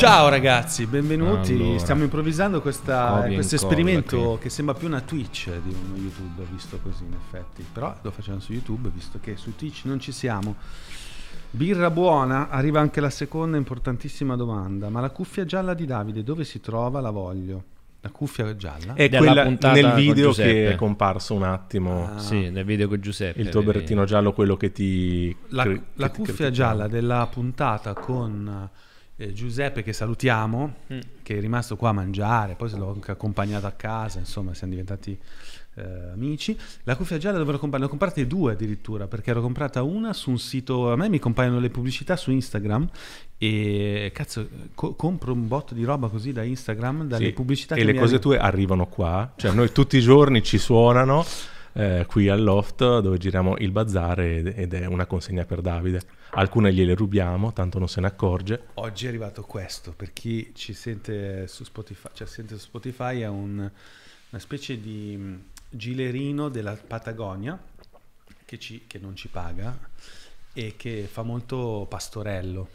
Ciao ragazzi, benvenuti. Allora. Stiamo improvvisando questa- questo esperimento che sembra più una Twitch di un YouTube, visto così in effetti. Però lo facciamo su YouTube, visto che su Twitch non ci siamo. Birra buona, arriva anche la seconda importantissima domanda. Ma la cuffia gialla di Davide dove si trova? La voglio. La cuffia gialla? È quella puntata nel video che è comparso un attimo. Ah. Sì, nel video con Giuseppe. Il tuo berrettino giallo, quello che ti. La, che- la che ti cuffia criticava. gialla della puntata con eh, Giuseppe che salutiamo, Mm. che è rimasto qua a mangiare, poi se l'ho anche accompagnato a casa, insomma siamo diventati eh, amici. La cuffia gialla dove l'ho comprata? Ne ho comprate due addirittura, perché ero comprata una su un sito, a me mi compaiono le pubblicità su Instagram e cazzo, co- compro un botto di roba così da Instagram, dalle Sì, pubblicità E che le cose arrivano. tue arrivano qua. Cioè, noi tutti i giorni ci suonano eh, qui al loft dove giriamo il bazar ed, ed è una consegna per Davide. Alcune gliele rubiamo, tanto non se ne accorge. Oggi è arrivato questo, per chi ci sente su Spotify, cioè sente su Spotify è un- una specie di mh, gilerino della Patagonia che, ci- che non ci paga e che fa molto pastorello.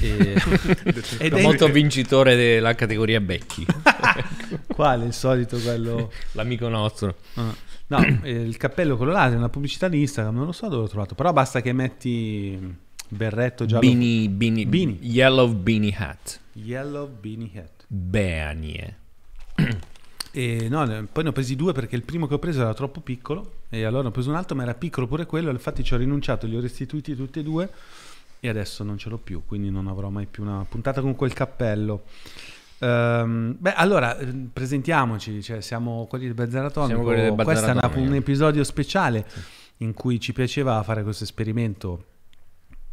E- ed è molto vincitore della categoria Becchi, quale il solito quello l'amico nostro. Ah. No eh, il cappello quello là è una pubblicità di Instagram non lo so dove l'ho trovato però basta che metti berretto giallo Beanie, beanie, Beanie. Yellow Beanie Hat. yellow beanie hat Beanie. E no, poi ne ho presi due perché il primo che ho preso era troppo piccolo e allora ho preso un altro ma era piccolo pure quello, infatti ci ho rinunciato, li ho restituiti tutti e due e adesso non ce l'ho più, quindi non avrò mai più una puntata con quel cappello. Ehm, beh, allora eh, presentiamoci, cioè, siamo quelli del Bazar Atomico. Siamo quelli del Bazar Questo è una- un episodio speciale in cui ci piaceva fare questo esperimento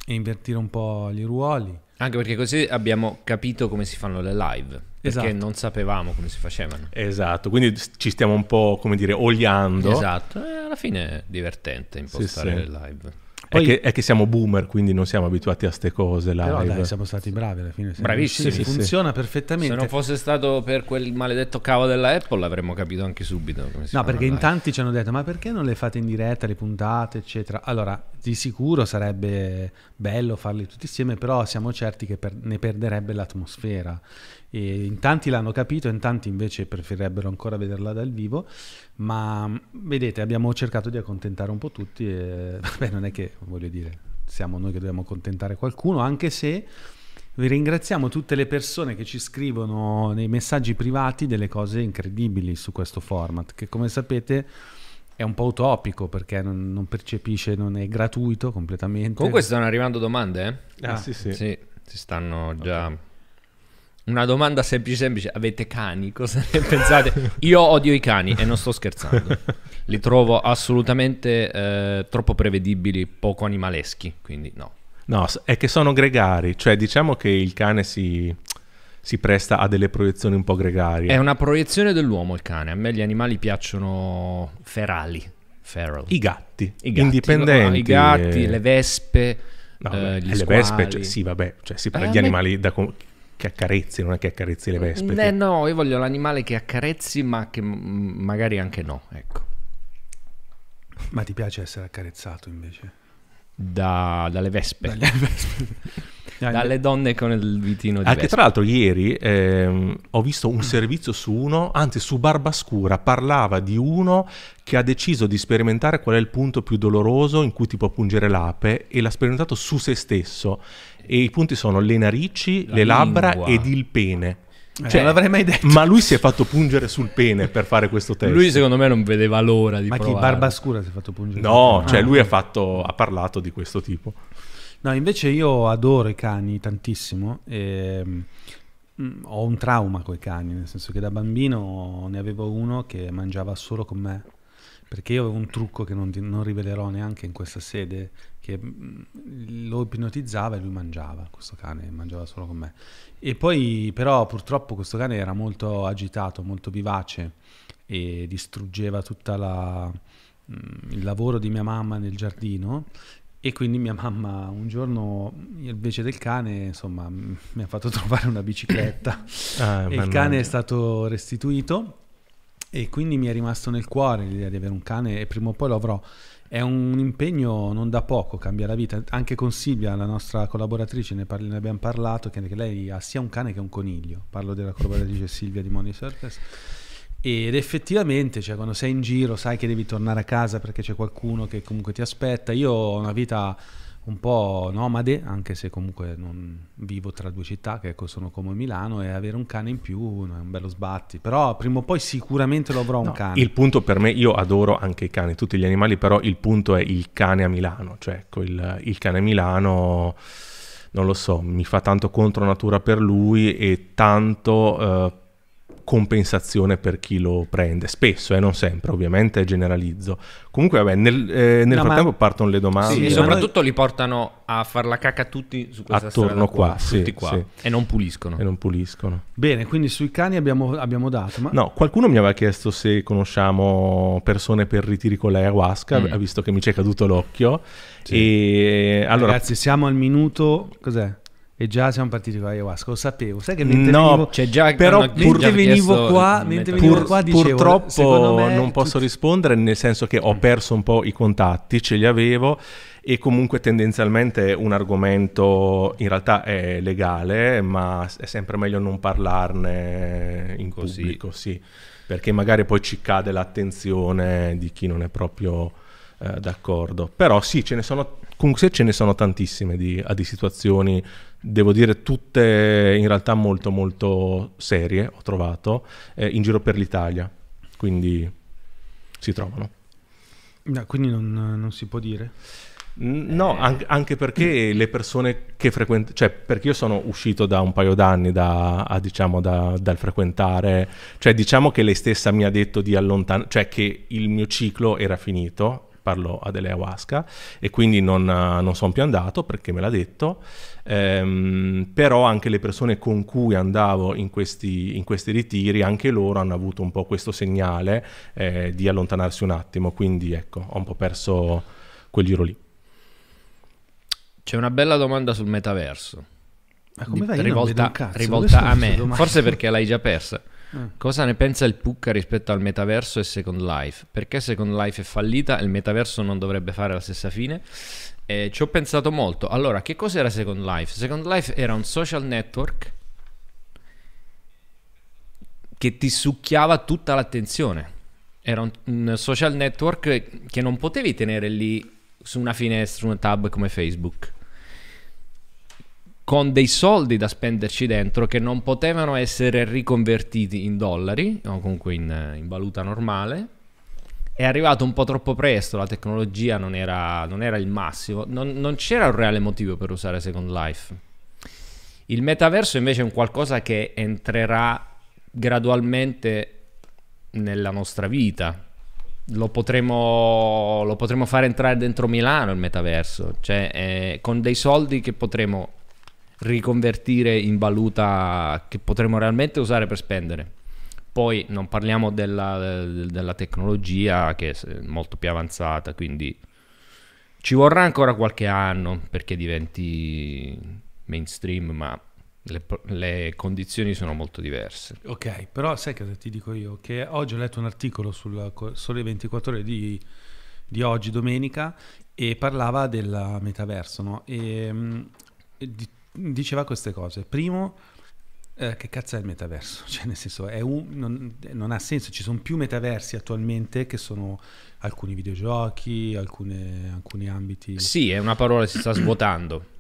e invertire un po' i ruoli. Anche perché così abbiamo capito come si fanno le live. Perché Esatto. non sapevamo come si facevano. Esatto, quindi ci stiamo un po', come dire, oliando. Esatto, e alla fine è divertente impostare sì. le live. È, Poi- che, è che siamo boomer, quindi non siamo abituati a ste cose Però live. dai, siamo stati bravi alla fine. Bravissimi. Sì, sì, funziona Se perfettamente. non fosse stato per quel maledetto cavo della Apple avremmo capito anche subito come si No, perché in live. tanti ci hanno detto: ma perché non le fate in diretta le puntate, eccetera? Allora, di sicuro sarebbe bello farli tutti insieme, però siamo certi che per- ne perderebbe l'atmosfera. E in tanti l'hanno capito, in tanti invece preferirebbero ancora vederla dal vivo. Ma mh, vedete, abbiamo cercato di accontentare un po' tutti. E vabbè, non è che voglio dire, siamo noi che dobbiamo accontentare qualcuno, anche se. Vi ringraziamo tutte le persone che ci scrivono nei messaggi privati delle cose incredibili su questo format, che come sapete è un po' utopico perché non, non percepisce, non è gratuito completamente. Comunque stanno arrivando domande, eh? Ah, sì, sì. Sì, si stanno già... Una domanda semplice semplice, avete cani? Cosa ne pensate? Io odio i cani e non sto scherzando. Li trovo assolutamente eh, troppo prevedibili, poco animaleschi, quindi no. No, è che sono gregari, cioè diciamo che il cane si, si presta a delle proiezioni un po' gregarie. È una proiezione dell'uomo il cane, a me gli animali piacciono ferali, feral. I gatti, I gatti, indipendenti. I gatti, e- le vespe, No, eh, gli le squali. vespe, cioè, sì, vabbè, cioè, si parla Eh, di a me- animali da che accarezzi, non è che accarezzi le vespe. Eh, che- no, io voglio l'animale che accarezzi, ma che magari anche no, ecco. Ma ti piace essere accarezzato invece? Da- dalle vespe. Dagli- Dai, Dalle donne con il vitino di Anche tra l'altro ieri ehm, ho visto un servizio su uno, anzi su Barbascura, parlava di uno che ha deciso di sperimentare qual è il punto più doloroso in cui ti può pungere l'ape e l'ha sperimentato su se stesso. E i punti sono le narici, La le labbra lingua. ed il pene. Eh, Cioè, non l'avrei mai detto. Ma lui si è fatto pungere sul pene per fare questo test. Lui secondo me non vedeva l'ora di Ma chi provare. barba scura si è fatto pungere? No, Ah, cioè lui ok. ha, fatto, ha parlato di questo tipo. No, invece io adoro i cani tantissimo. E, mm, ho un trauma con i cani, nel senso che da bambino ne avevo uno che mangiava solo con me. Perché io avevo un trucco che non, non rivelerò neanche in questa sede, che mm, lo ipnotizzava e lui mangiava, questo cane mangiava solo con me. E poi però purtroppo questo cane era molto agitato, molto vivace e distruggeva tutta la, mm, il lavoro di mia mamma nel giardino e quindi mia mamma un giorno invece del cane insomma mi ha fatto trovare una bicicletta Ah, e il cane è stato restituito e quindi mi è rimasto nel cuore l'idea di avere un cane e prima o poi lo avrò. È un impegno non da poco, cambia la vita. Anche con Silvia, la nostra collaboratrice, ne, parli, ne abbiamo parlato, che, lei ha sia un cane che un coniglio. Parlo della collaboratrice Silvia di Money Surface. Ed effettivamente, cioè, quando sei in giro, sai che devi tornare a casa perché c'è qualcuno che comunque ti aspetta. Io ho una vita un po' nomade, anche se comunque non vivo tra due città che ecco, sono come Milano e avere un cane in più è un bello sbatti, però prima o poi sicuramente lo avrò No, un cane. Il punto per me, io adoro anche i cani, tutti gli animali, però il punto è il cane a Milano, cioè ecco, il, il cane a Milano, non lo so, mi fa tanto contro natura per lui e tanto eh, compensazione per chi lo prende, spesso, eh, non sempre, ovviamente generalizzo. Comunque, vabbè, nel, eh, nel No, ma- frattempo partono le domande. Sì, Sì, e ma soprattutto li portano a far la cacca tutti su questa Attorno strada qua, tutti sì, qua sì. e non puliscono. E non puliscono. Bene, quindi sui cani abbiamo, abbiamo dato, ma No, qualcuno mi aveva chiesto se conosciamo persone per ritiri con l'ayahuasca, Mm. ha visto che mi c'è caduto l'occhio. E allora, ragazzi siamo al minuto, cos'è? E già siamo partiti con l'ayahuasca, lo sapevo. Sai che mentre No, venivo, C'è già Però mentre venivo qua, mentre venivo Pur- qua dicevo, purtroppo me non posso tutti- rispondere nel senso che ho perso un po' i contatti, ce li avevo e comunque tendenzialmente un argomento in realtà è legale, ma è sempre meglio non parlarne in Così. pubblico, sì, perché magari poi ci cade l'attenzione di chi non è proprio eh, d'accordo. Però sì, ce ne sono comunque ce ne sono tantissime di, di situazioni, devo dire tutte in realtà molto molto serie, ho trovato, eh, in giro per l'Italia, quindi si trovano. No, quindi non, non si può dire. No, an- anche perché le persone che frequentano, cioè perché io sono uscito da un paio d'anni da, a, diciamo, da- dal frequentare, cioè diciamo che lei stessa mi ha detto di allontanare, cioè che il mio ciclo era finito, parlo a delle ayahuasca, e quindi non, eh, non sono più andato perché me l'ha detto, Ehm, però anche le persone con cui andavo in questi, in questi ritiri, anche loro hanno avuto un po' questo segnale eh, di allontanarsi un attimo, quindi ecco, ho un po' perso quel giro lì. C'è una bella domanda sul metaverso. Ma come vai? Rivolta cazzo. rivolta a me, forse perché l'hai già persa. Eh. Cosa ne pensa il Pucca rispetto al metaverso e Second Life? Perché Second Life è fallita e il metaverso non dovrebbe fare la stessa fine? Eh, ci ho pensato molto. Allora, che cos'era Second Life? Second Life era un social network che ti succhiava tutta l'attenzione. Era un, un social network che non potevi tenere lì su una finestra, su un tab come Facebook con dei soldi da spenderci dentro che non potevano essere riconvertiti in dollari o comunque in, in valuta normale. È arrivato un po' troppo presto, la tecnologia non era, non era il massimo, non, non c'era un reale motivo per usare Second Life. Il metaverso invece è un qualcosa che entrerà gradualmente nella nostra vita. Lo potremo, lo potremo fare entrare dentro Milano il metaverso, cioè eh, con dei soldi che potremo riconvertire in valuta che potremo realmente usare per spendere. Poi non parliamo della, della tecnologia che è molto più avanzata, quindi ci vorrà ancora qualche anno perché diventi mainstream, ma le, le condizioni sono molto diverse. Ok, però sai cosa ti dico io? Che oggi ho letto un articolo sul Sole 24 ore di, di oggi, domenica, e parlava del metaverso, no? E, mm, e di- diceva queste cose. Primo, eh, che cazzo è il metaverso? Cioè, nel senso, un- non, non ha senso. Ci sono più metaversi attualmente che sono alcuni videogiochi, alcune- alcuni ambiti. Sì, è una parola che si sta svuotando.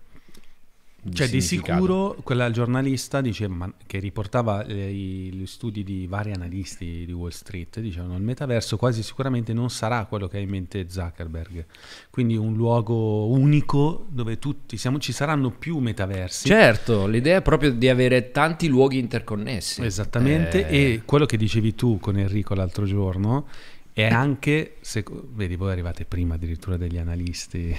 Cioè, di sicuro quella giornalista dice, ma- che riportava eh, gli studi di vari analisti di Wall Street, dicevano il metaverso quasi sicuramente non sarà quello che ha in mente Zuckerberg. Quindi un luogo unico dove tutti siamo, ci saranno più metaversi. Certo, l'idea è proprio di avere tanti luoghi interconnessi. Esattamente, Eh, e quello che dicevi tu con Enrico l'altro giorno è anche, se, vedi voi arrivate prima addirittura degli analisti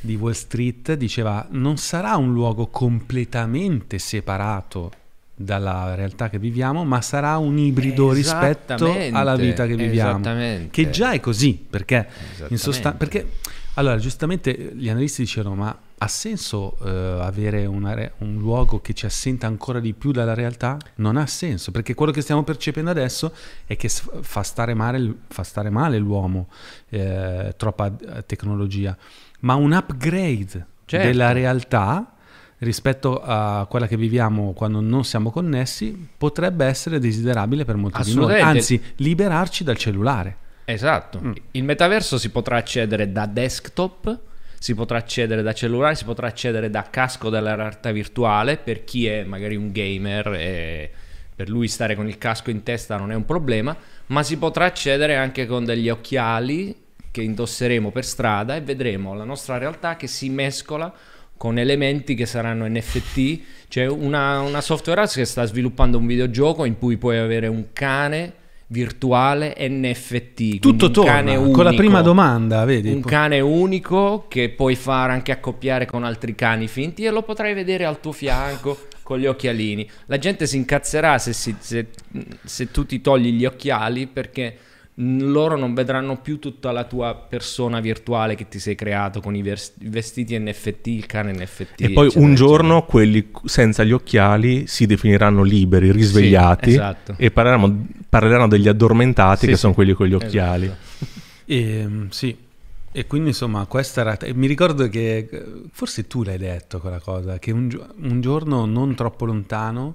di Wall Street, diceva non sarà un luogo completamente separato dalla realtà che viviamo, ma sarà un ibrido rispetto alla vita che viviamo. Che già è così, perché in sostanza... Perché, allora, giustamente gli analisti dicevano, ma ha senso eh, avere re- un luogo che ci assenta ancora di più dalla realtà? Non ha senso, perché quello che stiamo percependo adesso è che fa stare male, fa stare male l'uomo, eh, troppa eh, tecnologia, ma un upgrade Certo. della realtà rispetto a quella che viviamo quando non siamo connessi potrebbe essere desiderabile per molti di noi, anzi liberarci dal cellulare. Esatto. Mm. Il metaverso si potrà accedere da desktop, si potrà accedere da cellulare, si potrà accedere da casco della realtà virtuale per chi è magari un gamer e per lui stare con il casco in testa non è un problema, ma si potrà accedere anche con degli occhiali che indosseremo per strada e vedremo la nostra realtà che si mescola con elementi che saranno NFT. C'è una, una software house che sta sviluppando un videogioco in cui puoi avere un cane virtuale NFT. Tutto torna cane con la unico. prima domanda, vedi? Un cane unico che puoi fare anche accoppiare con altri cani finti e lo potrai vedere al tuo fianco con gli occhialini. La gente si incazzerà se, si- se- se tu ti togli gli occhiali perché loro non vedranno più tutta la tua persona virtuale che ti sei creato con i vestiti NFT, il cane NFT. E poi eccetera, un giorno eccetera. quelli senza gli occhiali si definiranno liberi, risvegliati Sì, esatto. e parleranno, parleranno degli addormentati Sì, che sì. sono quelli con gli occhiali. Esatto. E, mm, sì, e quindi insomma questa era... e Mi ricordo che forse tu l'hai detto quella cosa, che un, un giorno non troppo lontano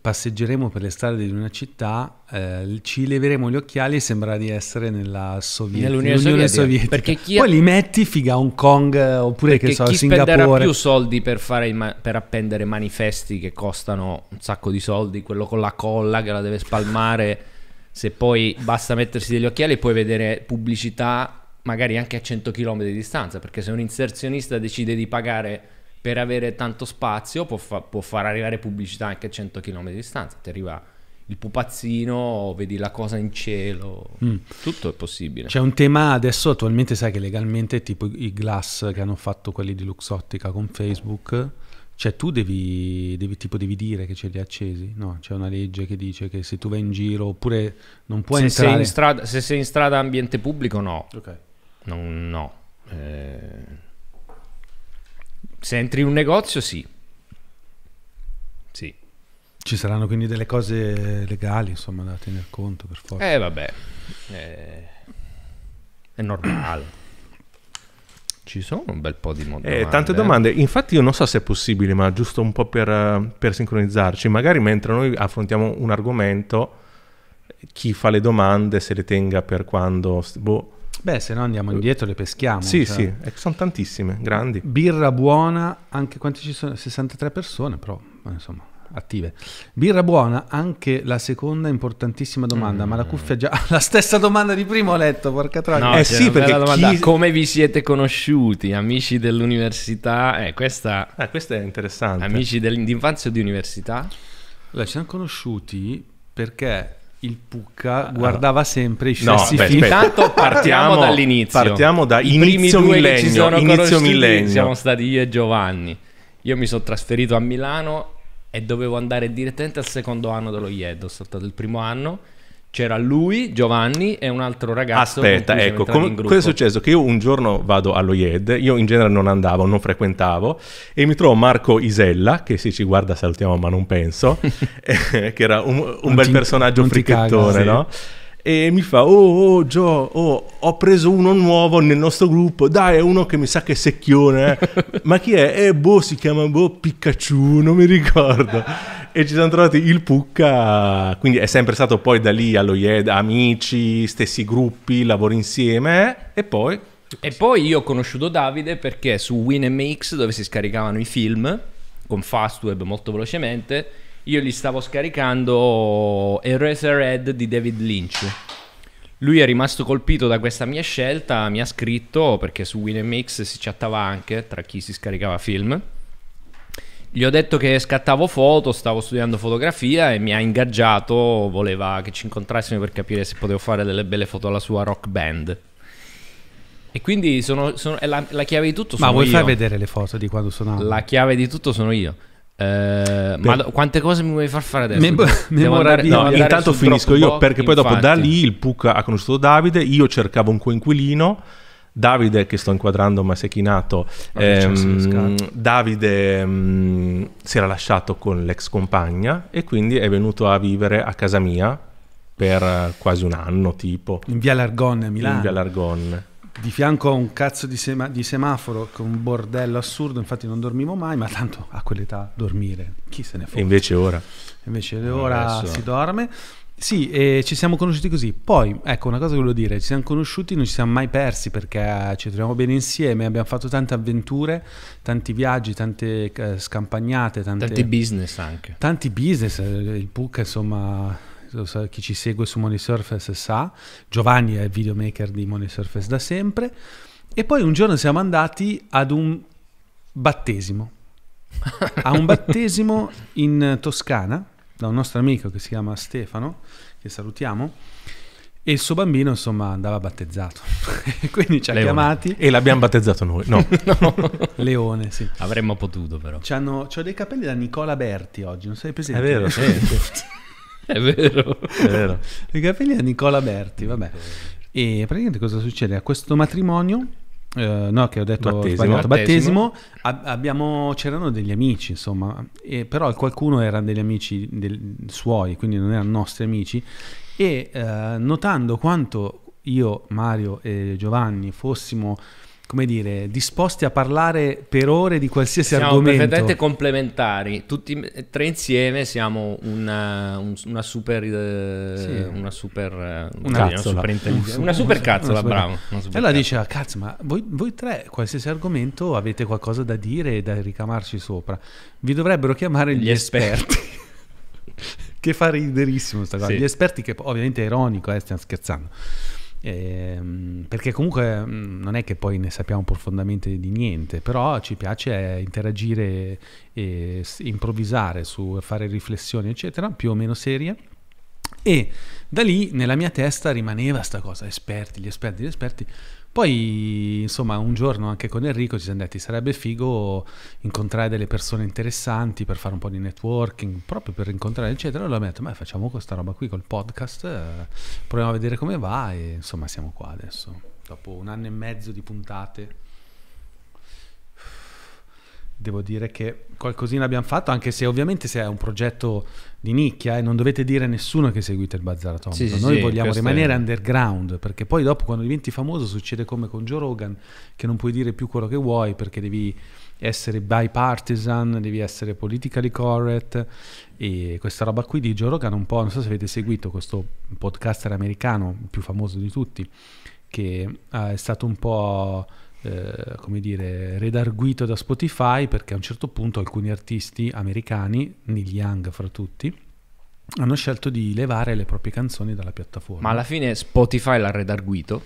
passeggeremo per le strade di una città, eh, ci leveremo gli occhiali e sembra di essere nella Soviet- Nell'Unione Sovietica. Sovietica. Perché chi- Poi li metti figa a Hong Kong oppure Perché che so, a chi spenderà Singapore. più soldi per, ma- per appendere manifesti che costano un sacco di soldi, quello con la colla che la deve spalmare, se poi basta mettersi degli occhiali e puoi vedere pubblicità magari anche a 100 km di distanza, perché se un inserzionista decide di pagare per avere tanto spazio può, fa- può far arrivare pubblicità anche a 100 km di distanza, ti arriva il pupazzino, vedi la cosa in cielo, Mm. tutto è possibile. C'è un tema adesso attualmente, sai che legalmente tipo i glass che hanno fatto quelli di Luxottica con Facebook, cioè tu devi, devi tipo devi dire che ce li hai accesi, no? C'è una legge che dice che se tu vai in giro oppure non puoi se, sei entrare... in strada, se sei in strada ambiente pubblico no, Ok. Non- no. Eh, Se entri in un negozio, sì. Sì. Ci saranno quindi delle cose legali, insomma, da tener conto per forza. Eh, vabbè. Eh, è normale. Ci sono un bel po' di Eh, domande. tante domande, infatti io non so se è possibile, ma giusto un po' per, eh, per sincronizzarci, magari mentre noi affrontiamo un argomento, chi fa le domande se le tenga per quando... boh. Beh, se no andiamo indietro e le peschiamo. Sì, cioè. sì, eh, sono tantissime, grandi. Birra buona, anche quanti ci sono? 63 persone, però eh, insomma, attive. Birra buona, anche la seconda importantissima domanda, ma la cuffia già... La stessa domanda di prima ho letto, porca troia. No, Eh sì, perché chi- Come vi siete conosciuti? Amici dell'università? Eh, questa... Eh, questo è interessante. Amici del- d'infanzia o di università? Allora, ci siamo conosciuti perché il Pucca guardava sempre i No, stessi beh, film. aspetta. Intanto partiamo, dall'inizio. partiamo da I inizio millennio, inizio millennio. siamo stati io e Giovanni. Io mi sono trasferito a Milano e dovevo andare direttamente al secondo anno dello IED. Ho saltato il primo anno. C'era lui, Giovanni e un altro ragazzo. Aspetta, ecco, gruppo. cosa è successo? Che io un giorno vado allo IED, io in genere non andavo, non frequentavo, e mi trovo Marco Isella, che se ci guarda salutiamo ma non penso, eh, che era un, un bel ti- personaggio fricchettone, caga, sì. no? E mi fa, oh, oh, Gio, oh, ho preso uno nuovo nel nostro gruppo, dai, è uno che mi sa che è secchione, eh." ma chi è? Eh, boh, si chiama, boh, Pikachu, non mi ricordo. E ci siamo trovati il Pucca, quindi è sempre stato poi da lì allo IED, amici, stessi gruppi, lavoro insieme, e poi... E poi io ho conosciuto Davide perché su WinMX, dove si scaricavano i film con Fastweb molto velocemente, io gli stavo scaricando Eraserhead di David Lynch. Lui è rimasto colpito da questa mia scelta, mi ha scritto perché su WinMX si chattava anche tra chi si scaricava film. Gli ho detto che scattavo foto, stavo studiando fotografia e mi ha ingaggiato, voleva che ci incontrassimo per capire se potevo fare delle belle foto alla sua rock band. E quindi sono, sono- la, la chiave di tutto Ma sono vuoi io. far vedere le foto di quando suonavo? La chiave di tutto sono io. Eh, ma quante cose mi vuoi far fare adesso? Mem- Devo andare- No, andare intanto finisco io perché poi dopo da infatti. lì il Pucca ha conosciuto Davide, io cercavo un coinquilino, Davide, che sto inquadrando ma si è chinato, ehm. Davide ehm, si era lasciato con l'ex compagna e quindi è venuto a vivere a casa mia per quasi un anno tipo, In via Largonne a Milano. in via Largonne. Di fianco a un cazzo di, sema- di semaforo con un bordello assurdo, infatti non dormivo mai, ma tanto a quell'età dormire, chi se ne frega. invece ora... Invece ora Adesso- si dorme. Sì, e ci siamo conosciuti così. Poi, ecco, una cosa che volevo dire, ci siamo conosciuti, non ci siamo mai persi perché ci troviamo bene insieme, abbiamo fatto tante avventure, tanti viaggi, tante eh, scampagnate, tante, Tanti business anche. tanti business. eh, Il PUC, insomma, chi ci segue su Money Surface sa, Giovanni è il videomaker di Money Surface da sempre. E poi un giorno siamo andati ad un battesimo. a un battesimo in Toscana da un nostro amico che si chiama Stefano, che salutiamo, e il suo bambino insomma andava battezzato. Quindi ci ha Leone. chiamati E l'abbiamo battezzato noi, no. Leone, sì. Avremmo potuto però. C'hanno, c'ho dei capelli da Nicola Berti oggi, non sei presente? È vero, sì, È vero. è vero. I capelli da Nicola Berti, vabbè. E praticamente cosa succede? A questo matrimonio, eh, no, che ho detto Battesimo. sbagliato, Battesimo. battesimo, ab- abbiamo, c'erano degli amici, insomma, e però qualcuno erano degli amici del- suoi, quindi non erano nostri amici, e eh, notando quanto io, Mario e Giovanni fossimo, come dire, disposti a parlare per ore di qualsiasi Siamo argomento. perfettamente complementari, tutti e tre insieme siamo una, un- una super eh, Sì. una super eh, Una una cazzola. super una super un- cazzola, una super- bravo. una super E allora cazzola. dice, ah, cazzo, ma voi, voi tre, qualsiasi argomento, avete qualcosa da dire e da ricamarci sopra. Vi dovrebbero chiamare gli, Gli esperti. che fa riderissimo sta cosa. Sì. Gli esperti che ovviamente è ironico, eh, stiamo scherzando. Ehm, perché comunque mh, non è che poi ne sappiamo profondamente di niente, però ci piace eh, interagire e improvvisare su fare riflessioni, eccetera, più o meno serie. E da lì nella mia testa rimaneva sta cosa, esperti, gli esperti, gli esperti. Poi, insomma, un giorno anche con Enrico ci siamo detti sarebbe figo incontrare delle persone interessanti per fare un po' di networking, proprio per incontrare, eccetera. Allora abbiamo detto, ma facciamo questa roba qui col podcast, eh, proviamo a vedere come va e insomma siamo qua adesso. Dopo un anno e mezzo di puntate. Devo dire che qualcosina abbiamo fatto, anche se ovviamente se è un progetto di nicchia e non dovete dire a nessuno che seguite il Bazar Atomico. Sì, Noi sì, vogliamo rimanere è- underground, perché poi dopo quando diventi famoso succede come con Joe Rogan, che non puoi dire più quello che vuoi perché devi essere bipartisan, devi essere politically correct e questa roba qui di Joe Rogan un po', non so se avete seguito questo podcaster americano, il più famoso di tutti, che eh, è stato un po' eh, come dire, redarguito da Spotify perché a un certo punto alcuni artisti americani, Neil Young fra tutti, hanno scelto di levare le proprie canzoni dalla piattaforma. Ma alla fine Spotify l'ha redarguito?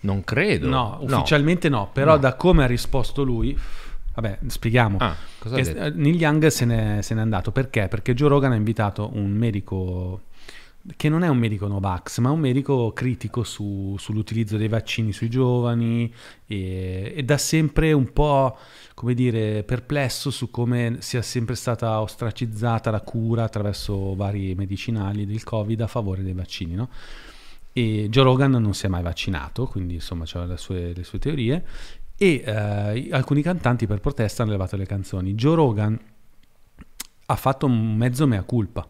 Non credo. No, ufficialmente no, però No. da come ha risposto lui, vabbè, spieghiamo. Ah, Neil Young se n'è, se n'è andato perché? Perché Joe Rogan ha invitato un medico che non è un medico Novax, ma un medico critico su- sull'utilizzo dei vaccini sui giovani e, e da sempre un po', come dire, perplesso su come sia sempre stata ostracizzata la cura attraverso vari medicinali del Covid a favore dei vaccini, no? E Joe Rogan non si è mai vaccinato, quindi insomma ha le sue, le sue teorie e eh, alcuni cantanti per protesta hanno levato le canzoni. Joe Rogan ha fatto mezzo mea culpa,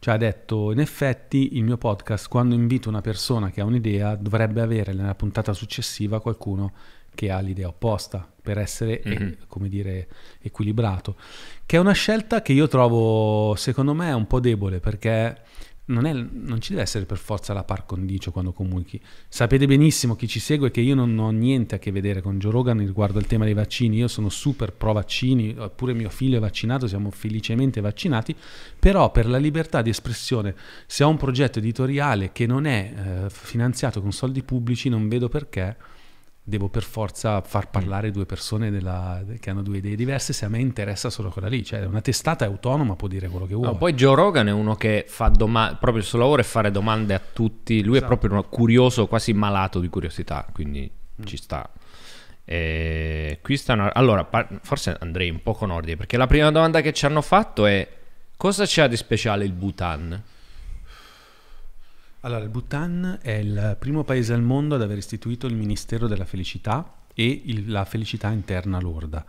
cioè ha detto in effetti il mio podcast quando invito una persona che ha un'idea dovrebbe avere nella puntata successiva qualcuno che ha l'idea opposta per essere, eh, Mhm. come dire, equilibrato, che è una scelta che io trovo secondo me un po' debole perché non, è- non ci deve essere per forza la par condicio quando comunichi. Sapete benissimo chi ci segue che io non ho niente a che vedere con Joe Rogan riguardo al tema dei vaccini, io sono super pro vaccini, pure mio figlio è vaccinato, siamo felicemente vaccinati, però per la libertà di espressione, se ho un progetto editoriale che non è eh, finanziato con soldi pubblici, non vedo perché devo per forza far parlare due persone della- che hanno due idee diverse se a me interessa solo quella lì, cioè una testata è autonoma, può dire quello che vuole. No, poi Joe Rogan è uno che fa domande, proprio il suo lavoro è fare domande a tutti. Lui Esatto. è proprio uno curioso, quasi malato di curiosità, quindi ci sta. E qui sta una- Allora, par- forse andrei un po' con ordine, perché la prima domanda che ci hanno fatto è cosa c'ha di speciale il Bhutan? Allora, il Bhutan è il primo paese al mondo ad aver istituito il Ministero della Felicità e il- la felicità interna lorda.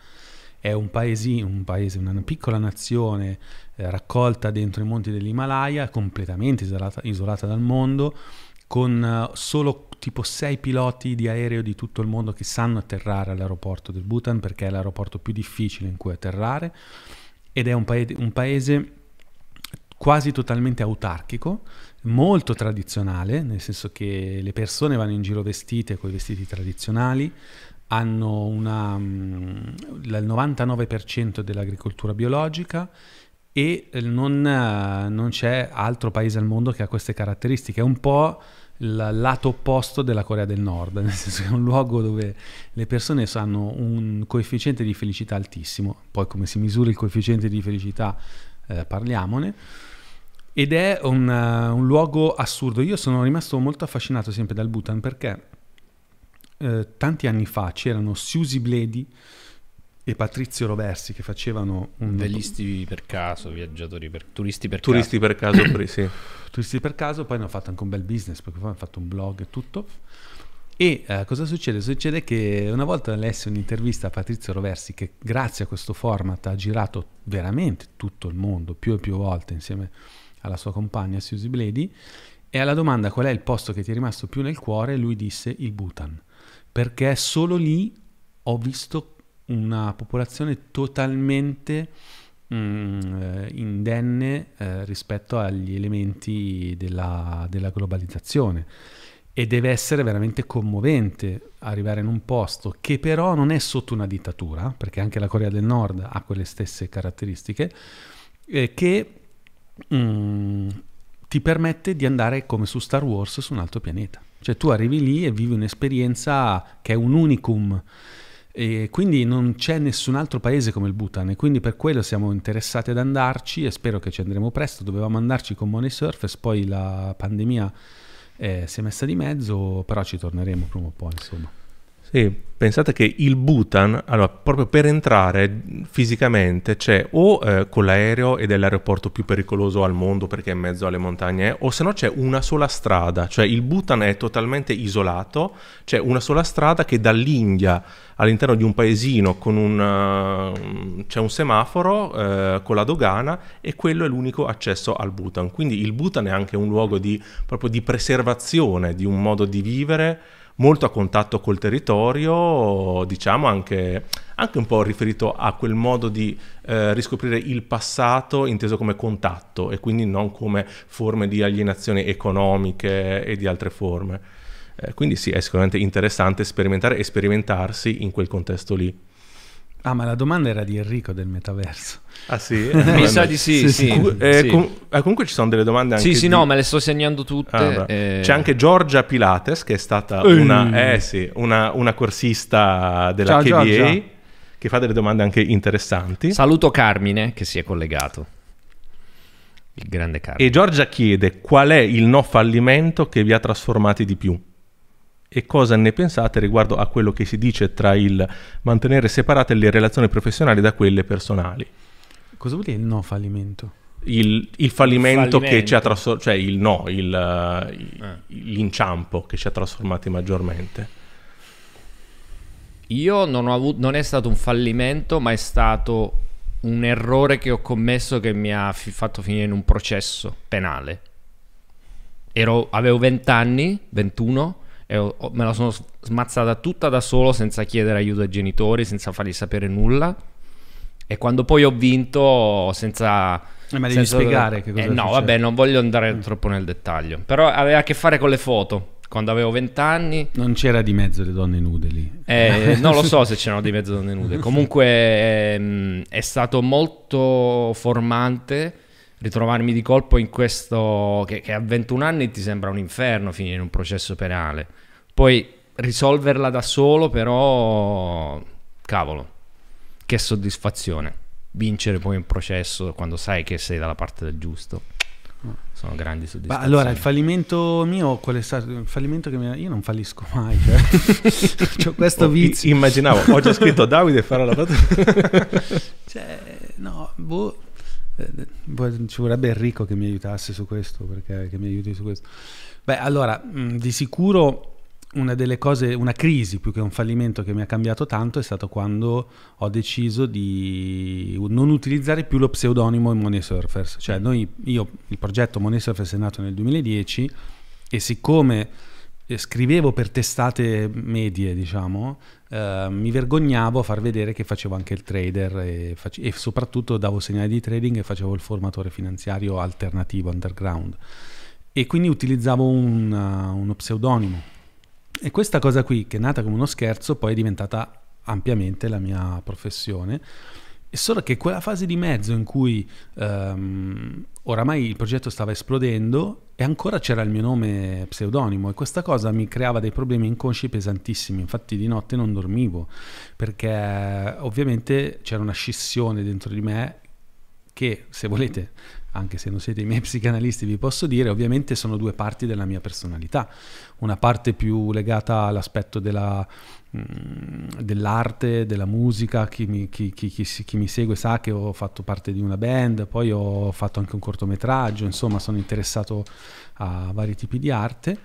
È un, paesi- un paese, una piccola nazione eh, raccolta dentro i monti dell'Himalaya, completamente isolata, isolata dal mondo, con eh, solo tipo sei piloti di aereo di tutto il mondo che sanno atterrare all'aeroporto del Bhutan perché è l'aeroporto più difficile in cui atterrare ed è un, paese- un paese quasi totalmente autarchico, molto tradizionale, nel senso che le persone vanno in giro vestite con i vestiti tradizionali, hanno una, mm, il 99% dell'agricoltura biologica e eh, non, eh, non c'è altro paese al mondo che ha queste caratteristiche. È un po' il lato opposto della Corea del Nord, nel senso che è un luogo dove le persone hanno un coefficiente di felicità altissimo, poi come si misura il coefficiente di felicità eh, parliamone, ed è un, uh, un luogo assurdo. Io sono rimasto molto affascinato sempre dal Bhutan perché eh, tanti anni fa c'erano Susie Bledi e Patrizio Roversi che facevano un Velisti per caso, viaggiatori per turisti per Turisti per caso, pre- sì. turisti per caso, poi hanno fatto anche un bel business perché poi hanno fatto un blog e tutto. E eh, cosa succede? Succede che una volta lessi un'intervista a Patrizio Roversi che grazie a questo format ha girato veramente tutto il mondo più e più volte insieme alla sua compagna Susie Bledi e alla domanda qual è il posto che ti è rimasto più nel cuore lui disse il Bhutan. Perché solo lì ho visto una popolazione totalmente mm, eh, indenne eh, rispetto agli elementi della, della globalizzazione. E deve essere veramente commovente arrivare in un posto che però non è sotto una dittatura, perché anche la Corea del Nord ha quelle stesse caratteristiche, eh, che mm, ti permette di andare come su Star Wars su un altro pianeta. Cioè tu arrivi lì e vivi un'esperienza che è un unicum e quindi non c'è nessun altro paese come il Bhutan e quindi per quello siamo interessati ad andarci e spero che ci andremo presto. Dovevamo andarci con Money Surface, poi la pandemia eh, si è messa di mezzo, però ci torneremo prima o poi, insomma. Sì, pensate che il Bhutan, allora, proprio per entrare fisicamente c'è o eh, con l'aereo ed è l'aeroporto più pericoloso al mondo perché è in mezzo alle montagne, o se no c'è una sola strada, cioè il Bhutan è totalmente isolato, c'è una sola strada che dall'India all'interno di un paesino con un, uh, c'è un semaforo uh, con la dogana e quello è l'unico accesso al Bhutan. Quindi il Bhutan è anche un luogo di, proprio di preservazione di un modo di vivere molto a contatto col territorio, diciamo anche, anche un po' riferito a quel modo di eh, riscoprire il passato inteso come contatto e quindi non come forme di alienazione economiche e di altre forme. Eh, quindi sì, è sicuramente interessante sperimentare e sperimentarsi in quel contesto lì. Ah, ma la domanda era di Enrico del metaverso. Ah sì? Mi sa di sì, Sì, sì. sì. Eh, com- eh, comunque ci sono delle domande anche Sì, sì, di- no, me le sto segnando tutte. Ah, beh. eh, C'è anche Giorgia Pilates che è stata una, eh sì, una, una corsista della Ciao, KBA Giorgia. che fa delle domande anche interessanti. Saluto Carmine che si è collegato. Il grande Carmine. E Giorgia chiede qual è il no fallimento che vi ha trasformati di più e cosa ne pensate riguardo a quello che si dice tra il mantenere separate le relazioni professionali da quelle personali. Cosa vuol dire il no fallimento? Il, il fallimento, che fallimento. ci ha trasformato, cioè il no, il, Eh. l'inciampo che ci ha trasformati maggiormente. Io non ho avuto, non è stato un fallimento, ma è stato un errore che ho commesso che mi ha fi- fatto finire in un processo penale. Ero- avevo 20 anni, 21, e ho- ho- me la sono smazzata tutta da solo senza chiedere aiuto ai genitori, senza fargli sapere nulla. E quando poi ho vinto, senza. Eh, ma devi senza- spiegare che cosa Eh, No, successo. vabbè, non voglio andare troppo nel dettaglio. Però aveva a che fare con le foto. Quando avevo 20 anni, Non c'era di mezzo le donne nude lì. eh, non lo so se c'erano di mezzo donne nude. Comunque ehm, è stato molto formante ritrovarmi di colpo in questo che, che a 21 anni ti sembra un inferno finire in un processo penale. Poi risolverla da solo, però cavolo, che soddisfazione. Vincere poi un processo quando sai che sei dalla parte del giusto. Sono grandi Ma soddisfazioni. allora il fallimento mio, qual è stato? Il fallimento che mi... Io non fallisco mai, cioè. C'ho questo Oh, vizio. immaginavo, ho già scritto Davide farà la battuta. Cioè, no, boh. Eh, Ci vorrebbe Enrico che mi aiutasse su questo, perché che mi aiuti su questo. Beh, allora, di sicuro una delle cose, una crisi più che un fallimento che mi ha cambiato tanto è stato quando ho deciso di non utilizzare più lo pseudonimo in Money Surfers. Cioè, noi, io, il progetto Money Surfers è nato nel 2010 e siccome eh, scrivevo per testate medie, diciamo, eh, mi vergognavo a far vedere che facevo anche il trader e, face- e soprattutto davo segnali di trading e facevo il formatore finanziario alternativo, underground. E quindi utilizzavo un, uh, uno pseudonimo e questa cosa qui, che è nata come uno scherzo, poi è diventata ampiamente la mia professione. E solo che quella fase di mezzo in cui um, oramai il progetto stava esplodendo e ancora c'era il mio nome pseudonimo e questa cosa mi creava dei problemi inconsci pesantissimi, infatti di notte non dormivo perché ovviamente c'era una scissione dentro di me che se volete anche se non siete i miei psicanalisti, vi posso dire, ovviamente sono due parti della mia personalità. Una parte più legata all'aspetto della, dell'arte, della musica, chi mi, chi, chi, chi mi, segue sa che ho fatto parte di una band, poi ho fatto anche un cortometraggio, insomma sono interessato a vari tipi di arte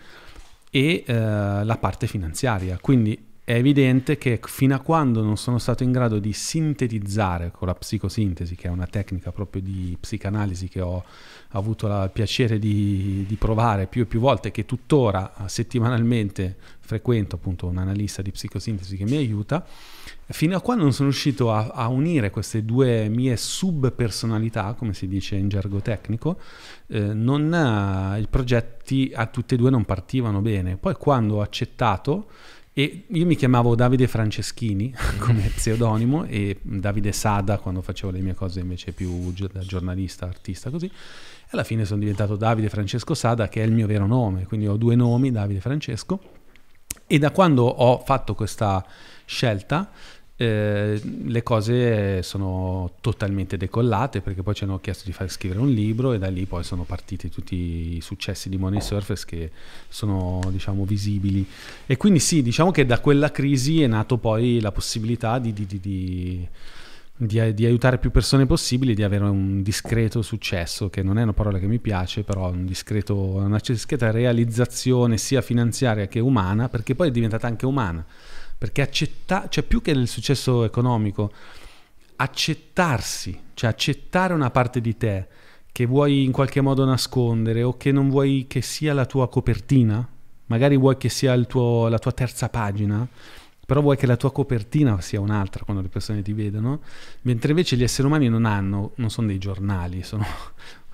e eh, la parte finanziaria. Quindi è evidente che fino a quando non sono stato in grado di sintetizzare con la psicosintesi, che è una tecnica proprio di psicanalisi che ho avuto il piacere di, di provare più e più volte, che tuttora settimanalmente frequento appunto un analista di psicosintesi che mi aiuta, fino a quando non sono riuscito a, a unire queste due mie subpersonalità, come si dice in gergo tecnico, eh, non, eh, i progetti a tutte e due non partivano bene. Poi quando ho accettato e io mi chiamavo Davide Franceschini come pseudonimo e Davide Sada quando facevo le mie cose invece più da giornalista, artista così. E alla fine sono diventato Davide Francesco Sada che è il mio vero nome, quindi ho due nomi, Davide Francesco. E da quando ho fatto questa scelta eh, le cose sono totalmente decollate perché poi ci hanno chiesto di far scrivere un libro e da lì poi sono partiti tutti i successi di Money Surface che sono diciamo visibili. E quindi sì diciamo che da quella crisi è nato poi la possibilità di, di di, di, aiutare più persone possibili, di avere un discreto successo, che non è una parola che mi piace, però un discreto, una discreta realizzazione sia finanziaria che umana, perché poi è diventata anche umana perché accettare, cioè più che il successo economico, accettarsi, cioè accettare una parte di te che vuoi in qualche modo nascondere o che non vuoi che sia la tua copertina, magari vuoi che sia tuo, la tua terza pagina, però vuoi che la tua copertina sia un'altra quando le persone ti vedono, mentre invece gli esseri umani non hanno, non sono dei giornali, sono,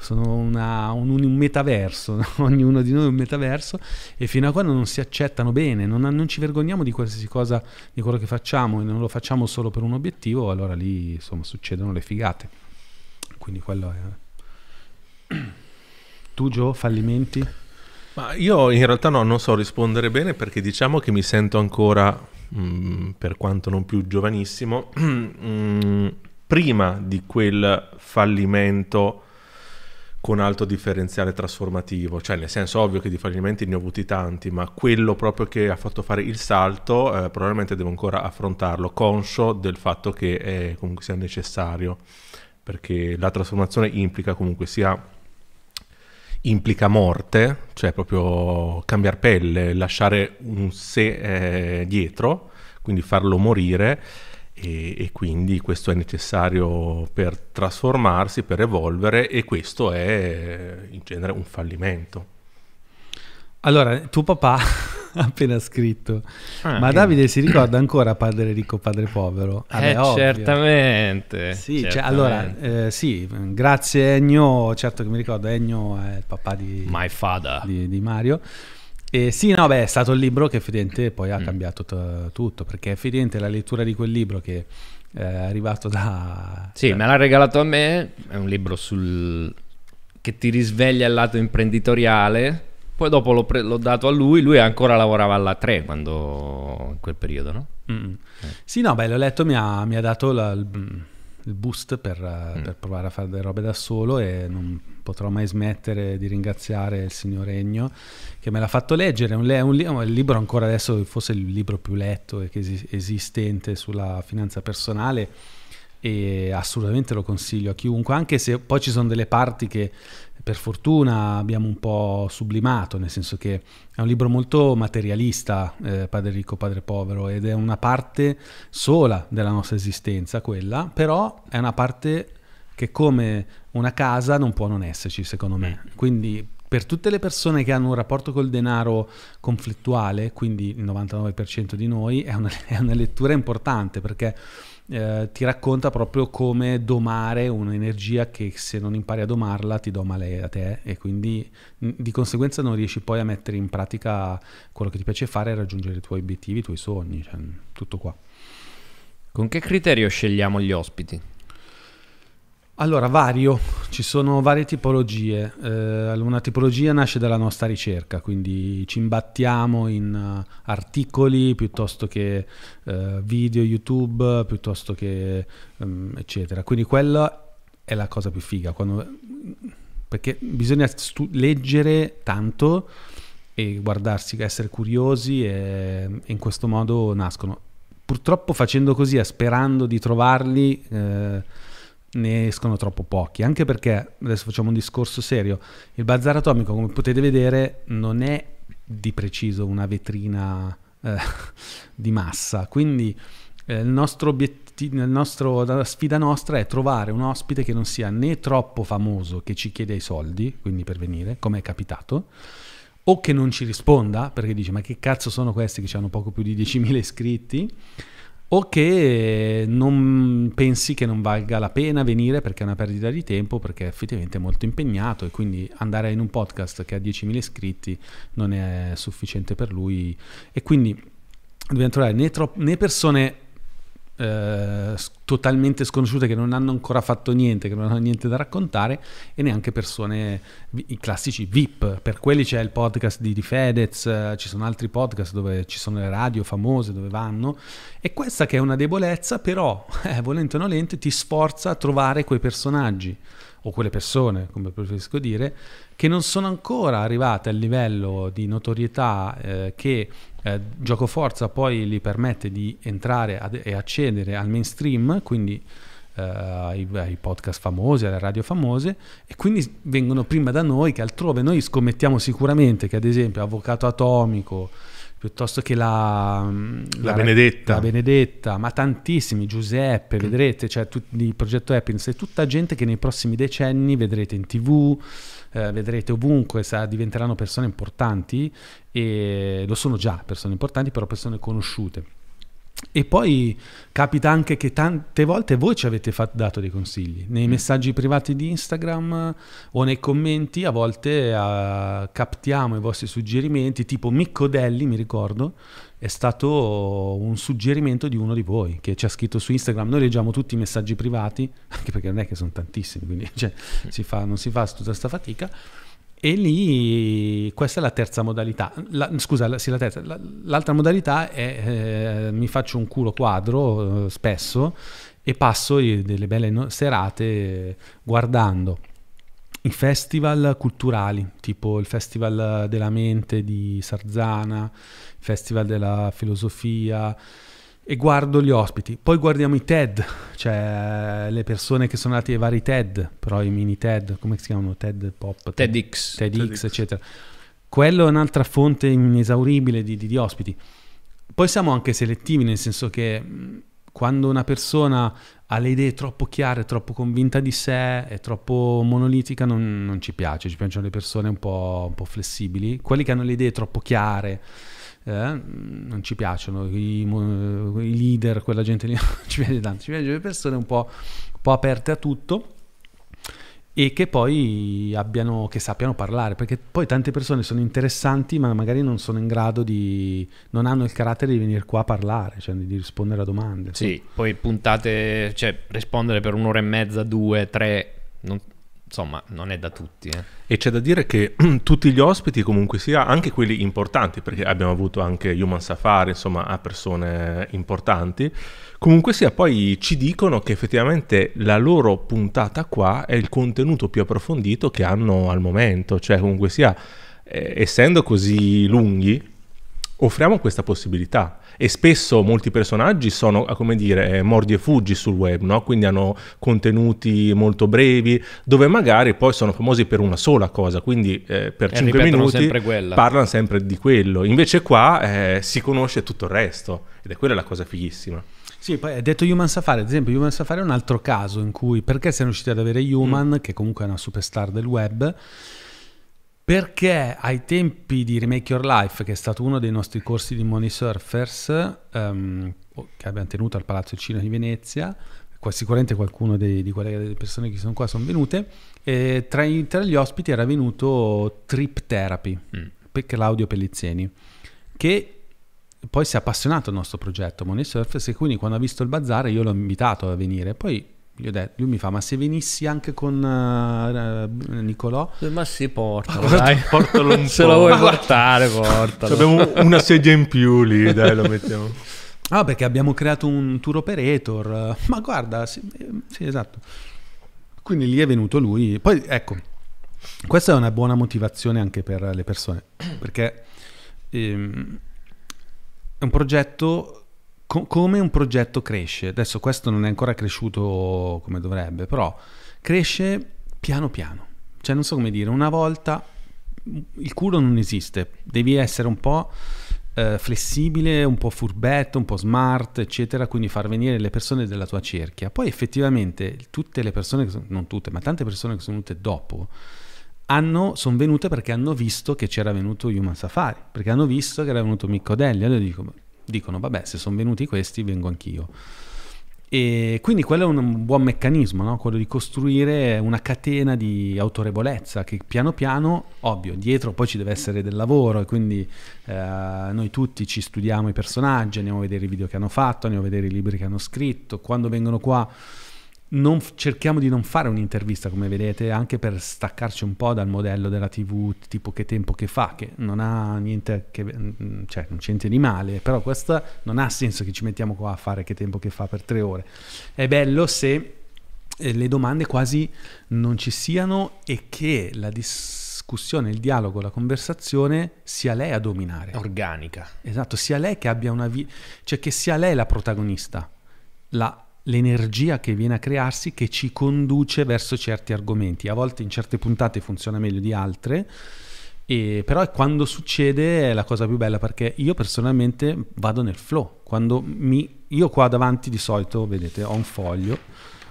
sono una, un, un, metaverso, no? ognuno di noi è un metaverso e fino a quando non si accettano bene, non, non, ci vergogniamo di qualsiasi cosa, di quello che facciamo e non lo facciamo solo per un obiettivo, allora lì insomma succedono le figate. Quindi quello è... Tu Gio, fallimenti? Ma io in realtà no, non so rispondere bene perché diciamo che mi sento ancora, mh, mm, per quanto non più giovanissimo, mh, mm, prima di quel fallimento con alto differenziale trasformativo, cioè nel senso ovvio che di fallimenti ne ho avuti tanti, ma quello proprio che ha fatto fare il salto eh, probabilmente devo ancora affrontarlo, conscio del fatto che è, comunque sia necessario, perché la trasformazione implica comunque sia implica morte, cioè proprio cambiare pelle, lasciare un sé eh, dietro, quindi farlo morire e, e, quindi questo è necessario per trasformarsi, per evolvere e questo è in genere un fallimento. Allora, tuo papà ha appena scritto, ah, ma Davide si ricorda ancora padre ricco, padre povero? Vabbè, eh, certamente. Sì, certamente. Cioè, allora, eh, sì, grazie Ennio, certo che mi ricordo, Ennio è il papà di, My father. di, di Mario. E sì, no, beh, è stato il libro che effettivamente poi ha mm. cambiato t- tutto, perché effettivamente la lettura di quel libro che è arrivato da... Sì, da... me l'ha regalato a me, è un libro sul... che ti risveglia il lato imprenditoriale, poi dopo l'ho, pre- l'ho dato a lui, lui ancora lavorava alla 3 quando... in quel periodo, no? Mm. Eh. Sì, no, beh, l'ho letto, mi ha, mi ha dato la, il boost per, mm. per, provare a fare delle robe da solo e non potrò mai smettere di ringraziare il signor Regno che me l'ha fatto leggere. Un, un, un, libro ancora adesso forse il libro più letto esistente sulla finanza personale e assolutamente lo consiglio a chiunque, anche se poi ci sono delle parti che per fortuna abbiamo un po' sublimato, nel senso che è un libro molto materialista, eh, Padre ricco, Padre povero, ed è una parte sola della nostra esistenza, quella, però è una parte che come una casa non può non esserci, secondo me. Quindi per tutte le persone che hanno un rapporto col denaro conflittuale, quindi il 99% di noi, è una, è una lettura importante perché eh, ti racconta proprio come domare un'energia che se non impari a domarla ti doma lei a te e quindi di conseguenza non riesci poi a mettere in pratica quello che ti piace fare e raggiungere i tuoi obiettivi, i tuoi sogni, cioè, tutto qua. Con che criterio scegliamo gli ospiti? Allora, vario, ci sono varie tipologie. Eh, una tipologia nasce dalla nostra ricerca, quindi ci imbattiamo in uh, articoli piuttosto che uh, video YouTube, piuttosto che um, eccetera. Quindi quella è la cosa più figa, quando, perché bisogna stu- leggere tanto e guardarsi, essere curiosi e, e, in questo modo nascono. Purtroppo facendo così, sperando di trovarli... Eh, ne escono troppo pochi, anche perché, adesso facciamo un discorso serio, il bazar atomico, come potete vedere, non è di preciso una vetrina eh, di massa, quindi eh, il nostro obiettivo, nostro, la sfida nostra è trovare un ospite che non sia né troppo famoso che ci chiede i soldi, quindi per venire, come è capitato, o che non ci risponda perché dice ma che cazzo sono questi che hanno poco più di 10.000 iscritti, o che non pensi che non valga la pena venire perché è una perdita di tempo, perché effettivamente è molto impegnato e quindi andare in un podcast che ha 10.000 iscritti non è sufficiente per lui. E quindi dobbiamo trovare né, tro- né persone eh, totalmente sconosciute che non hanno ancora fatto niente, che non hanno niente da raccontare e neanche persone, i classici VIP. Per quelli c'è il podcast di, di Fedez, eh, ci sono altri podcast dove ci sono le radio famose dove vanno e questa che è una debolezza però, eh, volente o nolente, ti sforza a trovare quei personaggi o quelle persone, come preferisco dire, che non sono ancora arrivate al livello di notorietà eh, che eh, Gioco Forza poi gli permette di entrare ad, e accedere al mainstream, quindi eh, ai, ai, podcast famosi, alle radio famose, e quindi vengono prima da noi che altrove. Noi scommettiamo sicuramente che ad esempio Avvocato Atomico, piuttosto che la, la, la, Benedetta. la, Benedetta. ma tantissimi, Giuseppe, mm. vedrete, cioè tutti, il progetto Happiness, è tutta gente che nei prossimi decenni vedrete in tv, eh, vedrete ovunque, sa, diventeranno persone importanti e lo sono già persone importanti, però persone conosciute. E poi capita anche che tante volte voi ci avete fatto, dato dei consigli nei mm. messaggi privati di Instagram o nei commenti, a volte uh, captiamo i vostri suggerimenti, tipo Micco Delli, mi ricordo, è stato un suggerimento di uno di voi che ci ha scritto su Instagram. Noi leggiamo tutti i messaggi privati, anche perché non è che sono tantissimi, quindi cioè, si fa, non si fa tutta questa fatica. E lì questa è la terza modalità. La, scusa, sì, la terza. La, l'altra modalità è eh, mi faccio un culo quadro eh, spesso e passo delle belle serate guardando i festival culturali, tipo il Festival della Mente di Sarzana, il Festival della Filosofia, e guardo gli ospiti. Poi guardiamo i TED, cioè le persone che sono andate ai vari TED, però i mini TED, come si chiamano? TED Pop? TEDx. TEDx, TEDx. eccetera. Quello è un'altra fonte inesauribile di, di, di ospiti. Poi siamo anche selettivi, nel senso che quando una persona ha le idee troppo chiare, troppo convinta di sé, è troppo monolitica, non, non ci piace, ci piacciono le persone un po', un po', flessibili. Quelli che hanno le idee troppo chiare, eh, non ci piacciono, I, i, leader, quella gente lì non ci piace tanto, ci piacciono le persone un po', un po' aperte a tutto e che poi abbiano, che sappiano parlare, perché poi tante persone sono interessanti ma magari non sono in grado di, non hanno il carattere di venire qua a parlare, cioè di rispondere a domande. Sì, poi puntate, cioè rispondere per un'ora e mezza, due, tre, non, insomma, non è da tutti. Eh. E c'è da dire che tutti gli ospiti, comunque sia, anche quelli importanti, perché abbiamo avuto anche Human Safari, insomma, a persone importanti, comunque sia, poi ci dicono che effettivamente la loro puntata qua è il contenuto più approfondito che hanno al momento, cioè comunque sia, eh, essendo così lunghi, offriamo questa possibilità e spesso molti personaggi sono, come dire, eh, mordi e fuggi sul web, no? quindi hanno contenuti molto brevi, dove magari poi sono famosi per una sola cosa, quindi eh, per E 5 ripetono minuti sempre parlano sempre di quello. Invece qua eh, si conosce tutto il resto ed è quella la cosa fighissima. Sì, poi hai detto Human Safari, ad esempio Human Safari è un altro caso in cui, perché siamo riusciti ad avere Human, che comunque è una superstar del web, perché ai tempi di Remake Your Life, che è stato uno dei nostri corsi di Money Surfers, ehm, che abbiamo tenuto al Palazzo Cinema di Venezia, sicuramente qualcuno dei- di quelle delle persone che sono qua sono venute, e tra, tra gli ospiti era venuto Trip Therapy, Mm. per Claudio Pellizzeni, che poi si è appassionato al nostro progetto Money Surfers e quindi quando ha visto il bazar io l'ho invitato a venire. Poi gli ho detto, lui mi fa, ma se venissi anche con eh, eh, Nicolò? Ma si portalo, Porta- dai. portalo un Se po'. lo vuoi portare, portalo. Abbiamo una sedia in più lì, dai, lo mettiamo. Ah, perché abbiamo creato un tour operator. Ma guarda, sì, eh, sì, esatto. Quindi lì è venuto lui. Poi ecco, questa è una buona motivazione anche per le persone, perché ehm, è un progetto co- come un progetto cresce. Adesso questo non è ancora cresciuto come dovrebbe, però cresce piano piano. Cioè non so come dire, una volta il culo non esiste, devi essere un po' eh, flessibile, un po' furbetto, un po' smart, eccetera, quindi far venire le persone della tua cerchia. Poi effettivamente tutte le persone, sono, non tutte, ma tante persone che sono venute dopo, sono venute perché hanno visto che c'era venuto Human Safari, perché hanno visto che era venuto Micco Delli, allora dico, dicono vabbè se sono venuti questi vengo anch'io. E quindi quello è un buon meccanismo, no? quello di costruire una catena di autorevolezza che piano piano, ovvio, dietro poi ci deve essere del lavoro e quindi eh, noi tutti ci studiamo i personaggi, andiamo a vedere i video che hanno fatto, andiamo a vedere i libri che hanno scritto, quando vengono qua non cerchiamo di non fare un'intervista come vedete anche per staccarci un po' dal modello della tv tipo che tempo che fa che non ha niente che mm, cioè non c'è niente di male però questo non ha senso che ci mettiamo qua a fare che tempo che fa per tre ore è bello se eh, le domande quasi non ci siano e che la discussione il dialogo la conversazione sia lei a dominare Organica. Esatto, sia lei che abbia una vita, cioè che sia lei la protagonista, la- l'energia che viene a crearsi che ci conduce verso certi argomenti. A volte in certe puntate funziona meglio di altre, e, però quando succede è la cosa più bella perché io personalmente vado nel flow. Quando mi, io qua davanti di solito, vedete, ho un foglio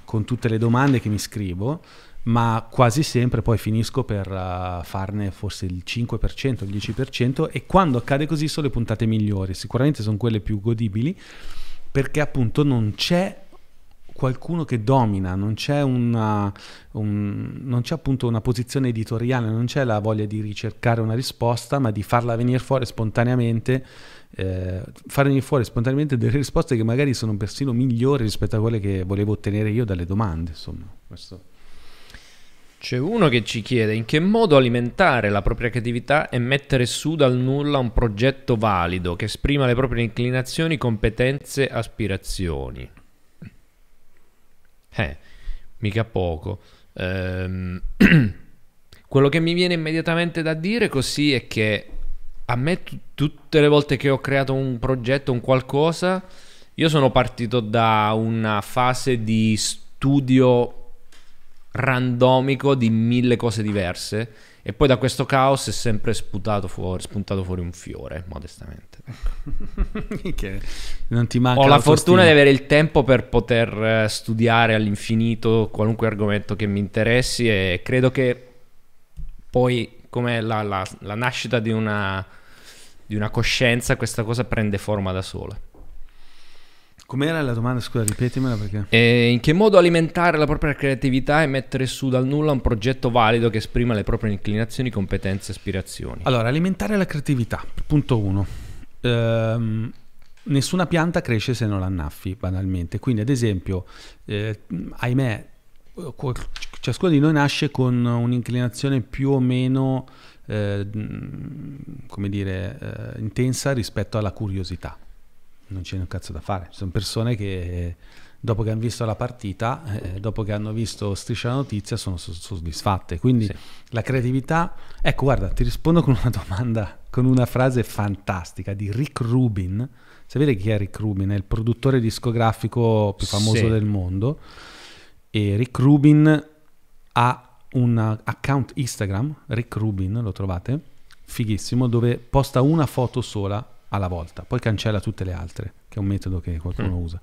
con tutte le domande che mi scrivo, ma quasi sempre poi finisco per uh, farne forse il 5%, il 10% e quando accade così sono le puntate migliori, sicuramente sono quelle più godibili perché appunto non c'è qualcuno che domina, non c'è, una, un- non c'è appunto una posizione editoriale, non c'è la voglia di ricercare una risposta, ma di farla venire fuori spontaneamente, eh, far venire fuori spontaneamente delle risposte che magari sono persino migliori rispetto a quelle che volevo ottenere io dalle domande. Insomma, questo. C'è uno che ci chiede in che modo alimentare la propria creatività e mettere su dal nulla un progetto valido che esprima le proprie inclinazioni, competenze, aspirazioni. Eh, mica poco. Ehm, quello che mi viene immediatamente da dire così è che a me tu- tutte le volte che ho creato un progetto, un qualcosa, io sono partito da una fase di studio randomico di mille cose diverse e poi da questo caos è sempre sputato fuori, spuntato fuori un fiore, modestamente. che non ti manca Ho la fortuna di avere il tempo per poter eh, studiare all'infinito qualunque argomento che mi interessi e credo che poi come la, la- la nascita di una, di una coscienza questa cosa prende forma da sola. Com'era la domanda? Scusa, ripetimela perché... E in che modo alimentare la propria creatività e mettere su dal nulla un progetto valido che esprima le proprie inclinazioni, competenze e aspirazioni? Allora, alimentare la creatività, punto uno. Ehm, nessuna pianta cresce se non la annaffi, banalmente. Quindi, ad esempio, eh, ahimè, ciascuno di noi nasce con un'inclinazione più o meno, eh, mh, come dire, eh, intensa rispetto alla curiosità. Non c'è un cazzo da fare. Sono persone che dopo che hanno visto la partita, eh, dopo che hanno visto Striscia la notizia, sono so- soddisfatte. Quindi Sì. la creatività... Ecco, guarda, ti rispondo con una domanda con una frase fantastica di Rick Rubin. Sapete chi è Rick Rubin? È il produttore discografico più famoso Sì. del mondo. E Rick Rubin ha un account Instagram, Rick Rubin, lo trovate? Fighissimo, dove posta una foto sola alla volta, poi cancella tutte le altre, che è un metodo che qualcuno Mm. usa.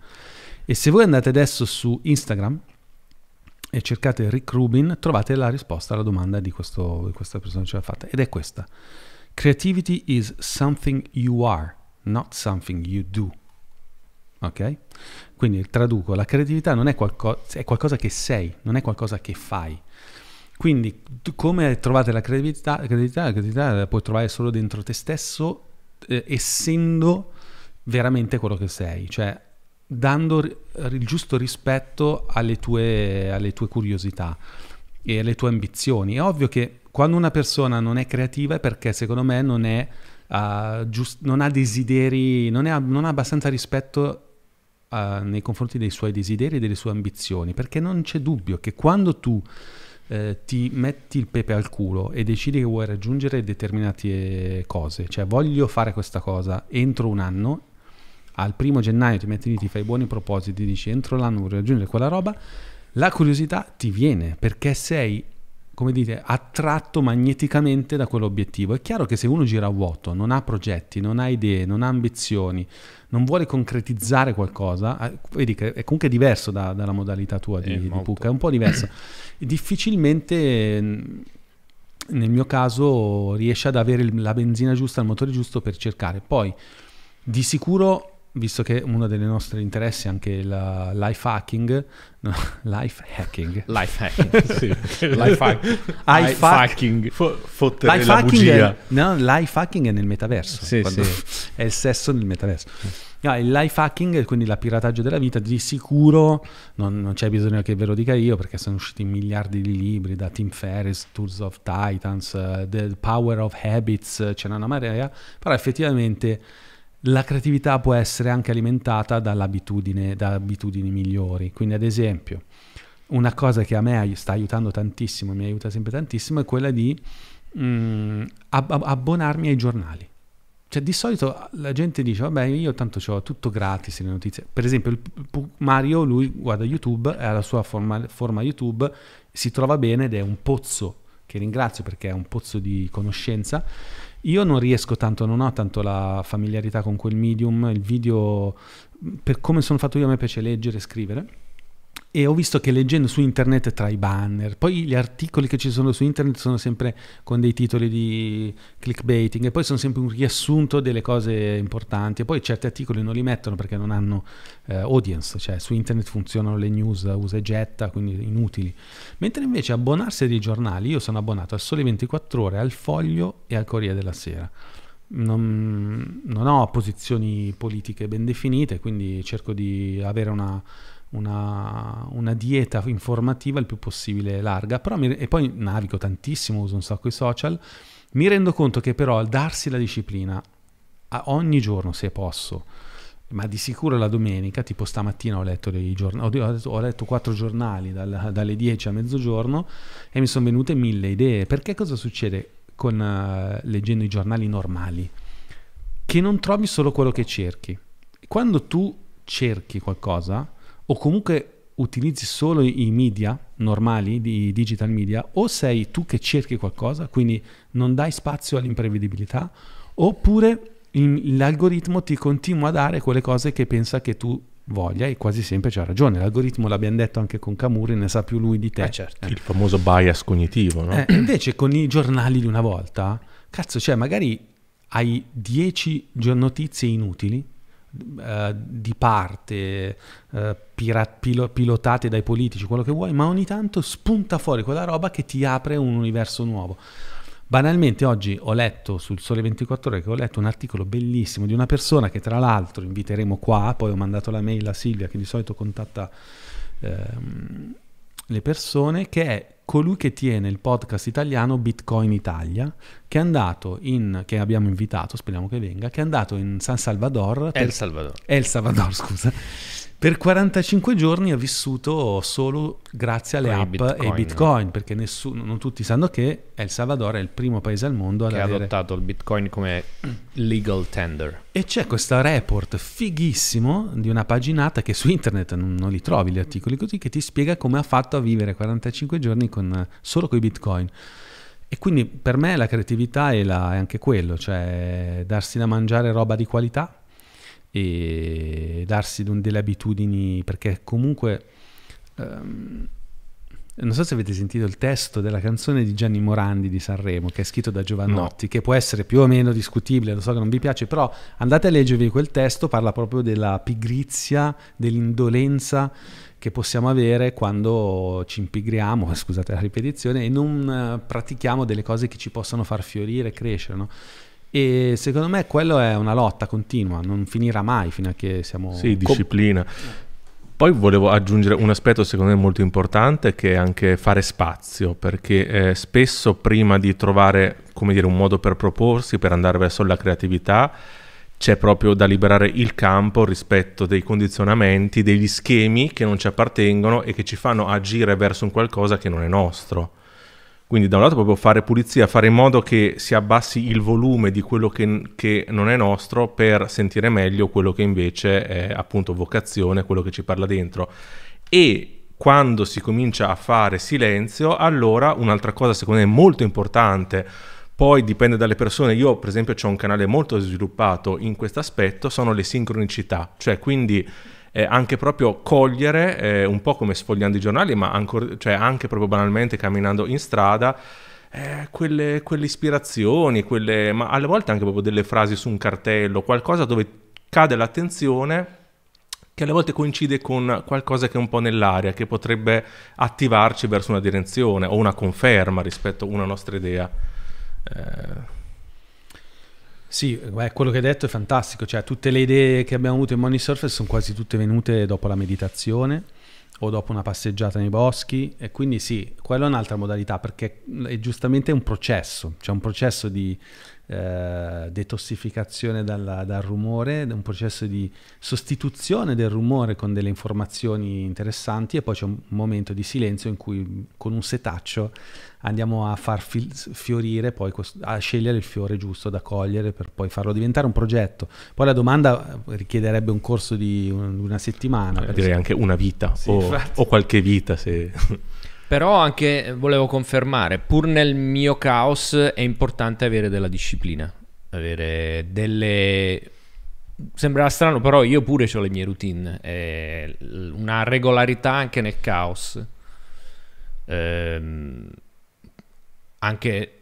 E se voi andate adesso su Instagram e cercate Rick Rubin, trovate la risposta alla domanda di, questo, di questa persona che ce l'ha fatta, ed è questa. Creativity is something you are, not something you do. Ok? Quindi traduco, la creatività non è, qualco- è qualcosa che sei, non è qualcosa che fai. Quindi come trovate la creatività? La creatività, la creatività la puoi trovare solo dentro te stesso, eh, essendo veramente quello che sei, cioè dando ri- il giusto rispetto alle tue, alle tue curiosità e alle tue ambizioni. È ovvio che quando una persona non è creativa è perché secondo me non, è, ah, giust- non ha desideri, non, è- non ha abbastanza rispetto ah, nei confronti dei suoi desideri e delle sue ambizioni, perché non c'è dubbio che quando tu eh, ti metti il pepe al culo e decidi che vuoi raggiungere determinate cose, cioè voglio fare questa cosa entro un anno, al primo gennaio ti metti lì, ti fai buoni propositi, dici entro l'anno voglio raggiungere quella roba, la curiosità ti viene perché sei, come dite, attratto magneticamente da quell'obiettivo. È chiaro che se uno gira a vuoto, non ha progetti, non ha idee, non ha ambizioni, non vuole concretizzare qualcosa, eh, vedi che è comunque diverso da- dalla modalità tua di, Eh, di. Pucca, è un po' diverso. Difficilmente, mh, nel mio caso, riesce ad avere la benzina giusta, il motore giusto per cercare. Poi, di sicuro, visto che uno dei nostri interessi è anche il life hacking, no, life hacking, Life hacking. sì. Life hack. Life Life hack- hacking. Fo- fottere Life la hacking, bugia. è, no, life hacking è nel metaverso, Sì, sì. è il sesso nel metaverso. No, il life hacking, quindi la pirataggio della vita, di sicuro non, non c'è bisogno che ve lo dica io perché sono usciti miliardi di libri da Tim Ferriss, Tools of Titans, eh, The Power of Habits, ce n'è una marea, però effettivamente la creatività può essere anche alimentata da abitudini migliori. Quindi ad esempio una cosa che a me sta aiutando tantissimo, mi aiuta sempre tantissimo, è quella di mm, ab- ab- abbonarmi ai giornali. Cioè, di solito la gente dice, vabbè, io tanto ho tutto gratis le notizie. Per esempio, Mario, lui guarda YouTube, ha la sua forma, forma YouTube, si trova bene ed è un pozzo, che ringrazio perché è un pozzo di conoscenza. Io non riesco tanto, non ho tanto la familiarità con quel medium, il video, per come sono fatto io, a me piace leggere e scrivere. E ho visto che leggendo su internet tra i banner, poi gli articoli che ci sono su internet sono sempre con dei titoli di clickbaiting e poi sono sempre un riassunto delle cose importanti e poi certi articoli non li mettono perché non hanno eh, audience, cioè su internet funzionano le news usa e getta, quindi inutili. Mentre invece abbonarsi a dei giornali, io sono abbonato al Sole 24 Ore, al Foglio e al Corriere della Sera. Non, non ho posizioni politiche ben definite, quindi cerco di avere una, una, una dieta informativa il più possibile larga, però mi- e poi navigo tantissimo, uso un sacco i social, mi rendo conto che però al darsi la disciplina a ogni giorno se posso, ma di sicuro la domenica, tipo stamattina ho letto, giorn- ho detto- ho letto quattro giornali dal- dalle 10 a mezzogiorno e mi sono venute mille idee. Perché cosa succede con eh, leggendo i giornali normali? Che non trovi solo quello che cerchi. Quando tu cerchi qualcosa o comunque utilizzi solo i media normali, i digital media, o sei tu che cerchi qualcosa, quindi non dai spazio all'imprevedibilità, oppure il- l'algoritmo ti continua a dare quelle cose che pensa che tu voglia e quasi sempre c'ha ragione. L'algoritmo l'abbiamo detto anche con Camuri, ne sa più lui di te. Eh, certo. Il famoso bias cognitivo, no? Eh, invece con i giornali di una volta, cazzo, cioè magari hai 10 gio- notizie inutili eh, di parte, eh, pira- pilo- pilotate dai politici, quello che vuoi, ma ogni tanto spunta fuori quella roba che ti apre un universo nuovo. Banalmente oggi ho letto sul Sole 24 Ore che ho letto un articolo bellissimo di una persona che tra l'altro inviteremo qua, poi ho mandato la mail a Silvia che di solito contatta ehm, le persone, che è colui che tiene il podcast italiano Bitcoin Italia, che è andato in, che abbiamo invitato, speriamo che venga, che è andato in San Salvador, El Salvador. El Salvador, scusa, per 45 giorni ha vissuto solo grazie alle app Bitcoin. e Bitcoin, perché nessuno, non tutti sanno che El Salvador è il primo paese al mondo ad che ha avere... adottato il bitcoin come legal tender. E c'è questo report fighissimo di una paginata che su internet non, non li trovi gli articoli così, che ti spiega come ha fatto a vivere 45 giorni con, solo con i Bitcoin. E quindi per me la creatività è, la- è anche quello, cioè darsi da mangiare roba di qualità e darsi delle abitudini, perché comunque... ehm, non so se avete sentito il testo della canzone di Gianni Morandi di Sanremo, che è scritto da Giovannotti, che può essere più o meno discutibile, lo so che non vi piace, però andate a leggervi quel testo, parla proprio della pigrizia, dell'indolenza che possiamo avere quando ci impigriamo, scusate la ripetizione, e non eh, pratichiamo delle cose che ci possono far fiorire e crescere. no? E secondo me quello è una lotta continua, non finirà mai fino a che siamo... Sì, disciplina. Poi volevo aggiungere un aspetto secondo me molto importante che è anche fare spazio, perché eh, spesso prima di trovare come dire, un modo per proporsi, per andare verso la creatività, c'è proprio da liberare il campo rispetto dei condizionamenti, degli schemi che non ci appartengono e che ci fanno agire verso un qualcosa che non è nostro. Quindi da un lato proprio fare pulizia, fare in modo che si abbassi il volume di quello che, che non è nostro per sentire meglio quello che invece è appunto vocazione, quello che ci parla dentro. E quando si comincia a fare silenzio, allora un'altra cosa secondo me molto importante, poi dipende dalle persone, io per esempio ho un canale molto sviluppato in questo aspetto, sono le sincronicità, cioè quindi eh, anche proprio cogliere, eh, un po' come sfogliando i giornali, ma ancor- cioè anche proprio banalmente camminando in strada, eh, quelle, quelle ispirazioni, quelle, ma alle volte anche proprio delle frasi su un cartello, qualcosa dove cade l'attenzione che alle volte coincide con qualcosa che è un po' nell'aria, che potrebbe attivarci verso una direzione o una conferma rispetto a una nostra idea. Eh, Sì, beh, quello che hai detto è fantastico, cioè tutte le idee che abbiamo avuto in Money Surface sono quasi tutte venute dopo la meditazione o dopo una passeggiata nei boschi e quindi sì, quella è un'altra modalità perché è giustamente un processo, c'è un processo di eh, detossificazione dalla- dal rumore, un processo di sostituzione del rumore con delle informazioni interessanti e poi c'è un momento di silenzio in cui con un setaccio andiamo a far fil- fiorire, poi cos- a scegliere il fiore giusto da cogliere per poi farlo diventare un progetto. Poi la domanda richiederebbe un corso di un- una settimana. per direi anche una vita Sì, o, o qualche vita se... Però anche eh, volevo confermare, pur nel mio caos è importante avere della disciplina, avere delle... Sembrerà strano, però io pure ho le mie routine, eh, una regolarità anche nel caos. Ehm, anche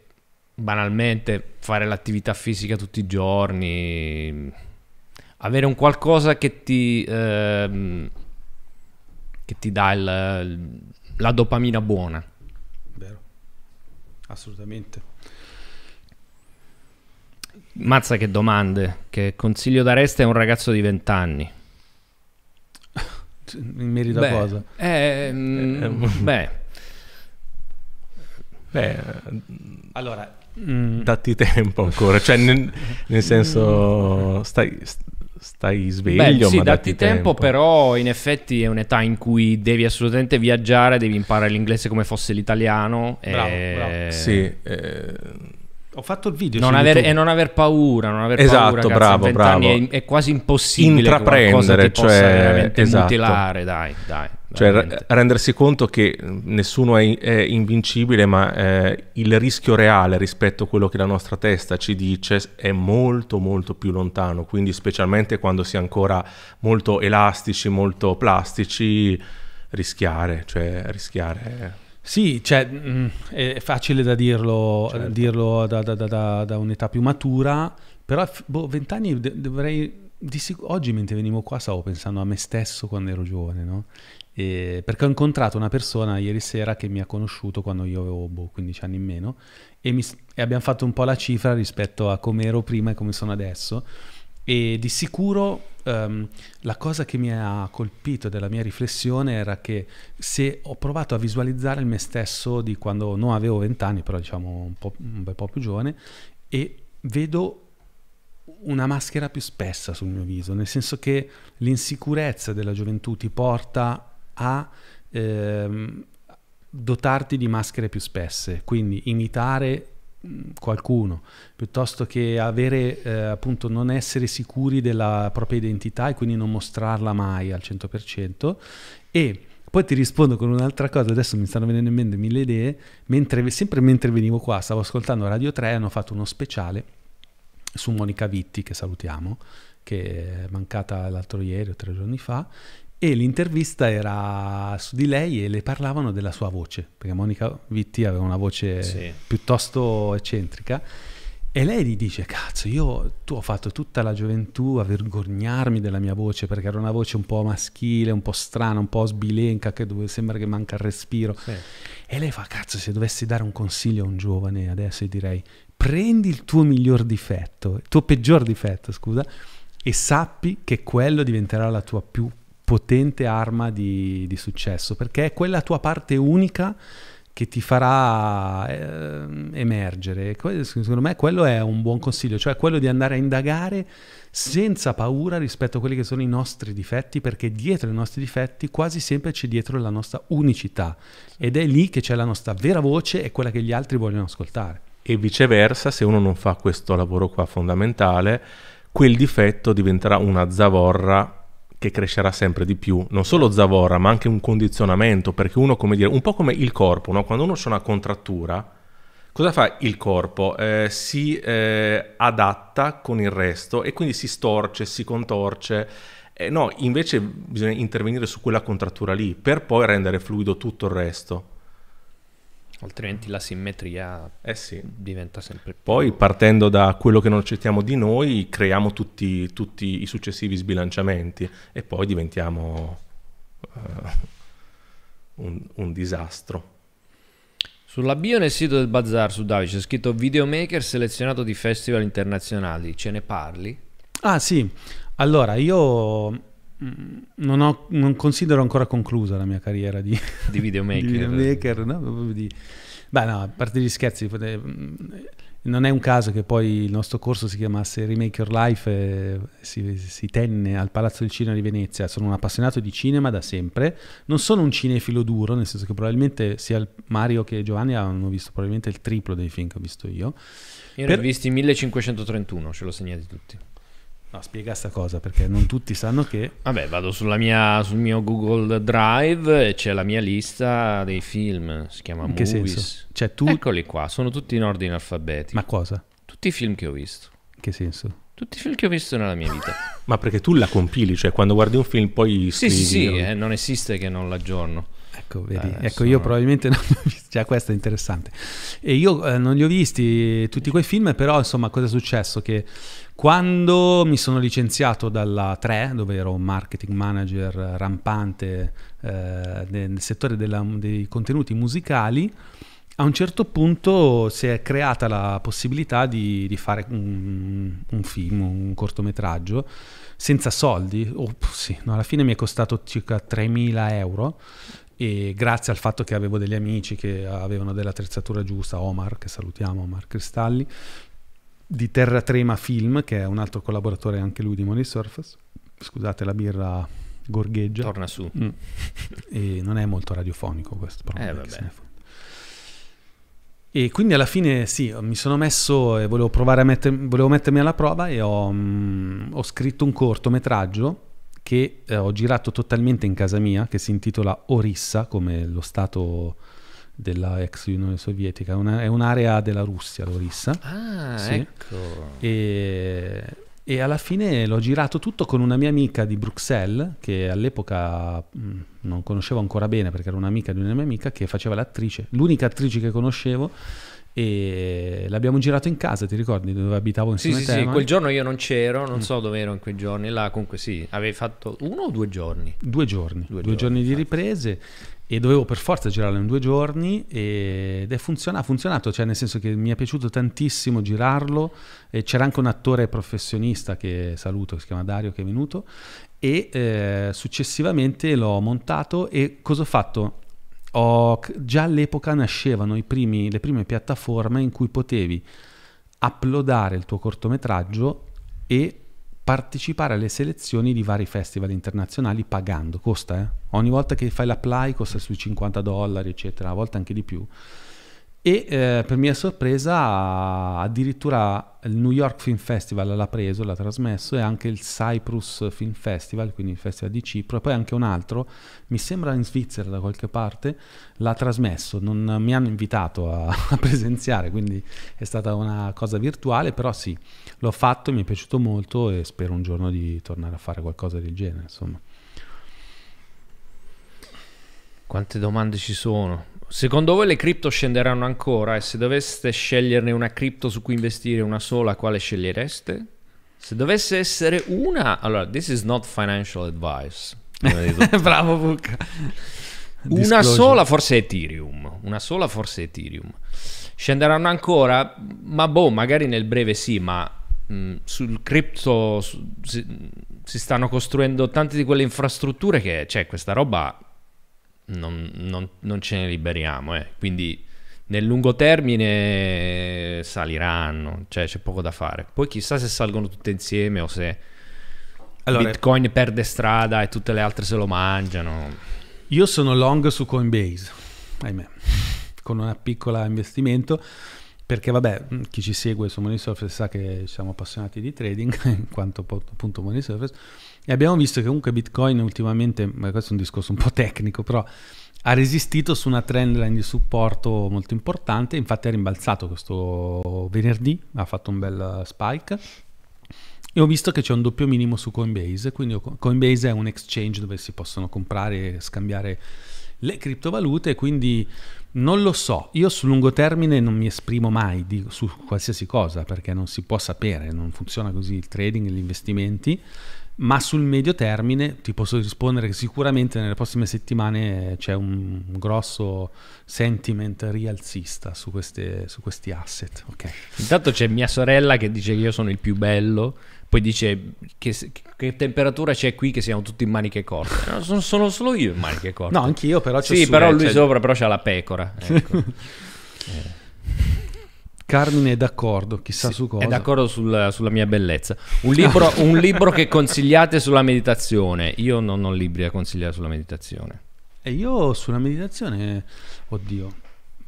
banalmente fare l'attività fisica tutti i giorni, avere un qualcosa che ti, ehm, che ti dà il- la dopamina buona. Vero. Assolutamente. Mazza che domande, che consiglio dareste a un ragazzo di 20 anni? In merito Beh, a cosa? eh, mm, Eh, beh, Beh, Allora, mm, datti tempo ancora, cioè nel, nel senso stai, stai sveglio, beh, sì, ma datti tempo, tempo, però in effetti è un'età in cui devi assolutamente viaggiare, devi imparare l'inglese come fosse l'italiano. Bravo, e... bravo. Sì, eh, ho fatto il video Non aver- e non aver paura, non aver Esatto, paura, ragazzi, bravo, a 20 anni bravo. È, è quasi impossibile che Intraprendere, possa cioè, esatto. mutilare, dai, dai. cioè rendersi conto che nessuno è, è invincibile, ma eh, il rischio reale rispetto a quello che la nostra testa ci dice è molto molto più lontano, quindi specialmente quando si è ancora molto elastici, molto plastici, rischiare, cioè rischiare... Sì, cioè, mh, è facile da dirlo, Certo. dirlo da, da- da- da- da un'età più matura, però boh, vent'anni dovrei... sic- oggi mentre venivo qua stavo pensando a me stesso quando ero giovane, no? E- perché ho incontrato una persona ieri sera che mi ha conosciuto quando io avevo boh, 15 anni in meno e, mi e abbiamo fatto un po' la cifra rispetto a come ero prima e come sono adesso e di sicuro ehm, la cosa che mi ha colpito della mia riflessione era che se ho provato a visualizzare me stesso di quando non avevo 20 anni, però diciamo un, po', un bel po' più giovane, e vedo una maschera più spessa sul mio viso, nel senso che l'insicurezza della gioventù ti porta a ehm, dotarti di maschere più spesse, quindi imitare qualcuno piuttosto che avere eh, appunto non essere sicuri della propria identità e quindi non mostrarla mai al 100% e poi ti rispondo con un'altra cosa, adesso mi stanno venendo in mente mille idee, mentre, sempre mentre venivo qua, stavo ascoltando Radio 3, hanno fatto uno speciale su Monica Vitti, che salutiamo, che è mancata l'altro ieri o tre giorni fa, e l'intervista era su di lei e le parlavano della sua voce, perché Monica Vitti aveva una voce sì. piuttosto eccentrica. E lei gli dice, cazzo, io tu ho fatto tutta la gioventù a vergognarmi della mia voce perché era una voce un po' maschile, un po' strana, un po' sbilenca, che dove sembra che manca il respiro. Sì. E lei fa, cazzo, se dovessi dare un consiglio a un giovane adesso direi, prendi il tuo miglior difetto, il tuo peggior difetto, scusa, e sappi che quello diventerà la tua più potente arma di, di successo, perché è quella tua parte unica che ti farà eh, emergere. Secondo me quello è un buon consiglio, cioè quello di andare a indagare senza paura rispetto a quelli che sono i nostri difetti, perché dietro i nostri difetti quasi sempre c'è dietro la nostra unicità. Ed è lì che c'è la nostra vera voce e quella che gli altri vogliono ascoltare. E viceversa, se uno non fa questo lavoro qua fondamentale, quel difetto diventerà una zavorra che crescerà sempre di più, non solo zavorra, ma anche un condizionamento, perché uno, come dire, un po' come il corpo, no? quando uno ha una contrattura, cosa fa il corpo? Eh, si eh, adatta con il resto e quindi si storce, si contorce. Eh, no, invece bisogna intervenire su quella contrattura lì per poi rendere fluido tutto il resto. Altrimenti la simmetria eh sì. diventa sempre più... Poi partendo da quello che non accettiamo di noi, creiamo tutti, tutti i successivi sbilanciamenti e poi diventiamo uh, un, un, disastro. Sulla bio nel sito del Bazar su Davi c'è scritto videomaker selezionato di festival internazionali, ce ne parli? Ah sì, allora io non, ho, non, considero ancora conclusa la mia carriera di, di videomaker. di videomaker no? Di, beh, no, a parte gli scherzi, mm, non è un caso che poi il nostro corso si chiamasse Remake Your Life e si, si, tenne al Palazzo del Cinema di Venezia. Sono un appassionato di cinema da sempre. Non sono un cinefilo duro, nel senso che probabilmente sia Mario che Giovanni hanno visto probabilmente il triplo dei film che ho visto io. Io per... ne ho visti 1531, ce l'ho segnati tutti. No, spiega sta cosa perché non tutti sanno che... Vabbè, vado mia, sul mio Google Drive e c'è la mia lista dei film, si chiama In Movies. che senso? Cioè, tu... Eccoli qua, sono tutti in ordine alfabetico. Ma cosa? Tutti i film che ho visto. In che senso? Tutti i film che ho visto nella mia vita. Ma perché tu la compili, cioè quando guardi un film poi scrivi... Sì, sì, sì, eh, non esiste che non l'aggiorno. Ecco, vedi, eh, ecco io probabilmente non li ho visti, cioè questo è interessante. E io eh, non li ho visti tutti quei film, però insomma cosa è successo? Che quando mi sono licenziato dalla 3, dove ero marketing manager rampante eh, nel settore della, dei contenuti musicali, a un certo punto si è creata la possibilità di, di fare un, un, film, un cortometraggio, senza soldi. Oh, sì, no, alla fine mi è costato circa 3.000 euro e grazie al fatto che avevo degli amici che avevano dell'attrezzatura giusta, Omar, che salutiamo, Omar Cristalli, di Terra Trema Film, che è un altro collaboratore anche lui di Money Surface. Scusate, la birra gorgheggia. Torna su. Mm. E non è molto radiofonico questo, però. Eh, vabbè. E quindi alla fine sì, mi sono messo e volevo provare a metter, volevo mettermi alla prova e ho, mm, ho scritto un cortometraggio che eh, ho girato totalmente in casa mia, che si intitola Orissa, come lo stato della ex Unione Sovietica, una, è un'area della Russia, l'Orissa. Ah, sì. ecco. E, e, alla fine l'ho girato tutto con una mia amica di Bruxelles, che all'epoca mh, non conoscevo ancora bene perché era un'amica di una mia amica che faceva l'attrice, l'unica attrice che conoscevo e l'abbiamo girato in casa, ti ricordi dove abitavo insieme sì, a te? Sì, sì, quel giorno io non c'ero, non mm. so dove ero in quei giorni, là comunque sì, avevi fatto uno o due giorni? Due giorni, due, due giorni, giorni di riprese e dovevo per forza girarlo in due giorni ed è funziona, ha funzionato, cioè nel senso che mi è piaciuto tantissimo girarlo c'era anche un attore professionista che saluto, che si chiama Dario, che è venuto e eh, successivamente l'ho montato e cosa ho fatto? Ho, già all'epoca nascevano primi, le prime piattaforme in cui potevi uploadare il tuo cortometraggio e partecipare alle selezioni di vari festival internazionali pagando, costa eh? ogni volta che fai l'apply costa sui 50 dollari eccetera, a volte anche di più. E eh, per mia sorpresa addirittura il New York Film Festival l'ha preso, l'ha trasmesso e anche il Cyprus Film Festival, quindi il Festival di Cipro e poi anche un altro, mi sembra in Svizzera da qualche parte, l'ha trasmesso, non mi hanno invitato a, a presenziare, quindi è stata una cosa virtuale, però sì, l'ho fatto, mi è piaciuto molto e spero un giorno di tornare a fare qualcosa del genere, insomma. Quante domande ci sono? Secondo voi le cripto scenderanno ancora e se doveste sceglierne una cripto su cui investire una sola, quale scegliereste? Se dovesse essere una, allora, this is not financial advice. Bravo Bucca. Una sola forse Ethereum, una sola forse Ethereum. Scenderanno ancora? Ma boh, magari nel breve sì, ma mh, sul cripto su, si, si, stanno costruendo tante di quelle infrastrutture che, cioè, questa roba non, non, non ce ne liberiamo. Eh. Quindi nel lungo termine saliranno, cioè c'è poco da fare. Poi chissà se salgono tutte insieme o se allora, Bitcoin perde strada e tutte le altre se lo mangiano. Io sono long su Coinbase, ahimè, con un piccolo investimento. Perché vabbè, chi ci segue su Money Surface sa che siamo appassionati di trading, in quanto appunto Money Surface, e abbiamo visto che comunque Bitcoin ultimamente, questo è un discorso un po' tecnico, però ha resistito su una trendline di supporto molto importante, infatti è rimbalzato questo venerdì, ha fatto un bel spike e ho visto che c'è un doppio minimo su Coinbase, quindi Coinbase è un exchange dove si possono comprare e scambiare le criptovalute, quindi non lo so, io sul lungo termine non mi esprimo mai di, su qualsiasi cosa perché non si può sapere, non funziona così il trading e gli investimenti ma sul medio termine ti posso rispondere che sicuramente nelle prossime settimane c'è un grosso sentiment rialzista su, queste, su questi asset. Okay. Intanto c'è mia sorella che dice che io sono il più bello, poi dice che, che temperatura c'è qui che siamo tutti in maniche corte. No, sono, sono, solo io in maniche corte. No, anch'io però c'è Sì, però lui c'è... sopra però c'ha la pecora. Ecco. eh. Carmine è d'accordo, chissà sì, su cosa. È d'accordo sul, sulla mia bellezza. Un libro, un libro, che consigliate sulla meditazione. Io non ho libri da consigliare sulla meditazione. E io sulla meditazione, oddio,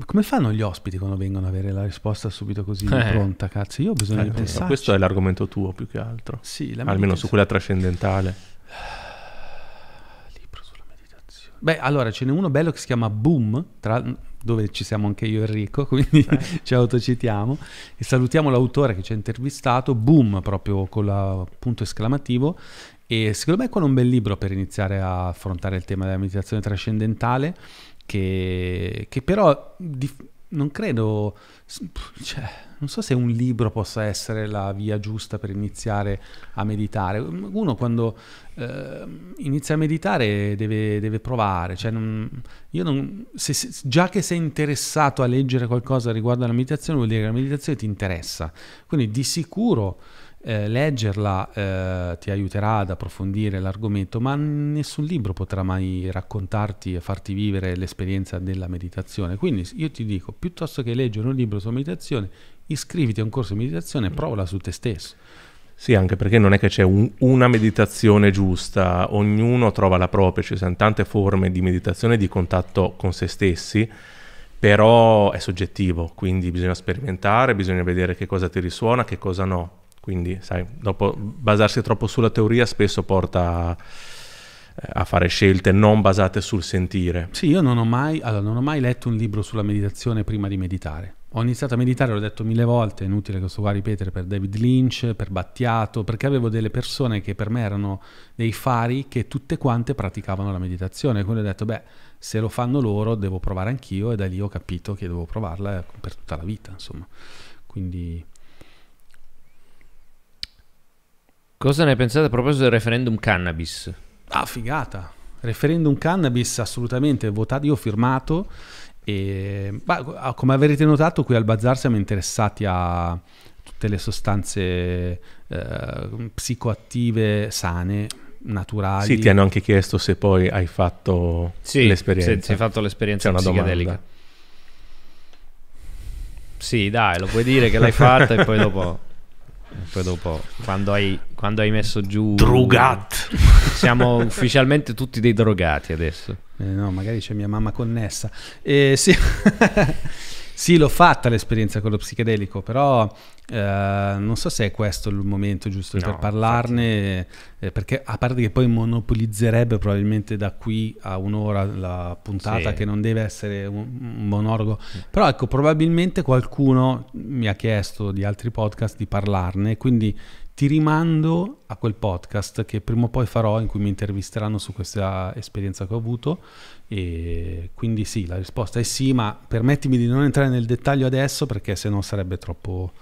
come fanno gli ospiti quando vengono a avere la risposta subito così eh. pronta? Cazzo, io ho bisogno eh, di pensare. Questo è l'argomento tuo più che altro. Sì, almeno su quella trascendentale. Libro sulla meditazione. Beh, allora ce n'è uno bello che si chiama Boom, tra, dove ci siamo anche io e Enrico, quindi eh. ci autocitiamo e salutiamo l'autore che ci ha intervistato, boom proprio con il punto esclamativo e secondo me è quello un bel libro per iniziare a affrontare il tema della meditazione trascendentale che, che però di, non credo, cioè, non so se un libro possa essere la via giusta per iniziare a meditare. Uno quando eh, inizia a meditare deve, deve provare, cioè non, non, se, se, già che sei interessato a leggere qualcosa riguardo alla meditazione vuol dire che la meditazione ti interessa. Quindi di sicuro eh, leggerla eh, ti aiuterà ad approfondire l'argomento, ma nessun libro potrà mai raccontarti e farti vivere l'esperienza della meditazione. Quindi io ti dico, piuttosto che leggere un libro sulla meditazione, iscriviti a un corso di meditazione e provala su te stesso. Sì, anche perché non è che c'è un, una meditazione giusta, ognuno trova la propria, ci sono tante forme di meditazione e di contatto con se stessi, però è soggettivo, quindi bisogna sperimentare, bisogna vedere che cosa ti risuona, che cosa no. Quindi, sai, dopo basarsi troppo sulla teoria spesso porta a, a fare scelte non basate sul sentire. Sì, io non ho, mai, allora, non ho mai letto un libro sulla meditazione prima di meditare. Ho iniziato a meditare, l'ho detto mille volte, è inutile che sto qua a ripetere, per David Lynch, per Battiato, perché avevo delle persone che per me erano dei fari che tutte quante praticavano la meditazione. Quindi ho detto, beh, se lo fanno loro devo provare anch'io e da lì ho capito che devo provarla per tutta la vita, insomma. Quindi Cosa ne pensate a proposito del referendum cannabis? Ah, figata. Referendum cannabis assolutamente votato, io ho firmato e bah, come avrete notato qui al Bazar siamo interessati a tutte le sostanze eh, psicoattive sane, naturali. Sì, ti hanno anche chiesto se poi hai fatto sì, l'esperienza. Se, se hai fatto l'esperienza C'è psichedelica. Domanda. Sì, dai, lo puoi dire che l'hai fatta e poi dopo... E poi dopo, quando hai, quando hai messo giù... Drugat! Siamo ufficialmente tutti dei drogati adesso. Eh, no, magari c'è mia mamma connessa. Eh, sì. sì, l'ho fatta l'esperienza con lo psichedelico, però eh, non so se è questo il momento giusto No, per parlarne, eh, perché a parte che poi monopolizzerebbe probabilmente da qui a un'ora la puntata Sì. che non deve essere un, un monologo, però ecco, probabilmente qualcuno mi ha chiesto di altri podcast di parlarne, quindi ti rimando a quel podcast che prima o poi farò in cui mi intervisteranno su questa esperienza che ho avuto e quindi sì, la risposta è sì, ma permettimi di non entrare nel dettaglio adesso perché sennò sarebbe troppo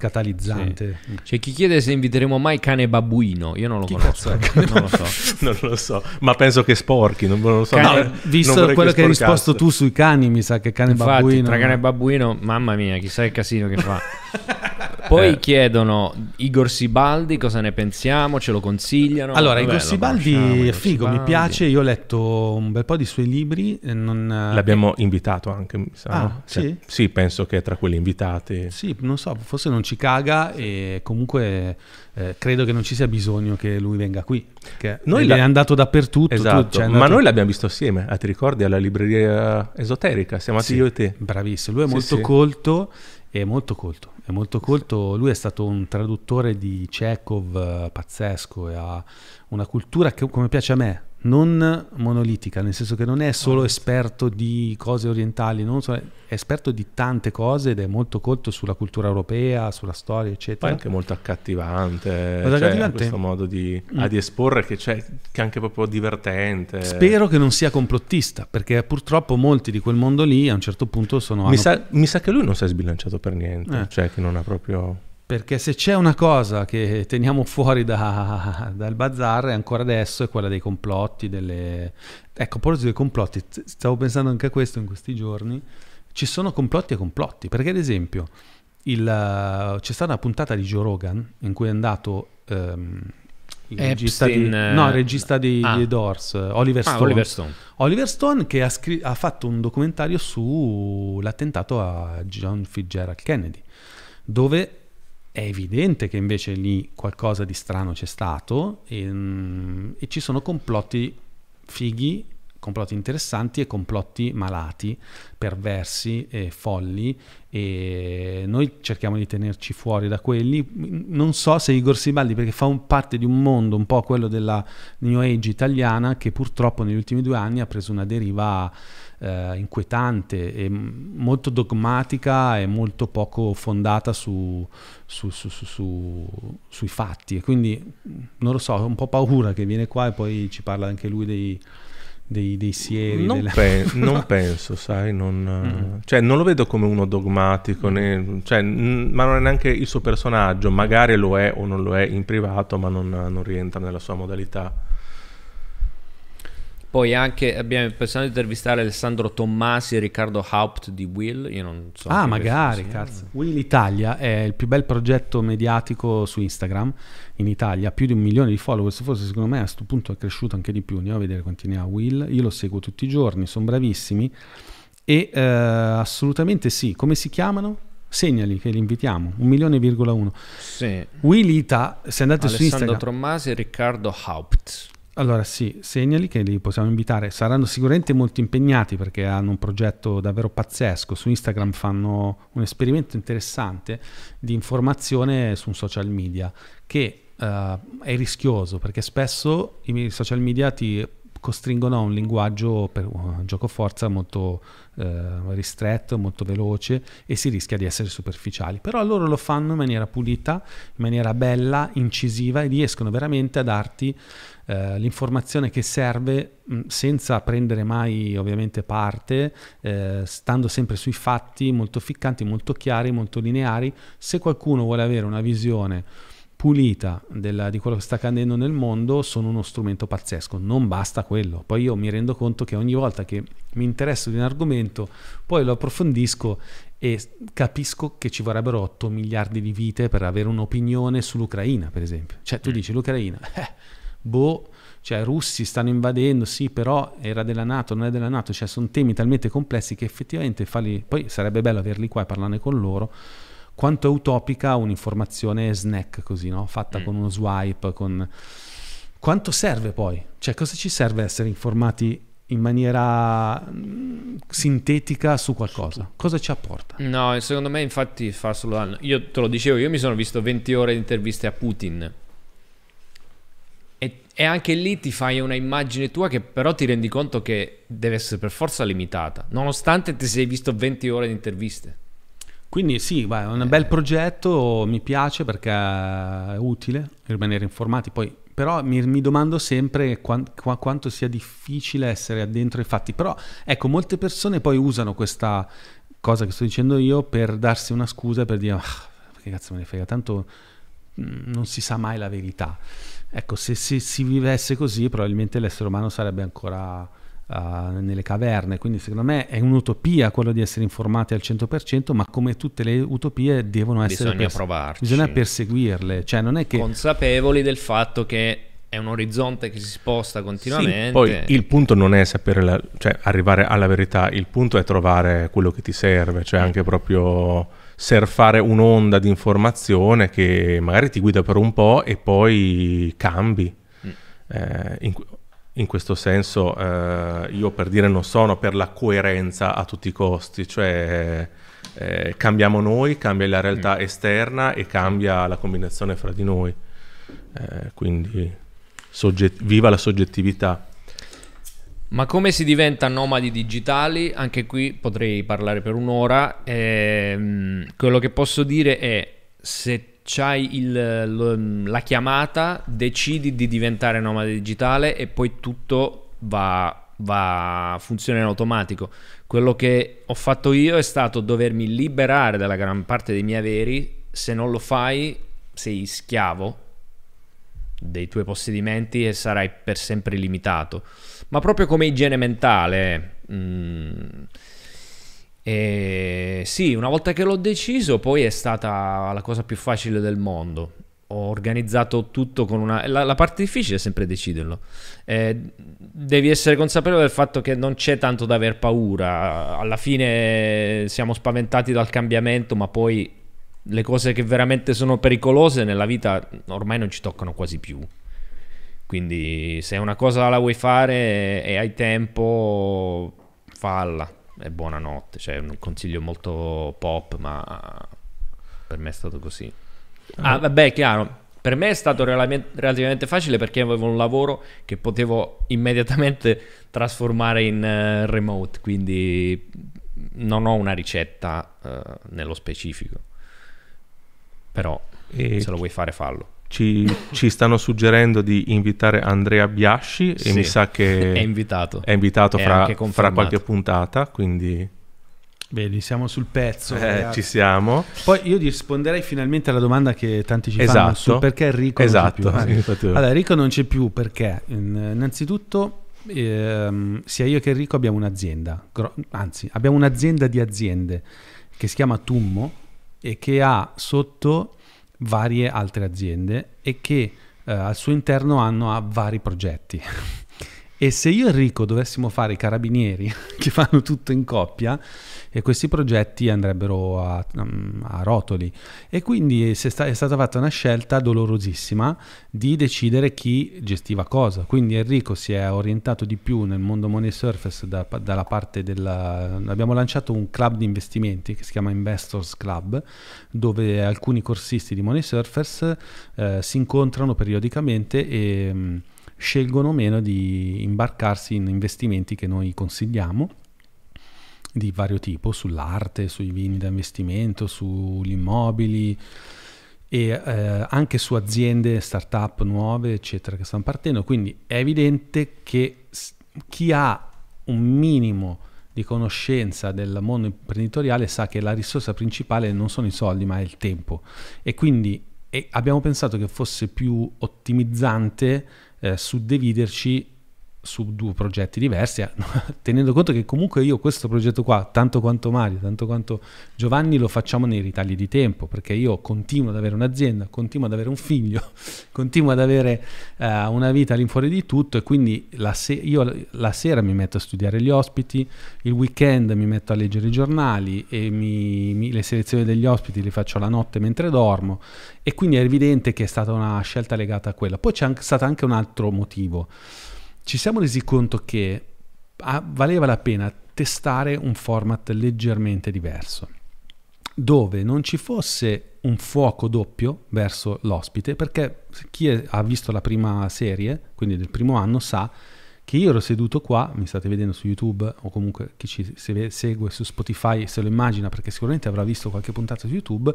catalizzante. C'è chi chiede se inviteremo mai cane babbuino. Io non lo Chi conosco. Non lo so. non lo so, ma penso che sporchi, non non lo so. Cane- No, visto quello che hai risposto tu sui cani, mi sa che cane Infatti, babbuino tra cane e babbuino, mamma mia, chissà il casino che fa. Poi Eh. chiedono Igor Sibaldi cosa ne pensiamo, ce lo consigliano. Allora, Vabbè, Igor Sibaldi conosciamo, è figo, mi Sibaldi. piace. Io ho letto un bel po' di suoi libri. e Non, L'abbiamo invitato anche, mi sa, Ah? Cioè, sì? sì, penso che è tra quelli invitati. Sì, non so, forse non ci caga e comunque eh, credo che non ci sia bisogno che lui venga qui. Noi la- è andato dappertutto. tu Esatto, sei ma andato- noi l'abbiamo visto assieme, ah, ti ricordi, alla libreria esoterica, siamo andati Sì, io e te. Bravissimo, lui è Sì, molto sì. colto. È molto colto, è molto colto. Lui è stato un traduttore di Chekhov eh, pazzesco e ha una cultura che, come piace a me, non monolitica, nel senso che non è solo esperto di cose orientali, non so, è esperto di tante cose ed è molto colto sulla cultura europea, sulla storia, Poi eccetera. anche molto accattivante, Molto cioè, questo modo di, Mm. di esporre che, c'è, che è anche proprio divertente. Spero che non sia complottista, perché purtroppo molti di quel mondo lì a un certo punto sono... Mi hanno- sa, mi sa che lui non si è sbilanciato per niente, Eh. cioè che non ha proprio... Perché se c'è una cosa che teniamo fuori da- dal bazar è ancora adesso è quella dei complotti, delle... Ecco, a proposito dei complotti, stavo pensando anche a questo in questi giorni, ci sono complotti e complotti, perché ad esempio il, c'è stata una puntata di Joe Rogan in cui è andato ehm, il regista di, eh, no, il regista di, ah. Doors, Oliver Ah, Stone. Oliver Stone. Oliver Stone che ha, scri- ha fatto un documentario sull'attentato a John Fitzgerald Kennedy, dove è evidente che invece lì qualcosa di strano c'è stato e, mm, e ci sono complotti fighi, complotti interessanti e complotti malati, perversi e folli e noi cerchiamo di tenerci fuori da quelli. Non so se Igor Sibaldi, perché fa un- parte di un mondo, un po' quello della New Age italiana, che purtroppo negli ultimi due anni ha preso una deriva eh, inquietante e molto dogmatica e molto poco fondata su, su- su- su- su- sui fatti. E quindi mh, non lo so, ho un po' paura che viene qua e poi ci parla anche lui dei, dei, dei sieri. Non, delle- pe- non penso, sai, non, Mm. cioè, non lo vedo come uno dogmatico, né- cioè, n- ma non è neanche il suo personaggio, magari lo è o non lo è in privato, ma non, non rientra nella sua modalità. Poi anche abbiamo pensato di intervistare Alessandro Tommasi e Riccardo Haupt di Will. Io non so. Ah, magari, cazzo. Will Italia è il più bel progetto mediatico su Instagram in Italia, più di un milione di followers, forse secondo me a questo punto è cresciuto anche di più, andiamo a vedere quanti ne ha Will, io lo seguo tutti i giorni, sono bravissimi e eh, assolutamente sì, come si chiamano? Segnali che li invitiamo, un milione virgola uno. Sì. Will Ita, se andate su Alessandro Instagram, Tommasi e Riccardo Haupt. Allora sì, segnali che li possiamo invitare, saranno sicuramente molto impegnati perché hanno un progetto davvero pazzesco, su Instagram fanno un esperimento interessante di informazione su un social media che eh, è rischioso perché spesso i social media ti costringono a un linguaggio per uh, gioco forza molto eh, ristretto, molto veloce e si rischia di essere superficiali. Però loro lo fanno in maniera pulita, in maniera bella, incisiva e riescono veramente a darti eh, l'informazione che serve mh, senza prendere mai ovviamente parte, eh, stando sempre sui fatti molto ficcanti, molto chiari, molto lineari. Se qualcuno vuole avere una visione pulita della- di quello che sta accadendo nel mondo sono uno strumento pazzesco, non basta quello. Poi io mi rendo conto che ogni volta che mi interesso di un argomento, poi lo approfondisco e capisco che ci vorrebbero 8 miliardi di vite per avere un'opinione sull'Ucraina, per esempio. Cioè tu dici l'Ucraina, eh, boh, cioè i russi stanno invadendo, sì, però era della Nato, non è della Nato, cioè sono temi talmente complessi che effettivamente farli, poi sarebbe bello averli qua e parlarne con loro quanto è utopica un'informazione snack così, no? fatta Mm. con uno swipe, con... Quanto serve poi? Cioè, cosa ci serve essere informati in maniera mm, sintetica su qualcosa? Cosa ci apporta? No, secondo me infatti fa solo danno. Io te lo dicevo, io mi sono visto 20 ore di interviste a Putin. E, anche lì ti fai una immagine tua che però ti rendi conto che deve essere per forza limitata, nonostante ti sei visto 20 ore di interviste. Quindi sì, è un bel progetto, mi piace perché è utile rimanere informati, poi però mi, mi domando sempre quan- qua- quanto sia difficile essere addentro ai fatti, però ecco, molte persone poi usano questa cosa che sto dicendo io per darsi una scusa per dire, "Ah, che cazzo me ne frega, tanto mm, non si sa mai la verità. Ecco, se si, si vivesse così probabilmente l'essere umano sarebbe ancora uh, nelle caverne, quindi secondo me è un'utopia quello di essere informati al 100%, ma come tutte le utopie devono essere Bisogna pers- provarci. bisogna perseguirle, cioè non è che Consapevoli del fatto che è un orizzonte che si sposta continuamente. Sì, poi il punto non è sapere, la- cioè arrivare alla verità, il punto è trovare quello che ti serve, cioè anche proprio surfare un'onda di informazione che magari ti guida per un po' e poi cambi. Mm. Eh, in, in questo senso eh, io per dire non sono per la coerenza a tutti i costi, cioè eh, cambiamo noi, cambia la realtà Mm. esterna e cambia la combinazione fra di noi. Eh, quindi sogget- viva la soggettività. Ma come si diventa nomadi digitali? Anche qui potrei parlare per un'ora. Ehm, quello che posso dire è se c'hai il- la chiamata, decidi di diventare nomade digitale e poi tutto va, va funziona in automatico. Quello che ho fatto io è stato dovermi liberare dalla gran parte dei miei averi. Se non lo fai, sei schiavo dei tuoi possedimenti e sarai per sempre limitato. Ma proprio come igiene mentale. mm, e sì, una volta che l'ho deciso, poi è stata la cosa più facile del mondo. Ho organizzato tutto con una... La, la parte difficile è sempre deciderlo. Eh, devi essere consapevole del fatto che non c'è tanto da aver paura. Alla fine siamo spaventati dal cambiamento, ma poi le cose che veramente sono pericolose nella vita ormai non ci toccano quasi più. Quindi se una cosa la vuoi fare e hai tempo, falla. E buonanotte. Cioè, è un consiglio molto pop, ma per me è stato così. Ah, vabbè, chiaro. Per me è stato relativamente facile perché avevo un lavoro che potevo immediatamente trasformare in eh, remote, quindi non ho una ricetta eh, nello specifico. Però E se lo vuoi fare, fallo. Ci, ci stanno suggerendo di invitare Andrea Biasci e Sì. mi sa che È invitato. è invitato È fra, fra qualche puntata, quindi vedi, siamo sul pezzo. eh, ci siamo. Poi io risponderei finalmente alla domanda che tanti ci fanno Esatto. su perché Enrico Esatto, non c'è più. sì, Allora, Enrico non c'è più perché in- innanzitutto ehm, sia io che Enrico abbiamo un'azienda, gro- anzi abbiamo un'azienda di aziende che si chiama Tummo e che ha sotto varie altre aziende e che eh, al suo interno hanno ha vari progetti. E se io e Enrico dovessimo fare i carabinieri che fanno tutto in coppia, e questi progetti andrebbero a, mm, a rotoli. E quindi è, sta- è stata fatta una scelta dolorosissima di decidere chi gestiva cosa. Quindi Enrico si è orientato di più nel mondo Money Surface da- dalla parte della... Abbiamo lanciato un club di investimenti che si chiama Investors Club, dove alcuni corsisti di Money Surface eh, si incontrano periodicamente e... scelgono meno di imbarcarsi in investimenti che noi consigliamo di vario tipo, sull'arte, sui vini da investimento, sugli immobili e eh, anche su aziende, start-up nuove, eccetera, che stanno partendo. Quindi è evidente che chi ha un minimo di conoscenza del mondo imprenditoriale sa che la risorsa principale non sono i soldi, ma è il tempo. E quindi e abbiamo pensato che fosse più ottimizzante eh, suddividerci su due progetti diversi, tenendo conto che comunque io questo progetto qua, tanto quanto Mario, tanto quanto Giovanni, lo facciamo nei ritagli di tempo, perché io continuo ad avere un'azienda, continuo ad avere un figlio, continuo ad avere uh, una vita all'infuori di tutto e quindi la se- io la sera mi metto a studiare gli ospiti, il weekend mi metto a leggere i giornali e mi, mi, le selezioni degli ospiti le faccio la notte mentre dormo e quindi è evidente che è stata una scelta legata a quella. Poi c'è anche, stato anche un altro motivo ci siamo resi conto che valeva la pena testare un format leggermente diverso, dove non ci fosse un fuoco doppio verso l'ospite, perché chi è, ha visto la prima serie, quindi del primo anno, sa che io ero seduto qua, mi state vedendo su YouTube o comunque chi ci segue su Spotify se lo immagina perché sicuramente avrà visto qualche puntata su YouTube,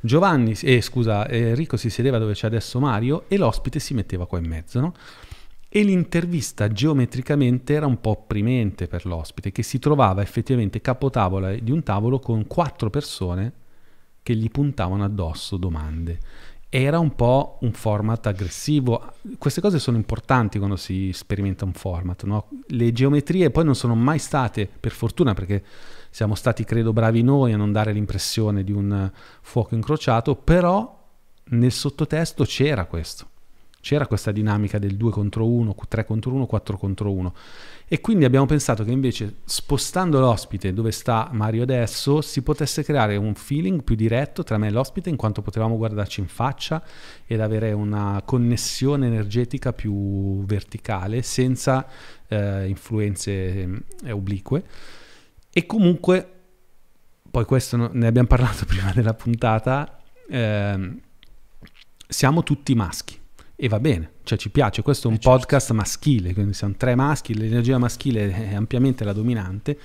Giovanni, eh, scusa, Enrico si sedeva dove c'è adesso Mario e l'ospite si metteva qua in mezzo, no? E l'intervista geometricamente era un po' opprimente per l'ospite, che si trovava effettivamente capotavola di un tavolo con quattro persone che gli puntavano addosso domande. Era un po' un format aggressivo. Queste cose sono importanti quando si sperimenta un format. No? Le geometrie poi non sono mai state, per fortuna, perché siamo stati, credo, bravi noi a non dare l'impressione di un fuoco incrociato, però nel sottotesto c'era questo c'era questa dinamica del 2 contro 1, 3 contro 1, 4 contro 1 e quindi abbiamo pensato che invece spostando l'ospite dove sta Mario adesso si potesse creare un feeling più diretto tra me e l'ospite in quanto potevamo guardarci in faccia ed avere una connessione energetica più verticale senza eh, influenze eh, oblique. E comunque poi questo ne abbiamo parlato prima della puntata eh, siamo tutti maschi e va bene, cioè ci piace, questo è un eh, certo. podcast maschile, quindi siamo tre maschi, l'energia maschile è ampiamente la dominante,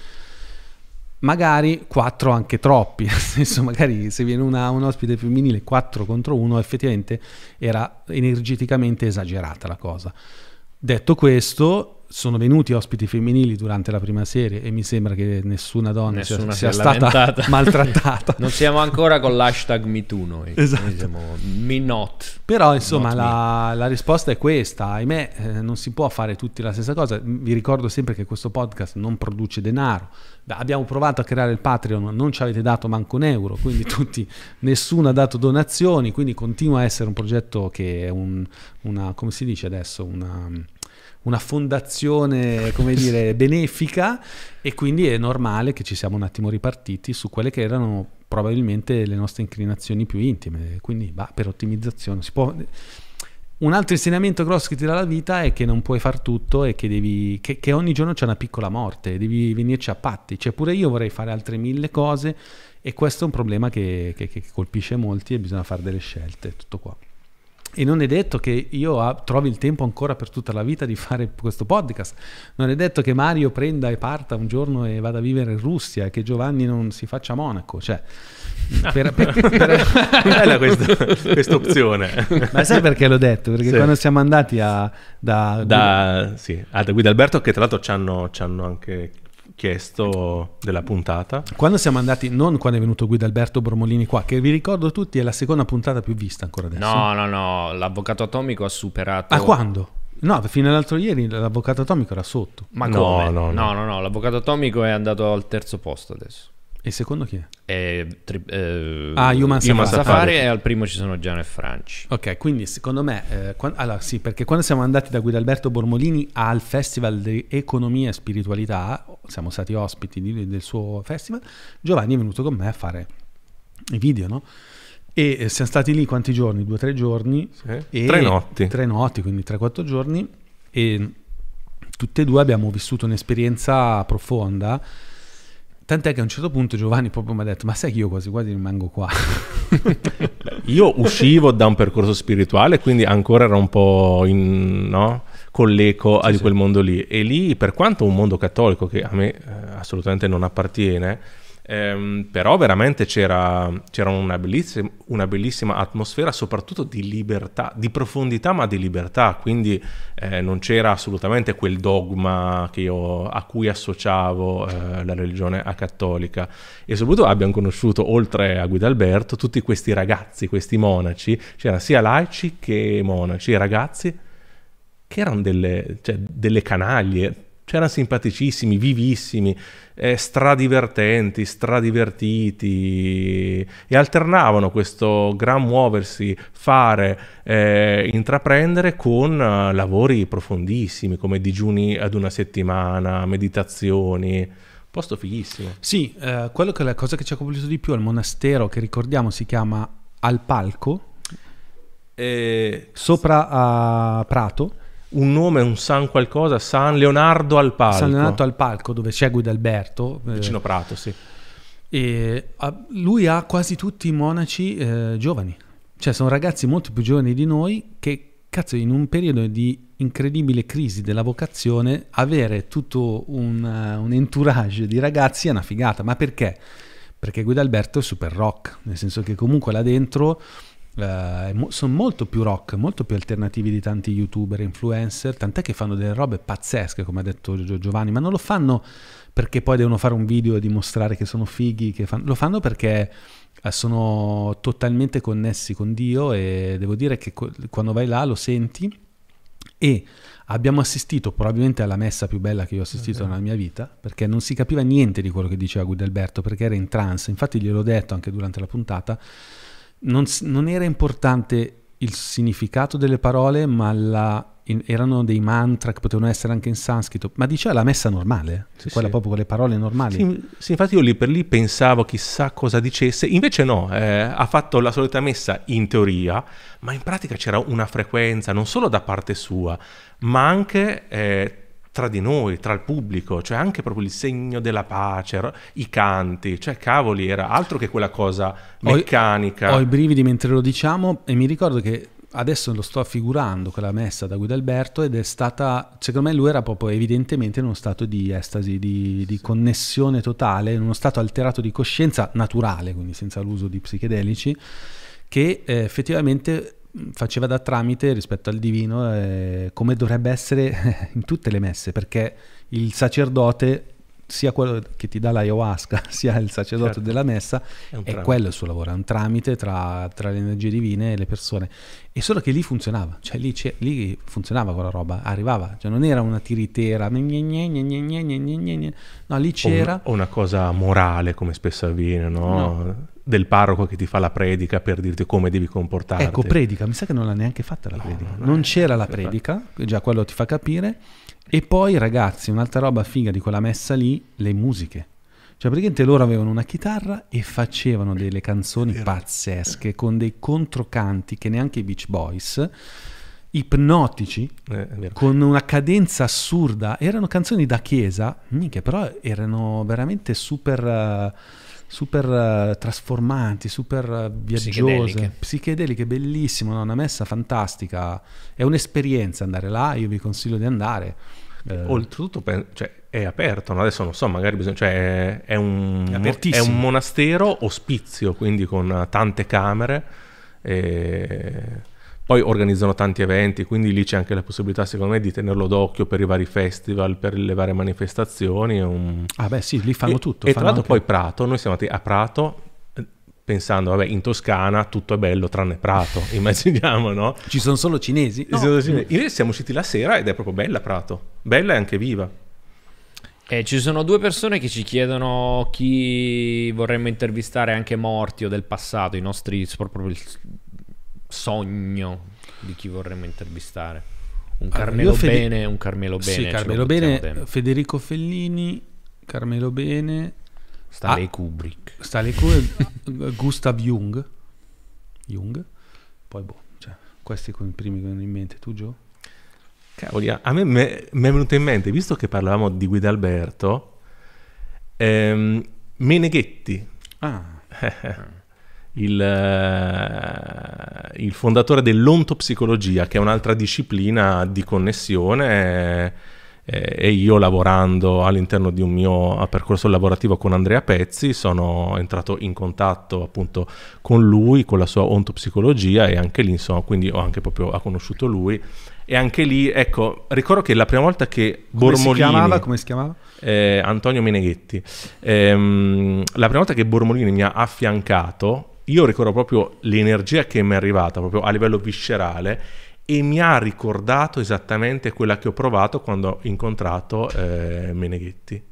magari quattro anche troppi, nel senso magari se viene una, un ospite femminile 4 contro 1 effettivamente era energeticamente esagerata la cosa. Detto questo, sono venuti ospiti femminili durante la prima serie e mi sembra che nessuna donna nessuna sia, sia stata maltrattata. non siamo ancora con l'hashtag MeToo noi, esatto. noi siamo me not. Però insomma not la, la, risposta è questa, ahimè eh, non si può fare tutti la stessa cosa, vi ricordo sempre che questo podcast non produce denaro, abbiamo provato a creare il Patreon, non ci avete dato manco un euro, quindi tutti, nessuno ha dato donazioni, quindi continua a essere un progetto che è un, una, come si dice adesso, una una fondazione, come dire, benefica e quindi è normale che ci siamo un attimo ripartiti su quelle che erano probabilmente le nostre inclinazioni più intime, quindi va per ottimizzazione. Può... Un altro insegnamento grosso che ti dà la vita è che non puoi far tutto e che, devi, che, che ogni giorno c'è una piccola morte, devi venirci a patti. Cioè pure io vorrei fare altre mille cose e questo è un problema che, che colpisce molti e bisogna fare delle scelte, tutto qua. E non è detto che io trovi il tempo ancora per tutta la vita di fare questo podcast. Non è detto che Mario prenda e parta un giorno e vada a vivere in Russia che Giovanni non si faccia monaco. Cioè, per, per, per... bella questa opzione. Ma sai perché l'ho detto? Perché sì. quando siamo andati a, da, da, sì, a Guido Alberto, che tra l'altro ci hanno, ci hanno anche chiesto della puntata. Quando siamo andati, non quando è venuto Guido Alberto Bromolini qua, che vi ricordo tutti è la seconda puntata più vista ancora adesso. No, no, no, l'avvocato atomico ha superato... Ah, quando? No, fino all'altro ieri l'avvocato atomico era sotto. Ma no, come? No, no, no, no, l'avvocato atomico è andato al terzo posto adesso. E secondo chi è? è tri- eh, ah, Human, Human Safari. Safari. e al primo ci sono Gian e Franci. Ok, quindi secondo me, eh, quando, allora sì, perché quando siamo andati da Guidalberto Bormolini al Festival di Economia e Spiritualità, siamo stati ospiti di, del suo festival, Giovanni è venuto con me a fare i video, no? E eh, siamo stati lì quanti giorni? Due o tre giorni? Sì. tre notti. Tre notti, quindi tre o quattro giorni e tutte e due abbiamo vissuto un'esperienza profonda Tant'è che a un certo punto Giovanni proprio mi ha detto: Ma sai che io quasi quasi rimango qua. io uscivo da un percorso spirituale, quindi ancora ero un po' in, no? con l'eco sì, di quel mondo lì. E lì, per quanto un mondo cattolico che a me eh, assolutamente non appartiene, Ehm, però veramente c'era, c'era una, bellissima, una, bellissima, atmosfera, soprattutto di libertà, di profondità, ma di libertà. Quindi eh, non c'era assolutamente quel dogma io, a cui associavo eh, la religione cattolica. E soprattutto abbiamo conosciuto, oltre a Guido Alberto, tutti questi ragazzi, questi monaci. C'erano sia laici che monaci, ragazzi che erano delle, cioè, delle canaglie, c'erano simpaticissimi, vivissimi, eh, stradivertenti, stradivertiti e alternavano questo gran muoversi, fare, eh, intraprendere con uh, lavori profondissimi come digiuni ad una settimana, meditazioni. Posto fighissimo. Sì, eh, quello che è la cosa che ci ha colpito di più al monastero, che ricordiamo si chiama Al Palco, E sopra a Prato, un nome, un San qualcosa, San Leonardo al palco. San Leonardo al Palco, dove c'è Guidalberto. eh, Vicino Prato, sì. E ha- lui ha quasi tutti i monaci eh, giovani, cioè sono ragazzi molto più giovani di noi che, cazzo, in un periodo di incredibile crisi della vocazione, avere tutto un, eh, un entourage di ragazzi è una figata. Ma perché? Perché Guidalberto è super rock, nel senso che comunque là dentro eh, è mo- sono molto più rock, molto più alternativi di tanti youtuber, influencer, tant'è che fanno delle robe pazzesche, come ha detto Gio- Giovanni, ma non lo fanno perché poi devono fare un video e dimostrare che sono fighi, che fan- lo fanno perché eh, sono totalmente connessi con Dio e devo dire che quando vai là lo senti e abbiamo assistito probabilmente alla messa più bella che io ho assistito nella mia vita perché non si capiva niente di quello che diceva Guidalberto perché era in trance. Infatti gliel'ho detto anche durante la puntata non, non era importante il significato delle parole ma la- in- erano dei mantra che potevano essere anche in sanscrito. Ma diceva la messa normale Sì, quella sì. proprio con le parole normali. Sì, sì, infatti io lì per lì pensavo chissà cosa dicesse, invece no, eh, ha fatto la solita messa in teoria, ma in pratica c'era una frequenza non solo da parte sua, ma anche eh, tra di noi, tra il pubblico, cioè anche proprio il segno della pace, i canti, cioè cavoli, era altro che quella cosa Ho meccanica. Ho i brividi mentre lo diciamo e mi ricordo che adesso lo sto affigurando quella messa da Guidalberto ed è stata, secondo me lui era proprio evidentemente in uno stato di estasi, di, di connessione totale, in uno stato alterato di coscienza naturale, quindi senza l'uso di psichedelici, che eh, effettivamente faceva da tramite rispetto al divino eh, come dovrebbe essere in tutte le messe, perché il sacerdote, sia quello che ti dà l'ayahuasca, sia il sacerdote certo. della messa, è, è, quello il suo lavoro, è un tramite tra, tra, le energie divine e le persone. E solo che lì funzionava, cioè lì, lì funzionava quella roba, arrivava, cioè non era una tiritera, gne gne gne no, lì c'era... O una, o una cosa morale come spesso avviene, no? no del parroco che ti fa la predica per dirti come devi comportarti. ecco, predica, mi sa che non l'ha neanche fatta la No, predica, no, non c'era la predica, già quello ti fa capire, e poi ragazzi, un'altra roba figa di quella messa lì, le musiche. Cioè praticamente loro avevano una chitarra e facevano delle canzoni pazzesche con dei controcanti che neanche i Beach Boys, ipnotici, Eh, con una cadenza assurda. Erano canzoni da chiesa, minchia, però erano veramente super, eh, super eh, trasformanti, super eh, viaggiose, Psichedeliche. psichedeliche, bellissimo, no? una messa fantastica. È un'esperienza andare là, io vi consiglio di andare. Eh, Oltretutto pen- cioè, è aperto, no? adesso non so, magari bisogna, cioè, è, un, È è un monastero ospizio, quindi con tante camere. e Poi organizzano tanti eventi, quindi lì c'è anche la possibilità, secondo me, di tenerlo d'occhio per i vari festival, per le varie manifestazioni. è un- ah beh sì, lì fanno e, tutto. E tra fanno l'altro anche- poi Prato, noi siamo andati a Prato eh, pensando, vabbè, in Toscana tutto è bello tranne Prato, immaginiamo, no? Ci sono solo cinesi? No. Invece siamo usciti la sera ed è proprio bella Prato, bella e anche viva. Eh, ci sono due persone che ci chiedono chi vorremmo intervistare anche morti o del passato, i nostri proprio il sogno di chi vorremmo intervistare. Un Carmelo Fede- Bene, un Carmelo Bene. Sì, Carmelo Bene, dentro. Federico Fellini, Carmelo Bene, Stanley Ah. Kubrick. Stanley Kubrick, Gustav Jung, Jung, poi boh, cioè, questi con i primi che mi vengono in mente, tu Gio? Cavoli, a me mi è venuto in mente, visto che parlavamo di Guidalberto, ehm, Meneghetti, Ah, il, eh, il fondatore dell'ontopsicologia, che è un'altra disciplina di connessione, eh, e io lavorando all'interno di un mio percorso lavorativo con Andrea Pezzi sono entrato in contatto appunto con lui, con la sua ontopsicologia e anche lì insomma, quindi ho anche proprio ha conosciuto lui e anche lì, ecco, ricordo che la prima volta che come si Bormolini chiamava? Come si chiamava? eh, Antonio Meneghetti. Ehm, la prima volta che Bormolini mi ha affiancato, io ricordo proprio l'energia che mi è arrivata proprio a livello viscerale e mi ha ricordato esattamente quella che ho provato quando ho incontrato eh, Meneghetti.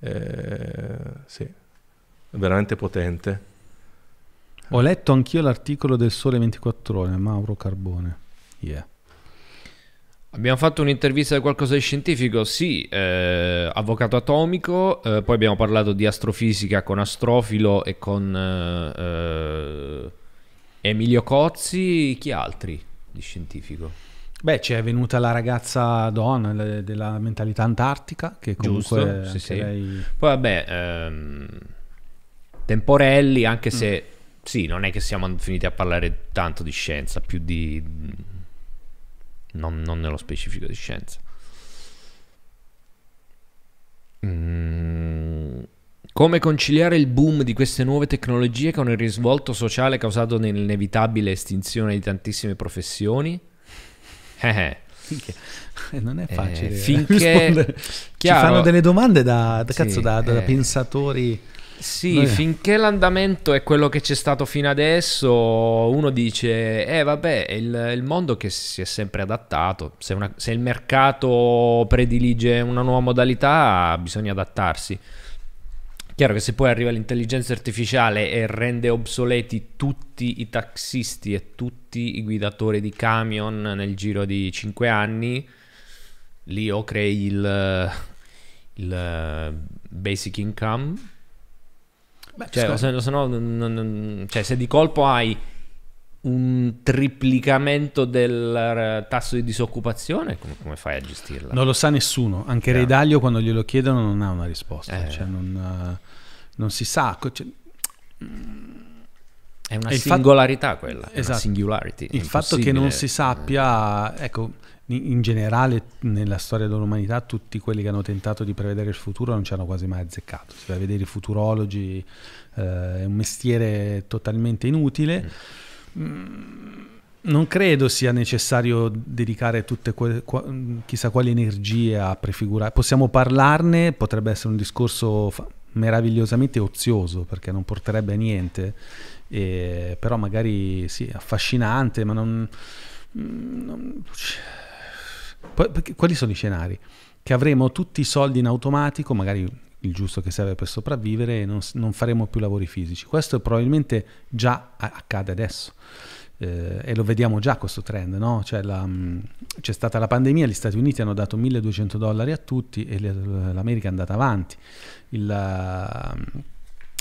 Eh, sì, veramente potente. Ho letto anch'io l'articolo del Sole 24 Ore, Mauro Carbone. Yeah. Abbiamo fatto un'intervista di qualcosa di scientifico, sì, eh, avvocato atomico, eh, poi abbiamo parlato di astrofisica con Astrofilo e con eh, eh Emilio Cozzi, chi altri di scientifico? Beh, ci è venuta la ragazza donna della mentalità antartica, che comunque Giusto, sì, sì. lei... Poi vabbè, ehm, Temporelli, anche se mm. sì, non è che siamo finiti a parlare tanto di scienza, più di... non, non nello specifico di scienza. Mm. Come conciliare il boom di queste nuove tecnologie con il risvolto sociale causato nell'inevitabile estinzione di tantissime professioni? Eh, eh, non è eh, facile eh, finché ci fanno delle domande da, da, sì, cazzo, da, da eh, pensatori sì, Noi... finché l'andamento è quello che c'è stato fino adesso, uno dice, eh vabbè, è il, il mondo che si è sempre adattato, se, una, se, il mercato predilige una nuova modalità bisogna adattarsi. Chiaro che se poi arriva l'intelligenza artificiale e rende obsoleti tutti i taxisti e tutti i guidatori di camion nel giro di 5 anni, lì o crei il, il basic income. Beh, cioè, se, se, no, non, non, cioè, se di colpo hai un triplicamento del tasso di disoccupazione, come, come, fai a gestirla? Non lo sa nessuno, anche Ray Dalio quando glielo chiedono non ha una risposta, eh. cioè non, non, si sa. Cioè, è una singolarità fatto, quella, esatto, singularity. Il fatto che non si sappia, ecco, in generale nella storia dell'umanità tutti quelli che hanno tentato di prevedere il futuro non ci hanno quasi mai azzeccato. Si va a vedere i futurologi, eh, è un mestiere totalmente inutile. Mm Mm, non credo sia necessario dedicare tutte que- chissà quali energie a prefigurare. Possiamo parlarne, potrebbe essere un discorso fa- meravigliosamente ozioso perché non porterebbe a niente, e, però magari sì, affascinante, ma non, mm, Quali sono i scenari? Che avremo tutti i soldi in automatico, magari il giusto che serve per sopravvivere e non, non faremo più lavori fisici. Questo probabilmente già accade adesso. Eh, e lo vediamo già questo trend, no? cioè la, mh, c'è stata la pandemia, gli Stati Uniti hanno dato 1200 dollari a tutti e l'America è andata avanti. Il, uh,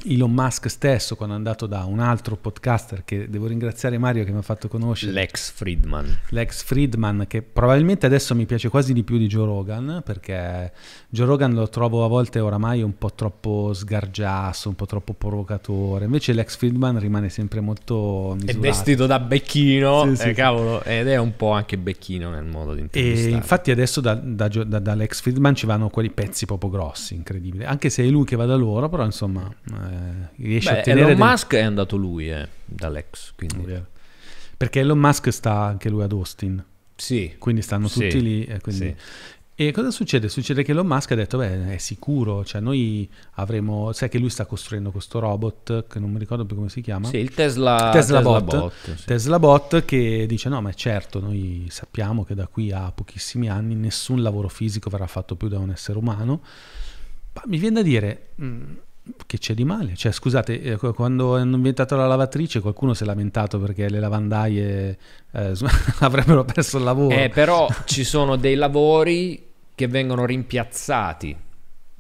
Elon Musk stesso, quando è andato da un altro podcaster che devo ringraziare Mario che mi ha fatto conoscere, Lex Friedman. Lex Friedman, che probabilmente adesso mi piace quasi di più di Joe Rogan, perché Joe Rogan lo trovo a volte oramai un po' troppo sgargiasso, un po' troppo provocatore. Invece Lex Friedman rimane sempre molto misurato. È vestito da becchino, sì, sì, eh, cavolo, ed è un po' anche becchino nel modo di intervistare. E infatti adesso da, da, da, da Lex Friedman ci vanno quei pezzi proprio grossi, incredibili. Anche se è lui che va da loro, però insomma eh, riesce Beh, a tenere... Elon del... Musk è andato lui, eh, dall'ex, quindi... Perché Elon Musk sta anche lui ad Austin. Sì. Quindi stanno tutti sì, lì. E, quindi... sì. e, cosa succede? Succede che Elon Musk ha detto, beh, è sicuro, cioè noi avremo, sai che lui sta costruendo questo robot, che non mi ricordo più come si chiama. Sì, il Tesla, Tesla, Tesla Bot. Bot sì. Tesla Bot che dice, no, ma certo, noi sappiamo che da qui a pochissimi anni nessun lavoro fisico verrà fatto più da un essere umano. Ma mi viene da dire... Mh, mm, che c'è di male? Cioè, scusate, eh, quando hanno inventato la lavatrice qualcuno si è lamentato perché le lavandaie eh, avrebbero perso il lavoro. Eh, però ci sono dei lavori che vengono rimpiazzati,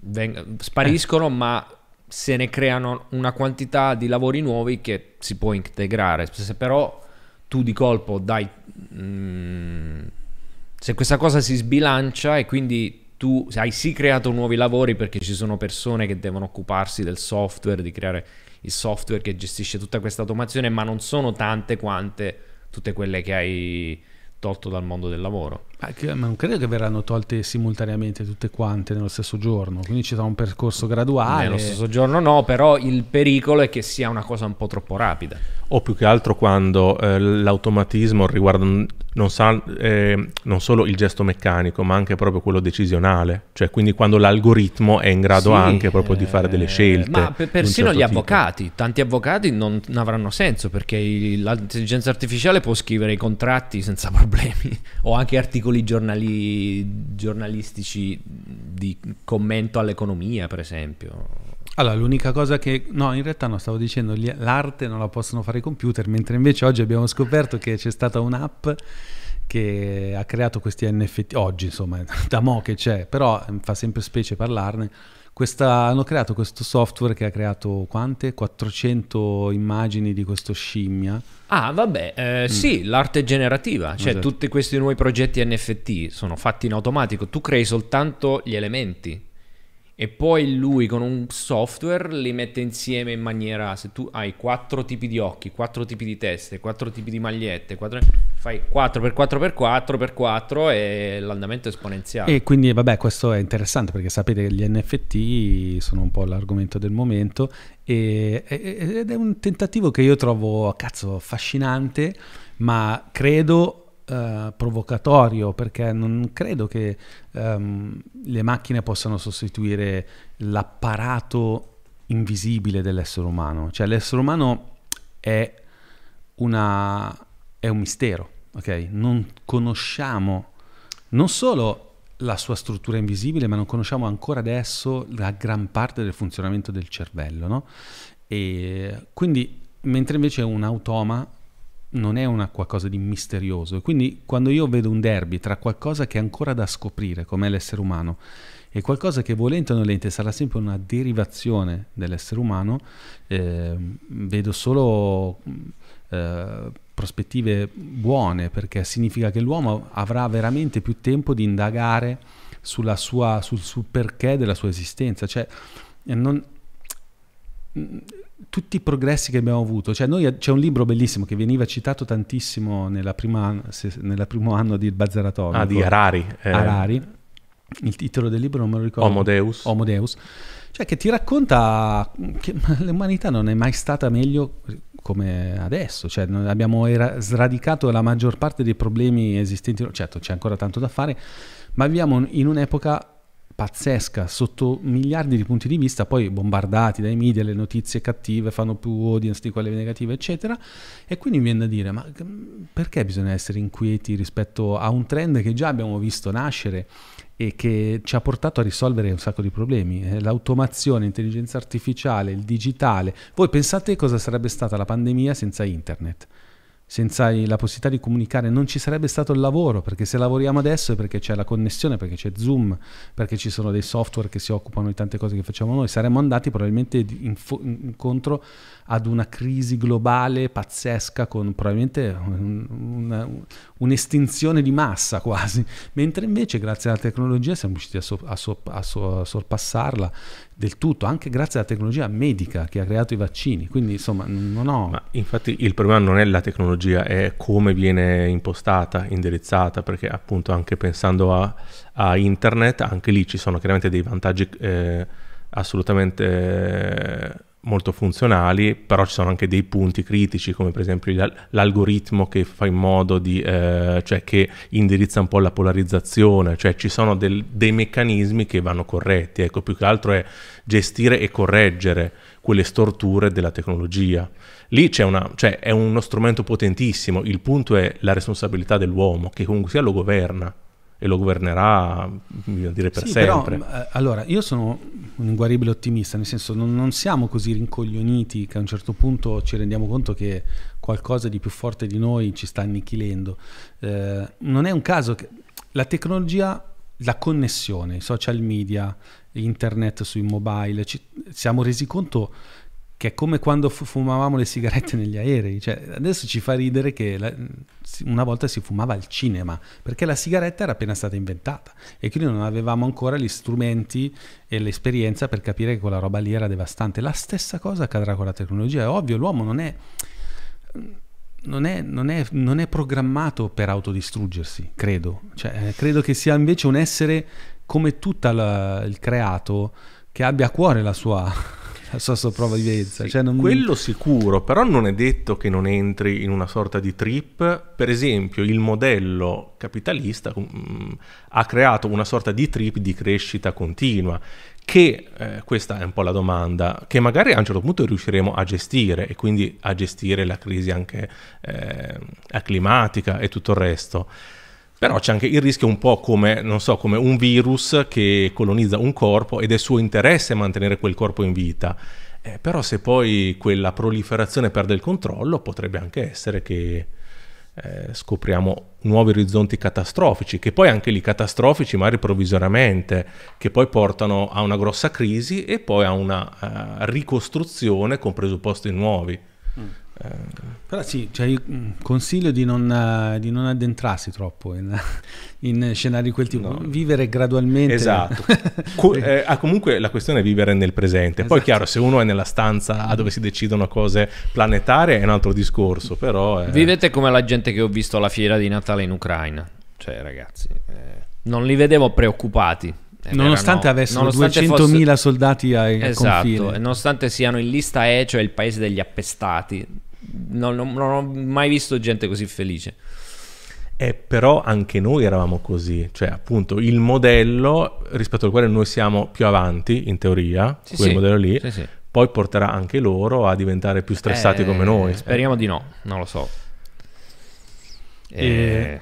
Veng- spariscono, eh. ma se ne creano una quantità di lavori nuovi che si può integrare. Se però tu di colpo dai... Mm, se questa cosa si sbilancia e quindi tu hai sì creato nuovi lavori perché ci sono persone che devono occuparsi del software, di creare il software che gestisce tutta questa automazione, ma non sono tante quante tutte quelle che hai tolto dal mondo del lavoro. Ma, non credo che verranno tolte simultaneamente tutte quante nello stesso giorno, quindi ci sarà un percorso graduale. Nello stesso giorno no, però il pericolo è che sia una cosa un po' troppo rapida. o più che altro quando eh, l'automatismo riguarda non, sa, eh, non, solo il gesto meccanico, ma anche proprio quello decisionale, cioè quindi quando l'algoritmo è in grado sì, anche proprio di fare delle eh, scelte. Ma per, persino certo gli tipo. avvocati, tanti avvocati non, non, avranno senso perché l'intelligenza artificiale può scrivere i contratti senza problemi o anche articoli giornali, giornalistici di commento all'economia, per esempio. Allora, l'unica cosa che... No, in realtà no, stavo dicendo, l'arte non la possono fare i computer, mentre invece oggi abbiamo scoperto che c'è stata un'app che ha creato questi NFT, oggi insomma, da mo' che c'è, però fa sempre specie parlarne. Questa, hanno creato questo software che ha creato quante? 400 immagini di questo scimmia. Ah, vabbè, eh, mm. sì, l'arte generativa, cioè esatto. tutti questi nuovi progetti NFT sono fatti in automatico, tu crei soltanto gli elementi e poi lui con un software li mette insieme in maniera se tu hai quattro tipi di occhi, quattro tipi di teste, quattro tipi di magliette, quattro, fai 4x4x4x4 e l'andamento è esponenziale. E quindi vabbè, questo è interessante perché sapete che gli NFT sono un po' l'argomento del momento e, ed è un tentativo che io trovo cazzo affascinante, ma credo Uh, provocatorio perché non credo che um, le macchine possano sostituire l'apparato invisibile dell'essere umano. Cioè l'essere umano è, una, è un mistero, ok? Non conosciamo non solo la sua struttura invisibile, ma non conosciamo ancora adesso la gran parte del funzionamento del cervello, no? E quindi, mentre invece un automa non è una qualcosa di misterioso. Quindi quando io vedo un derby tra qualcosa che è ancora da scoprire, come l'essere umano, e qualcosa che volente o nolente sarà sempre una derivazione dell'essere umano, eh, vedo solo eh, prospettive buone, perché significa che l'uomo avrà veramente più tempo di indagare sulla sua, sul, sul perché della sua esistenza. Cioè, non, tutti i progressi che abbiamo avuto, cioè noi, c'è un libro bellissimo che veniva citato tantissimo nel primo anno di Bazzaratomico. Ah, di Harari. Eh. Harari. Il titolo del libro non me lo ricordo. Homo Deus. Homo Deus. Cioè che ti racconta che l'umanità non è mai stata meglio come adesso, cioè abbiamo era- sradicato la maggior parte dei problemi esistenti, certo c'è ancora tanto da fare, ma viviamo in un'epoca pazzesca sotto miliardi di punti di vista, poi bombardati dai media, le notizie cattive fanno più audience di quelle negative, eccetera. E quindi mi viene da dire, ma perché bisogna essere inquieti rispetto a un trend che già abbiamo visto nascere e che ci ha portato a risolvere un sacco di problemi? Eh, l'automazione, l'intelligenza artificiale, il digitale. Voi pensate cosa sarebbe stata la pandemia senza internet? Senza la possibilità di comunicare non ci sarebbe stato il lavoro, perché se lavoriamo adesso è perché c'è la connessione, perché c'è Zoom, perché ci sono dei software che si occupano di tante cose che facciamo noi, saremmo andati probabilmente incontro ad una crisi globale pazzesca con probabilmente un, una, un'estinzione di massa quasi, mentre invece grazie alla tecnologia siamo riusciti a, so, a, so, a, so, a, sorpassarla del tutto, anche grazie alla tecnologia medica che ha creato i vaccini, quindi insomma non ho... Ma infatti il problema non è la tecnologia, è come viene impostata, indirizzata, perché appunto anche pensando a, internet, anche lì ci sono chiaramente dei vantaggi eh, assolutamente... Eh, molto funzionali, però ci sono anche dei punti critici, come per esempio l'algoritmo che fa in modo di, eh, cioè che indirizza un po' la polarizzazione, cioè ci sono del, dei meccanismi che vanno corretti, ecco, più che altro è gestire e correggere quelle storture della tecnologia. Lì c'è una, cioè è uno strumento potentissimo, il punto è la responsabilità dell'uomo, che comunque sia lo governa e lo governerà, bisogna dire, per sì, sempre. Però, eh, allora, io sono un inguaribile ottimista, nel senso non, non, siamo così rincoglioniti che a un certo punto ci rendiamo conto che qualcosa di più forte di noi ci sta annichilendo. Eh, non è un caso che la tecnologia, la connessione, i social media, internet sui mobile, ci siamo resi conto che è come quando fumavamo le sigarette negli aerei, cioè, adesso ci fa ridere che la, una volta si fumava al cinema, perché la sigaretta era appena stata inventata e quindi non avevamo ancora gli strumenti e l'esperienza per capire che quella roba lì era devastante. La stessa cosa accadrà con la tecnologia, è ovvio, l'uomo non è... Non è, non, è, non è, programmato per autodistruggersi, credo. Cioè, credo che sia invece un essere come tutto il creato che abbia a cuore la sua, la sua sopravvivenza. Cioè, non- Quello sicuro, però non è detto che non entri in una sorta di trip. Per esempio, il modello capitalista mm, ha creato una sorta di trip di crescita continua. Che eh, questa è un po' la domanda, che magari a un certo punto riusciremo a gestire e quindi a gestire la crisi anche eh, climatica e tutto il resto. Però c'è anche il rischio un po' come, so, come un virus che colonizza un corpo ed è suo interesse mantenere quel corpo in vita. Eh, però se poi quella proliferazione perde il controllo, potrebbe anche essere che eh, scopriamo nuovi orizzonti catastrofici, che poi anche lì catastrofici magari provvisoriamente, che poi portano a una grossa crisi e poi a una eh, ricostruzione con presupposti nuovi. Però sì, cioè io consiglio di non, eh, di non addentrarsi troppo in, in scenari di quel tipo, No. vivere gradualmente. Esatto. Co- eh, ah, comunque la questione è vivere nel presente. Poi Esatto. chiaro, se uno è nella stanza a dove si decidono cose planetarie è un altro discorso, però... eh, Vivete come la gente che ho visto alla fiera di Natale in Ucraina. Cioè, ragazzi, eh, non li vedevo preoccupati. Nonostante erano- avessero nonostante 200.000 fosse- soldati ai Esatto, confine. e nonostante siano in lista E, cioè il paese degli appestati. Non, non- non ho mai visto gente così felice. Eh, però anche noi eravamo così, cioè appunto il modello rispetto al quale noi siamo più avanti, in teoria, Sì, quel sì. modello lì, Sì, sì. poi porterà anche loro a diventare più stressati Eh, come noi. Speriamo di no, non lo so. E-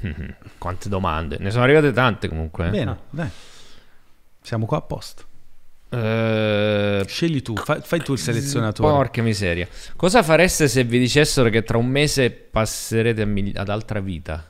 Eh, Quante domande? Ne sono arrivate tante comunque. eh. Bene, dai. Siamo qua apposta. Eh, Scegli tu, fa- fai tu il selezionatore. Porca miseria. Cosa fareste se vi dicessero che tra un mese passerete migli- ad altra vita?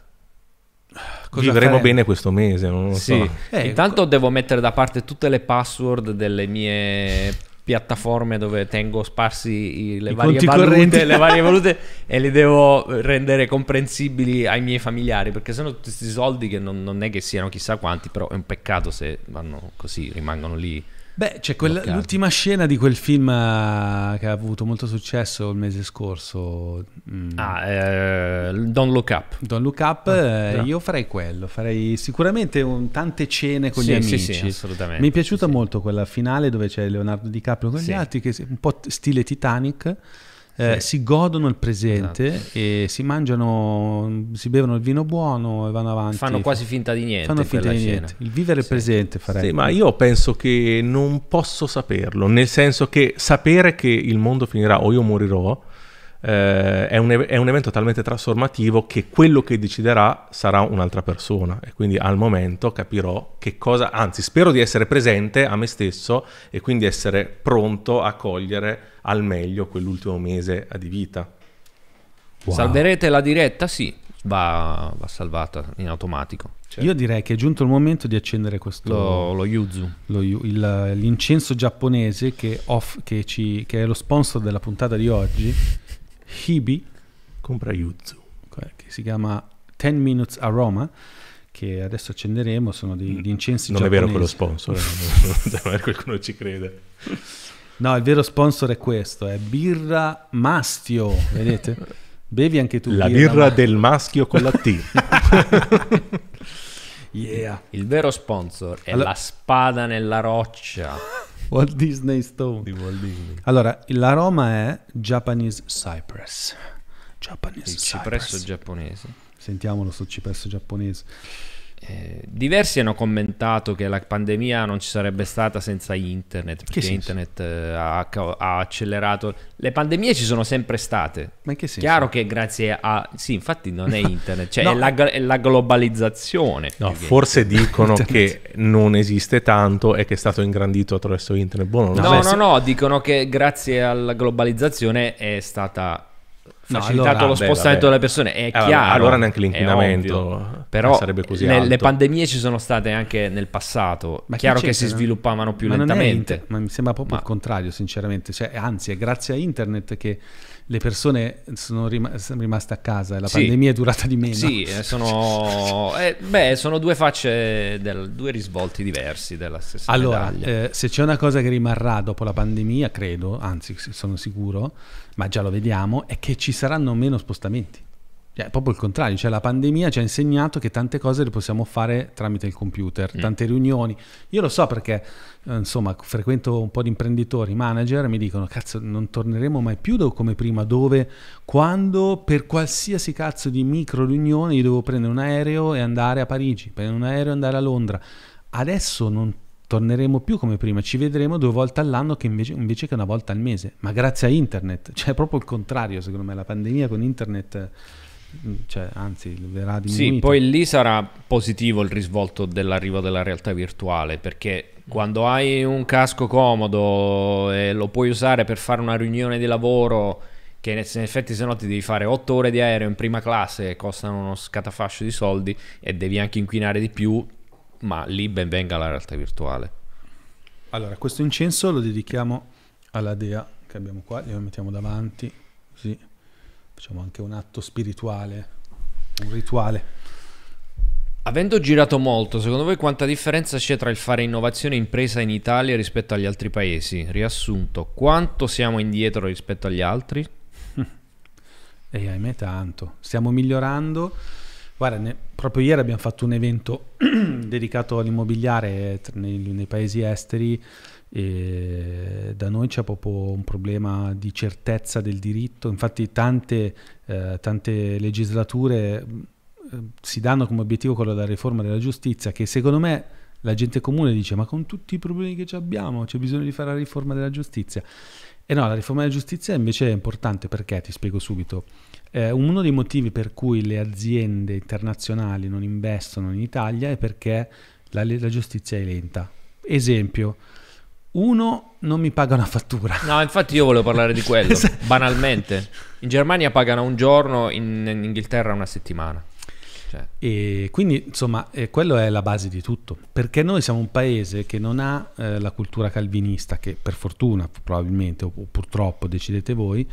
Cosa Vivremo faremo? bene questo mese, non lo Sì. so. Eh, Intanto devo mettere da parte tutte le password delle mie piattaforme dove tengo sparsi i- le I varie valute, le varie valute e li devo rendere comprensibili ai miei familiari perché sono tutti questi soldi che non, non è che siano chissà quanti, però è un peccato se vanno così, rimangono lì. Beh, c'è quella- l'ultima scena di quel film eh, che ha avuto molto successo il mese scorso. mm, Ah, eh, Don't Look Up. Don't Look Up, eh, già. io farei quello, farei sicuramente un- tante cene con Sì, gli sì, amici. sì, assolutamente. Mi è piaciuta Sì, sì. molto quella finale dove c'è Leonardo DiCaprio con Sì. gli altri, che è un po' stile Titanic. Eh, Sì. Esatto. Si godono il presente e si mangiano, si bevono il vino buono e vanno avanti. Fanno quasi finta di niente. Fanno in finta di scena. niente. Il vivere il Sì. presente farei. Sì, ma io penso che non posso saperlo, nel senso che sapere che il mondo finirà o io morirò eh, è, un, è un evento talmente trasformativo che quello che deciderà sarà un'altra persona e quindi al momento capirò che cosa, anzi spero di essere presente a me stesso e quindi essere pronto a cogliere al meglio quell'ultimo mese di vita. Wow. Salverete la diretta? Sì, va, va salvata in automatico. Io direi che è giunto il momento di accendere questo Lo, lo yuzu. lo- il- l'incenso giapponese che, off- che ci- che è lo sponsor della puntata di oggi, Hibi, Compra Yuzu. che si chiama 10 Minutes Aroma, che adesso accenderemo, sono degli incensi Non è vero giapponesi. quello sponsor, qualcuno ci crede. No, il vero sponsor è questo, è birra Mastio, vedete? Bevi anche tu La birra Ma- del maschio con la T. Yeah. Il vero sponsor è Allora- la spada nella roccia. Walt Disney Stone. di Walt Disney. Allora, l'aroma è Japanese Cypress. Japanese Il Cypress. cipresso giapponese. Sentiamolo sul cipresso giapponese. Eh, diversi hanno commentato che la pandemia non ci sarebbe stata senza internet, perché internet eh, ha, ha accelerato. Le pandemie ci sono sempre state. Ma in che senso? Chiaro che grazie a... Sì, infatti non è internet, cioè No. è, la, è la globalizzazione. No, forse dicono che non esiste tanto e che è stato ingrandito attraverso internet. Boh, No, so. no, se- no, dicono che grazie alla globalizzazione è stata No, facilitato allora- lo spostamento vabbè. delle persone, è Eh, vabbè, chiaro. allora neanche l'inquinamento ovvio. Però sarebbe così le, le pandemie ci sono state anche nel passato. Ma chi chiaro che si no? sviluppavano più Ma lentamente. inter- ma mi sembra proprio Ma- il contrario, sinceramente. Cioè, anzi, è grazie a internet che le persone sono, rima- sono rimaste a casa e la Sì. pandemia è durata di meno. Sì, eh, sono, eh, beh, sono due facce, del- due risvolti diversi della stessa Allora, eh, se c'è una cosa che rimarrà dopo la pandemia, credo, anzi sono sicuro, ma già lo vediamo, è che ci saranno meno spostamenti. Cioè, è proprio il contrario, cioè la pandemia ci ha insegnato che tante cose le possiamo fare tramite il computer, mm. tante riunioni. Io lo so perché, eh, insomma, frequento un po' di imprenditori, manager, mi dicono, cazzo, non torneremo mai più come prima, dove, quando, per qualsiasi cazzo di micro riunione io devo prendere un aereo e andare a Parigi, prendere un aereo e andare a Londra. Adesso non torneremo più come prima, ci vedremo due volte all'anno che invece, invece, che una volta al mese, ma grazie a internet, cioè è proprio il contrario secondo me, la pandemia con internet cioè, anzi, verrà diminuito. Sì, poi lì sarà positivo il risvolto dell'arrivo della realtà virtuale, perché quando hai un casco comodo e lo puoi usare per fare una riunione di lavoro che in effetti se no ti devi fare 8 ore di aereo in prima classe che costano uno scatafascio di soldi e devi anche inquinare di più, ma lì ben venga la realtà virtuale. Allora, questo incenso lo dedichiamo alla dea che abbiamo qua, glielo mettiamo davanti, così facciamo anche un atto spirituale, un rituale. Avendo girato molto, secondo voi quanta differenza c'è tra il fare innovazione impresa in Italia rispetto agli altri paesi? Riassunto, quanto siamo indietro rispetto agli altri? E ahimè tanto, stiamo migliorando. Guarda, ne, proprio ieri abbiamo fatto un evento dedicato all'immobiliare nei, nei paesi esteri e da noi c'è proprio un problema di certezza del diritto, infatti tante, eh, tante legislature eh, si danno come obiettivo quello della riforma della giustizia che secondo me la gente comune dice ma con tutti i problemi che abbiamo c'è bisogno di fare la riforma della giustizia. E no, la riforma della giustizia invece è importante perché, ti spiego subito, eh, uno dei motivi per cui le aziende internazionali non investono in Italia è perché la, la giustizia è lenta. Esempio, uno, non mi paga una fattura. No, infatti io volevo parlare di quello, banalmente. In Germania pagano un giorno, in, in Inghilterra una settimana. Cioè. E quindi, insomma, eh, quello è la base di tutto. Perché noi siamo un paese che non ha eh, la cultura calvinista, che per fortuna, probabilmente, o, o purtroppo, decidete voi,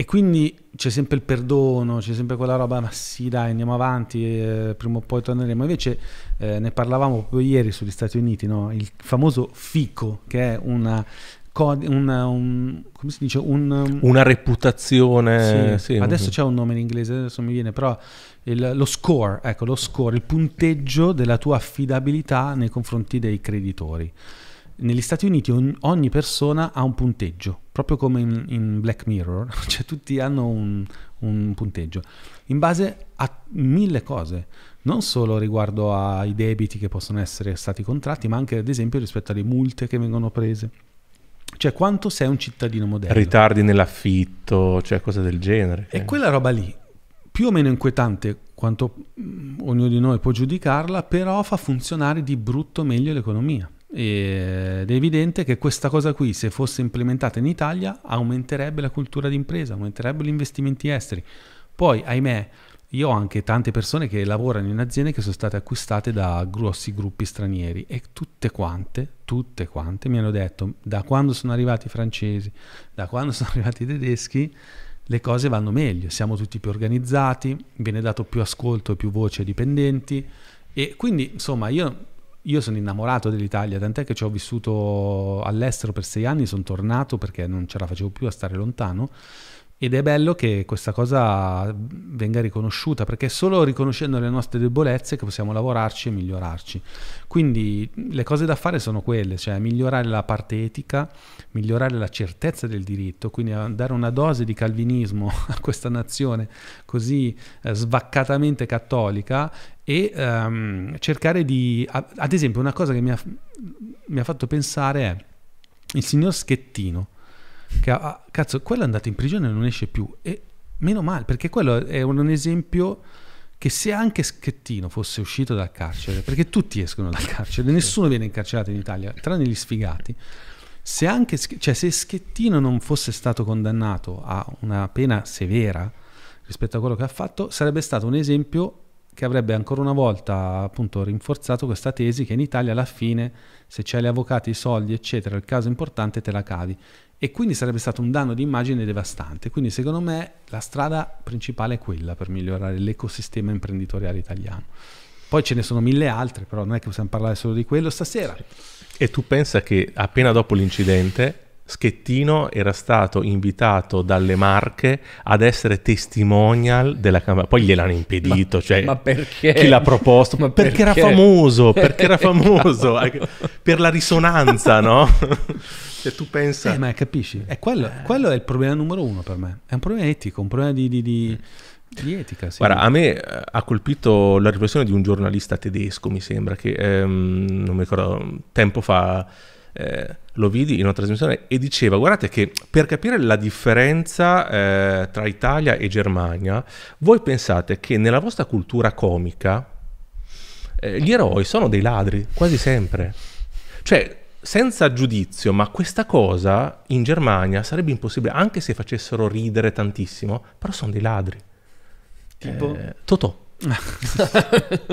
e quindi c'è sempre il perdono, c'è sempre quella roba, ma sì dai andiamo avanti, eh, prima o poi torneremo. Invece eh, ne parlavamo proprio ieri sugli Stati Uniti, no? il famoso FICO, che è una, una, un, come si dice? Un, una reputazione. Sì, sì, adesso c'è un nome in inglese, adesso mi viene, però il, lo score, ecco lo score, il punteggio della tua affidabilità nei confronti dei creditori negli Stati Uniti ogni, persona ha un punteggio, proprio come in, in Black Mirror, cioè tutti hanno un, un, punteggio, in base a mille cose, non solo riguardo ai debiti che possono essere stati contratti, ma anche ad esempio rispetto alle multe che vengono prese. Cioè quanto sei un cittadino moderno. Ritardi nell'affitto, cioè cose del genere. E quella roba lì, più o meno inquietante quanto mm, ognuno di noi può giudicarla, però fa funzionare di brutto meglio l'economia. Ed è evidente che questa cosa qui, se fosse implementata in Italia, aumenterebbe la cultura d'impresa, aumenterebbe gli investimenti esteri. Poi, ahimè, io ho anche tante persone che lavorano in aziende che sono state acquistate da grossi gruppi stranieri e tutte quante, tutte quante mi hanno detto da quando sono arrivati i francesi, da quando sono arrivati i tedeschi, le cose vanno meglio, siamo tutti più organizzati, viene dato più ascolto e più voce ai dipendenti e quindi insomma io io sono innamorato dell'Italia, tant'è che ci ho vissuto all'estero per sei anni, sono tornato perché non ce la facevo più a stare lontano ed è bello che questa cosa venga riconosciuta, perché è solo riconoscendo le nostre debolezze che possiamo lavorarci e migliorarci. Quindi le cose da fare sono quelle, cioè migliorare la parte etica, migliorare la certezza del diritto, quindi dare una dose di calvinismo a questa nazione così eh, svaccatamente cattolica e um, cercare di... Ad esempio una cosa che mi ha, mi ha fatto pensare è il signor Schettino che ha, cazzo, quello è andato in prigione e non esce più. E meno male, perché quello è un, esempio che se anche Schettino fosse uscito dal carcere, perché tutti escono dal carcere, nessuno viene incarcerato in Italia, tranne gli sfigati. Se, anche, cioè, se Schettino non fosse stato condannato a una pena severa rispetto a quello che ha fatto, sarebbe stato un esempio che avrebbe ancora una volta appunto rinforzato questa tesi che in Italia alla fine se c'hai gli avvocati, i soldi eccetera, il caso importante te la cavi e quindi sarebbe stato un danno di immagine devastante. Quindi secondo me la strada principale è quella per migliorare l'ecosistema imprenditoriale italiano. Poi ce ne sono mille altre, però non è che possiamo parlare solo di quello stasera. E tu pensa che appena dopo l'incidente Schettino era stato invitato dalle Marche ad essere testimonial della campagna. Poi gliel'hanno impedito, Ma- cioè ma perché? chi l'ha proposto? Ma perché, era perché? famoso, perché era famoso, per la risonanza, no? Se tu pensa... Eh, ma capisci? È quello, quello è il problema numero uno per me. È un problema etico, un problema di, di- di- di etica. Sì. Guarda, a me eh, ha colpito la riflessione di un giornalista tedesco, mi sembra, che ehm, non mi ricordo, tempo fa eh, lo vidi in una trasmissione e diceva, guardate che per capire la differenza eh, tra Italia e Germania, voi pensate che nella vostra cultura comica eh, gli eroi sono dei ladri, quasi sempre. Cioè, senza giudizio, ma questa cosa in Germania sarebbe impossibile, anche se facessero ridere tantissimo, però sono dei ladri. Tipo? Eh, Totò.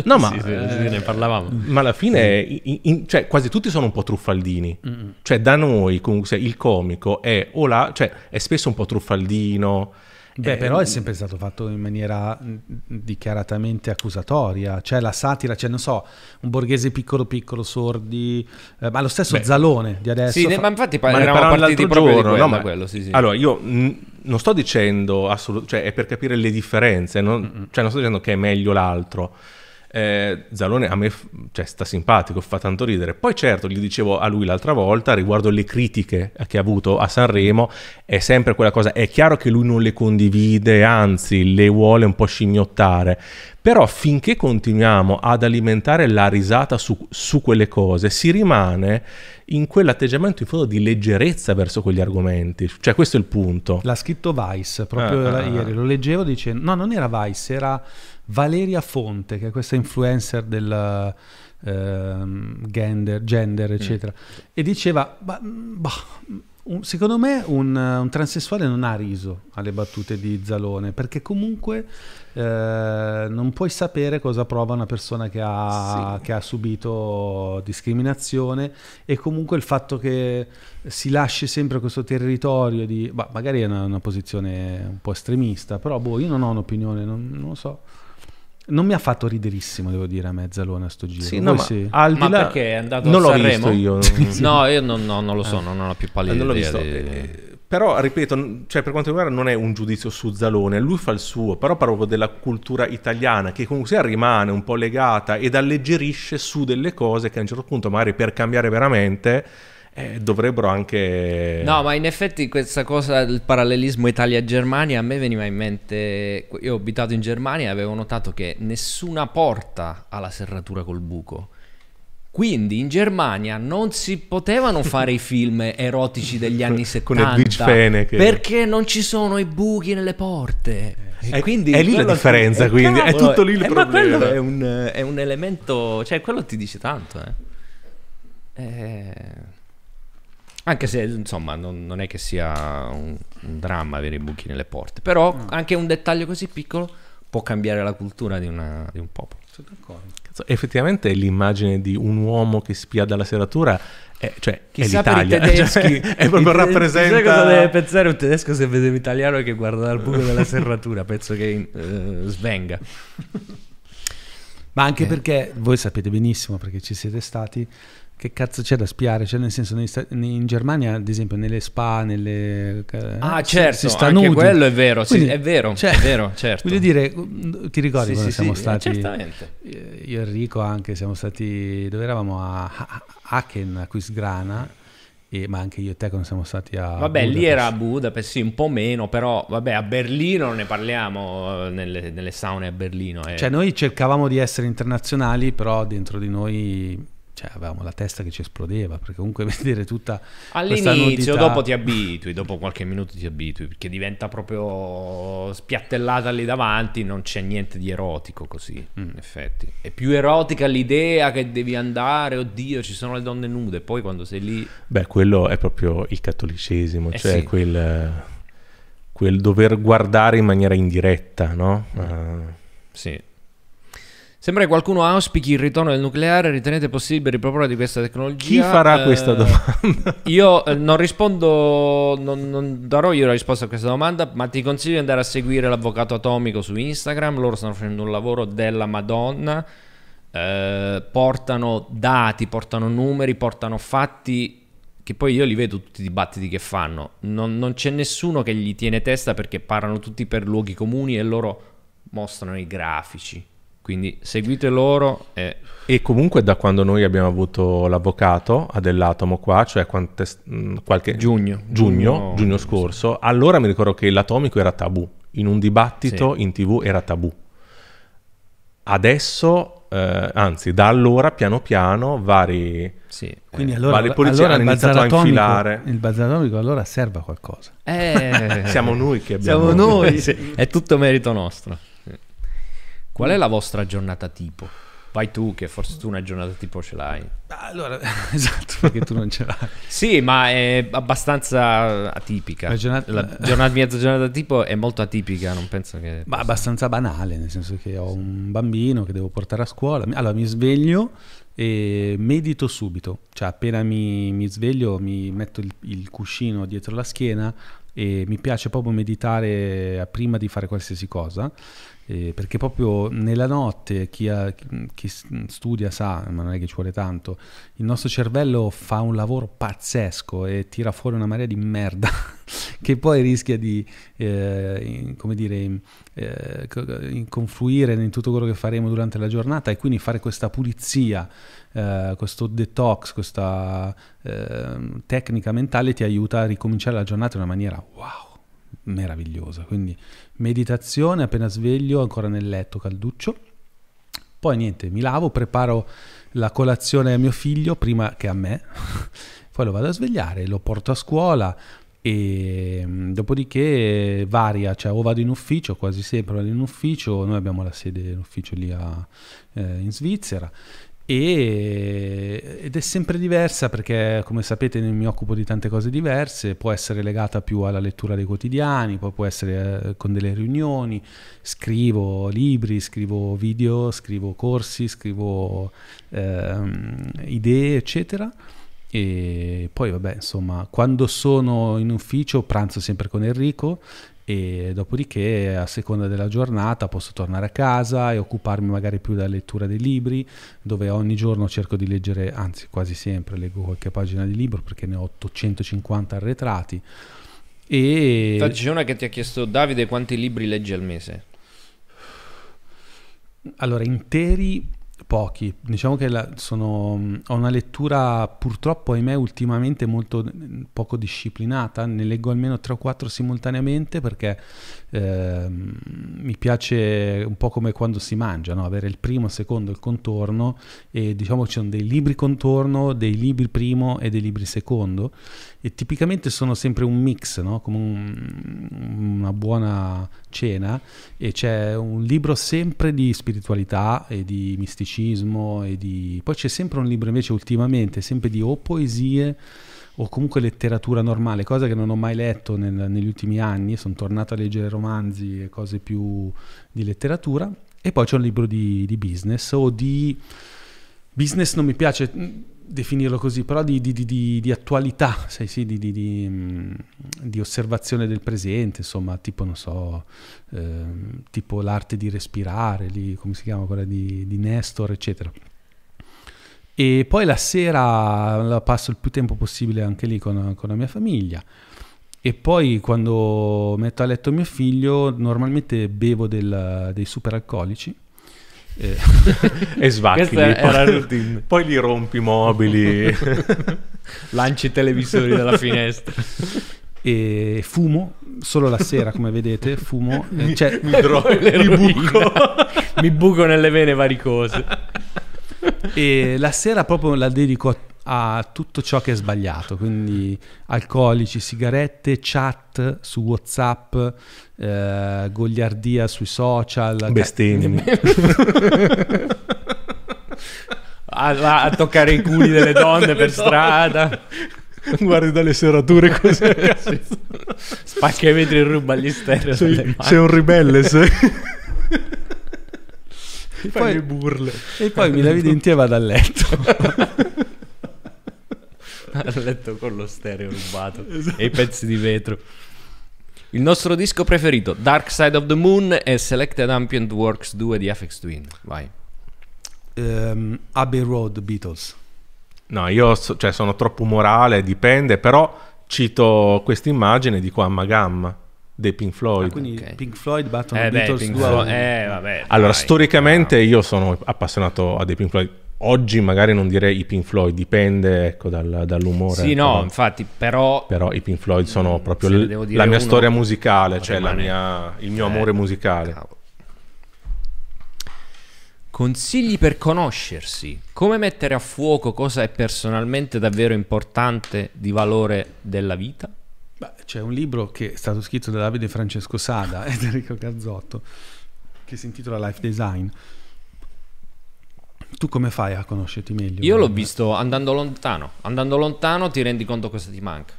No, ma, Sì, sì, eh, sì, ne parlavamo. ma alla fine, in- in- cioè, quasi tutti sono un po' truffaldini. Mm-mm. Cioè, da noi, comunque, il comico è o là, cioè, è spesso un po' truffaldino. Beh, eh, però è sempre stato fatto in maniera mh, dichiaratamente accusatoria. C'è la satira, c'è, non so, un borghese piccolo piccolo, sordi, eh, ma lo stesso Beh. Zalone di adesso. Sì, fa- ma infatti pa- Ma ne eravamo partiti l'altro proprio giorno, di no, quello, ma- quello, sì, sì. Allora, io mh, non sto dicendo assolutamente, cioè è per capire le differenze, non, cioè non sto dicendo che è meglio l'altro. Eh, Zalone a me cioè, sta simpatico, fa tanto ridere. Poi certo, gli dicevo a lui l'altra volta riguardo le critiche che ha avuto a Sanremo, è sempre quella cosa, è chiaro che lui non le condivide, anzi le vuole un po' scimmiottare, però finché continuiamo ad alimentare la risata su, su quelle cose, si rimane in quell'atteggiamento in fondo di leggerezza verso quegli argomenti. Cioè questo è il punto. L'ha scritto Vice proprio Ah, ah, ah. ieri, lo leggevo dicendo, no, non era Vice, era Valeria Fonte, che è questa influencer del ehm, gender, gender, eccetera, e diceva, "Bah, bah, un- secondo me un, un transessuale non ha riso alle battute di Zalone, perché comunque eh, non puoi sapere cosa prova una persona che ha, Sì. che ha subito discriminazione e comunque il fatto che si lasci sempre questo territorio di... bah, magari è una, una posizione un po' estremista, però boh, io non ho un'opinione, non, non lo so. Non mi ha fatto riderissimo, devo dire, a Mezzalone a sto giro. Sì, no, ma sì? al di Ma là... perché è andato non a l'ho Sanremo? visto io. No, io non, no, non lo so, non ho la più pallida non l'ho visto. di- eh, Però, ripeto, cioè, per quanto mi riguarda non è un giudizio su Zalone, lui fa il suo, però parlo proprio della cultura italiana che comunque sia rimane un po' legata ed alleggerisce su delle cose che a un certo punto magari per cambiare veramente eh, dovrebbero anche... No, ma in effetti questa cosa del parallelismo Italia-Germania a me veniva in mente. Io ho abitato in Germania e avevo notato che nessuna porta ha la serratura col buco. Quindi in Germania non si potevano fare i film erotici degli anni Con 70 Edwige Fenech. perché non ci sono i buchi nelle porte. E È- quindi è lì la differenza, eh, quindi, è tutto lì il eh, Ma problema. quello è un, è un elemento, cioè quello ti dice tanto, eh. Eh, Anche se insomma non, non è che sia un, un dramma avere i buchi nelle porte, però anche un dettaglio così piccolo può cambiare la cultura di, una- di un popolo. Sono d'accordo. Cazzo, Effettivamente l'immagine di un uomo che spia dalla serratura è, cioè, Chissà è per i l'Italia. tedeschi. Cioè, è proprio rappresenta... Sai cosa deve pensare un tedesco se vede un italiano che guarda dal buco della serratura? Penso che eh, svenga. Ma anche Eh. perché voi sapete benissimo, perché ci siete stati, che cazzo c'è da spiare? Cioè, nel senso, in Germania, ad esempio, nelle spa, nelle... eh, Ah, certo, si sta anche nudi. quello è vero, sì, Quindi, è vero, cioè, è vero, certo. Voglio dire, ti ricordi Sì, quando sì, siamo sì, stati... eh, certamente. eh, Io e Enrico anche siamo stati... Dove eravamo? A Aachen, a Quisgrana, e, ma anche io e te quando siamo stati a... Vabbè, lì Budapest. era a Budapest, sì, un po' meno, però vabbè, a Berlino ne parliamo, nelle, nelle saune a Berlino. eh. Cioè, noi cercavamo di essere internazionali, però dentro di noi cioè, avevamo la testa che ci esplodeva, perché comunque vedere tutta All'inizio, dopo ti abitui, dopo qualche minuto ti abitui, perché diventa proprio spiattellata lì davanti, non c'è niente di erotico così, Mm. in effetti. È più erotica l'idea che devi andare, oddio, ci sono le donne nude, poi quando sei lì... Beh, quello è proprio il cattolicesimo, Eh cioè sì. quel, quel dover guardare in maniera indiretta, no? Eh, Sì. Sembra che qualcuno auspichi il ritorno del nucleare, ritenete possibile riproporre di questa tecnologia? chi farà Eh, questa domanda? Io eh, non rispondo, non, non darò io la risposta a questa domanda, ma ti consiglio di andare a seguire l'avvocato atomico su Instagram. Loro stanno facendo un lavoro della Madonna. eh, portano dati, portano numeri, portano fatti che poi io li vedo tutti i dibattiti che fanno, non, non c'è nessuno che gli tiene testa perché parlano tutti per luoghi comuni e loro mostrano i grafici. Quindi seguite loro e E comunque da quando noi abbiamo avuto l'avvocato a dell'atomo qua, cioè quante, mh, qualche giugno. giugno, giugno scorso, allora mi ricordo che l'atomico era tabù. In un dibattito in tv era tabù. Adesso, eh, anzi, da allora piano piano vari... Sì. Quindi Eh, allora, ma le polizie allora hanno il iniziato a atomico- infilare. Il bazar atomico allora serve a qualcosa. Eh, Siamo noi che abbiamo... Siamo noi, sì. è tutto merito nostro. Qual è la vostra giornata tipo? Vai tu, che forse tu una giornata tipo ce l'hai. Allora, esatto, perché tu non ce l'hai. Sì, ma è abbastanza atipica. La giornata- La giornata, mezza giornata tipo è molto atipica, non penso che... Ma abbastanza banale, nel senso che ho un bambino che devo portare a scuola. Allora mi sveglio e medito subito. Cioè appena mi, mi sveglio mi metto il, il cuscino dietro la schiena e mi piace proprio meditare prima di fare qualsiasi cosa. Eh, perché proprio nella notte chi, ha- chi studia sa, ma non è che ci vuole tanto, il nostro cervello fa un lavoro pazzesco e tira fuori una marea di merda che poi rischia di, eh, come dire, eh, confluire in tutto quello che faremo durante la giornata e quindi fare questa pulizia, eh, questo detox, questa ehm, tecnica mentale ti aiuta a ricominciare la giornata in una maniera wow, meravigliosa. Quindi meditazione appena sveglio, ancora nel letto calduccio. Poi niente, mi lavo, preparo la colazione a mio figlio prima che a me, poi lo vado a svegliare, lo porto a scuola e mm, dopodiché varia, cioè o vado in ufficio, quasi sempre vado in ufficio, noi abbiamo la sede in ufficio lì a- eh, in Svizzera e- ed è sempre diversa perché come sapete mi occupo di tante cose diverse, può essere legata più alla lettura dei quotidiani, poi può essere eh, con delle riunioni, scrivo libri, scrivo video, scrivo corsi, scrivo ehm, idee, eccetera. E poi, vabbè, insomma, quando sono in ufficio pranzo sempre con Enrico e dopodiché, a seconda della giornata, posso tornare a casa e occuparmi magari più della lettura dei libri, dove ogni giorno cerco di leggere, anzi quasi sempre leggo qualche pagina di libro perché ne ho 850 arretrati. E Infatti c'è una che ti ha chiesto Davide quanti libri leggi al mese. Allora, interi pochi. Diciamo che la- sono, ho una lettura purtroppo, ahimè, ultimamente molto poco disciplinata. Ne leggo almeno 3 o 4 simultaneamente perché ehm, mi piace un po' come quando si mangia, no? avere il primo, il secondo, il contorno e diciamo che ci sono dei libri contorno, dei libri primo e dei libri secondo e tipicamente sono sempre un mix, no? come un- una buona cena e c'è un libro sempre di spiritualità e di misticismo e di... poi c'è sempre un libro invece ultimamente, sempre di o poesie o comunque letteratura normale, cosa che non ho mai letto nel- negli ultimi anni, sono tornato a leggere romanzi e cose più di letteratura. E poi c'è un libro di, di business o di... Business non mi piace definirlo così, però di, di- di- di- attualità, sai, sì, mm, di osservazione del presente, insomma, tipo, non so, ehm, tipo l'arte di respirare, lì, come si chiama quella di, di Nestor, eccetera. E poi la sera la passo il più tempo possibile anche lì con, con la mia famiglia. E poi quando metto a letto mio figlio, normalmente bevo del- dei superalcolici. Eh, E svacchi. Poi, poi li rompi i mobili. Lanci i televisori dalla finestra. e fumo solo la sera, come vedete, fumo. eh, cioè, mi, dro- mi buco. Mi buco nelle vene varicose. e la sera proprio la dedico a, a tutto ciò che è sbagliato, quindi alcolici, sigarette, chat su WhatsApp, eh, goliardia sui social, Bestemmie. A, a- a toccare i culi delle donne per strada. Guardi dalle serrature così. Spacca i vetri e ruba gli stereo. sei, sei un ribelle, sei. E Fai le poi, burle. e poi mi in te e vado a letto. Ha letto con lo stereo rubato e i pezzi di vetro. Il nostro disco preferito, Dark Side of the Moon e Selected Ambient Works 2 di FX Twin. Vai. Ehm, Abbey Road Beatles. No, io so- cioè, sono troppo morale, dipende, però cito questa immagine di qua Gamma dei Pink Floyd. Ah, quindi Ok. Pink Floyd battono Eh, beh, Beatles Pink 2 a Floyd- uno. eh, vabbè, Allora, dai. storicamente io sono appassionato a dei Pink Floyd. Oggi magari non direi i Pink Floyd, dipende ecco, dal- dall'umore. Sì, no, però, infatti, però però i Pink Floyd sono proprio se ne l- la mia uno, storia musicale, cioè mia- il mio Eh, amore musicale. cavolo. Consigli per conoscersi. Come mettere a fuoco cosa è personalmente davvero importante di valore della vita? Beh, c'è un libro che è stato scritto da Davide Francesco Sada ed Enrico Cazzotto che si intitola Life Design. Tu come fai a conoscerti meglio? Io l'ho visto andando lontano. Andando lontano ti rendi conto cosa ti manca.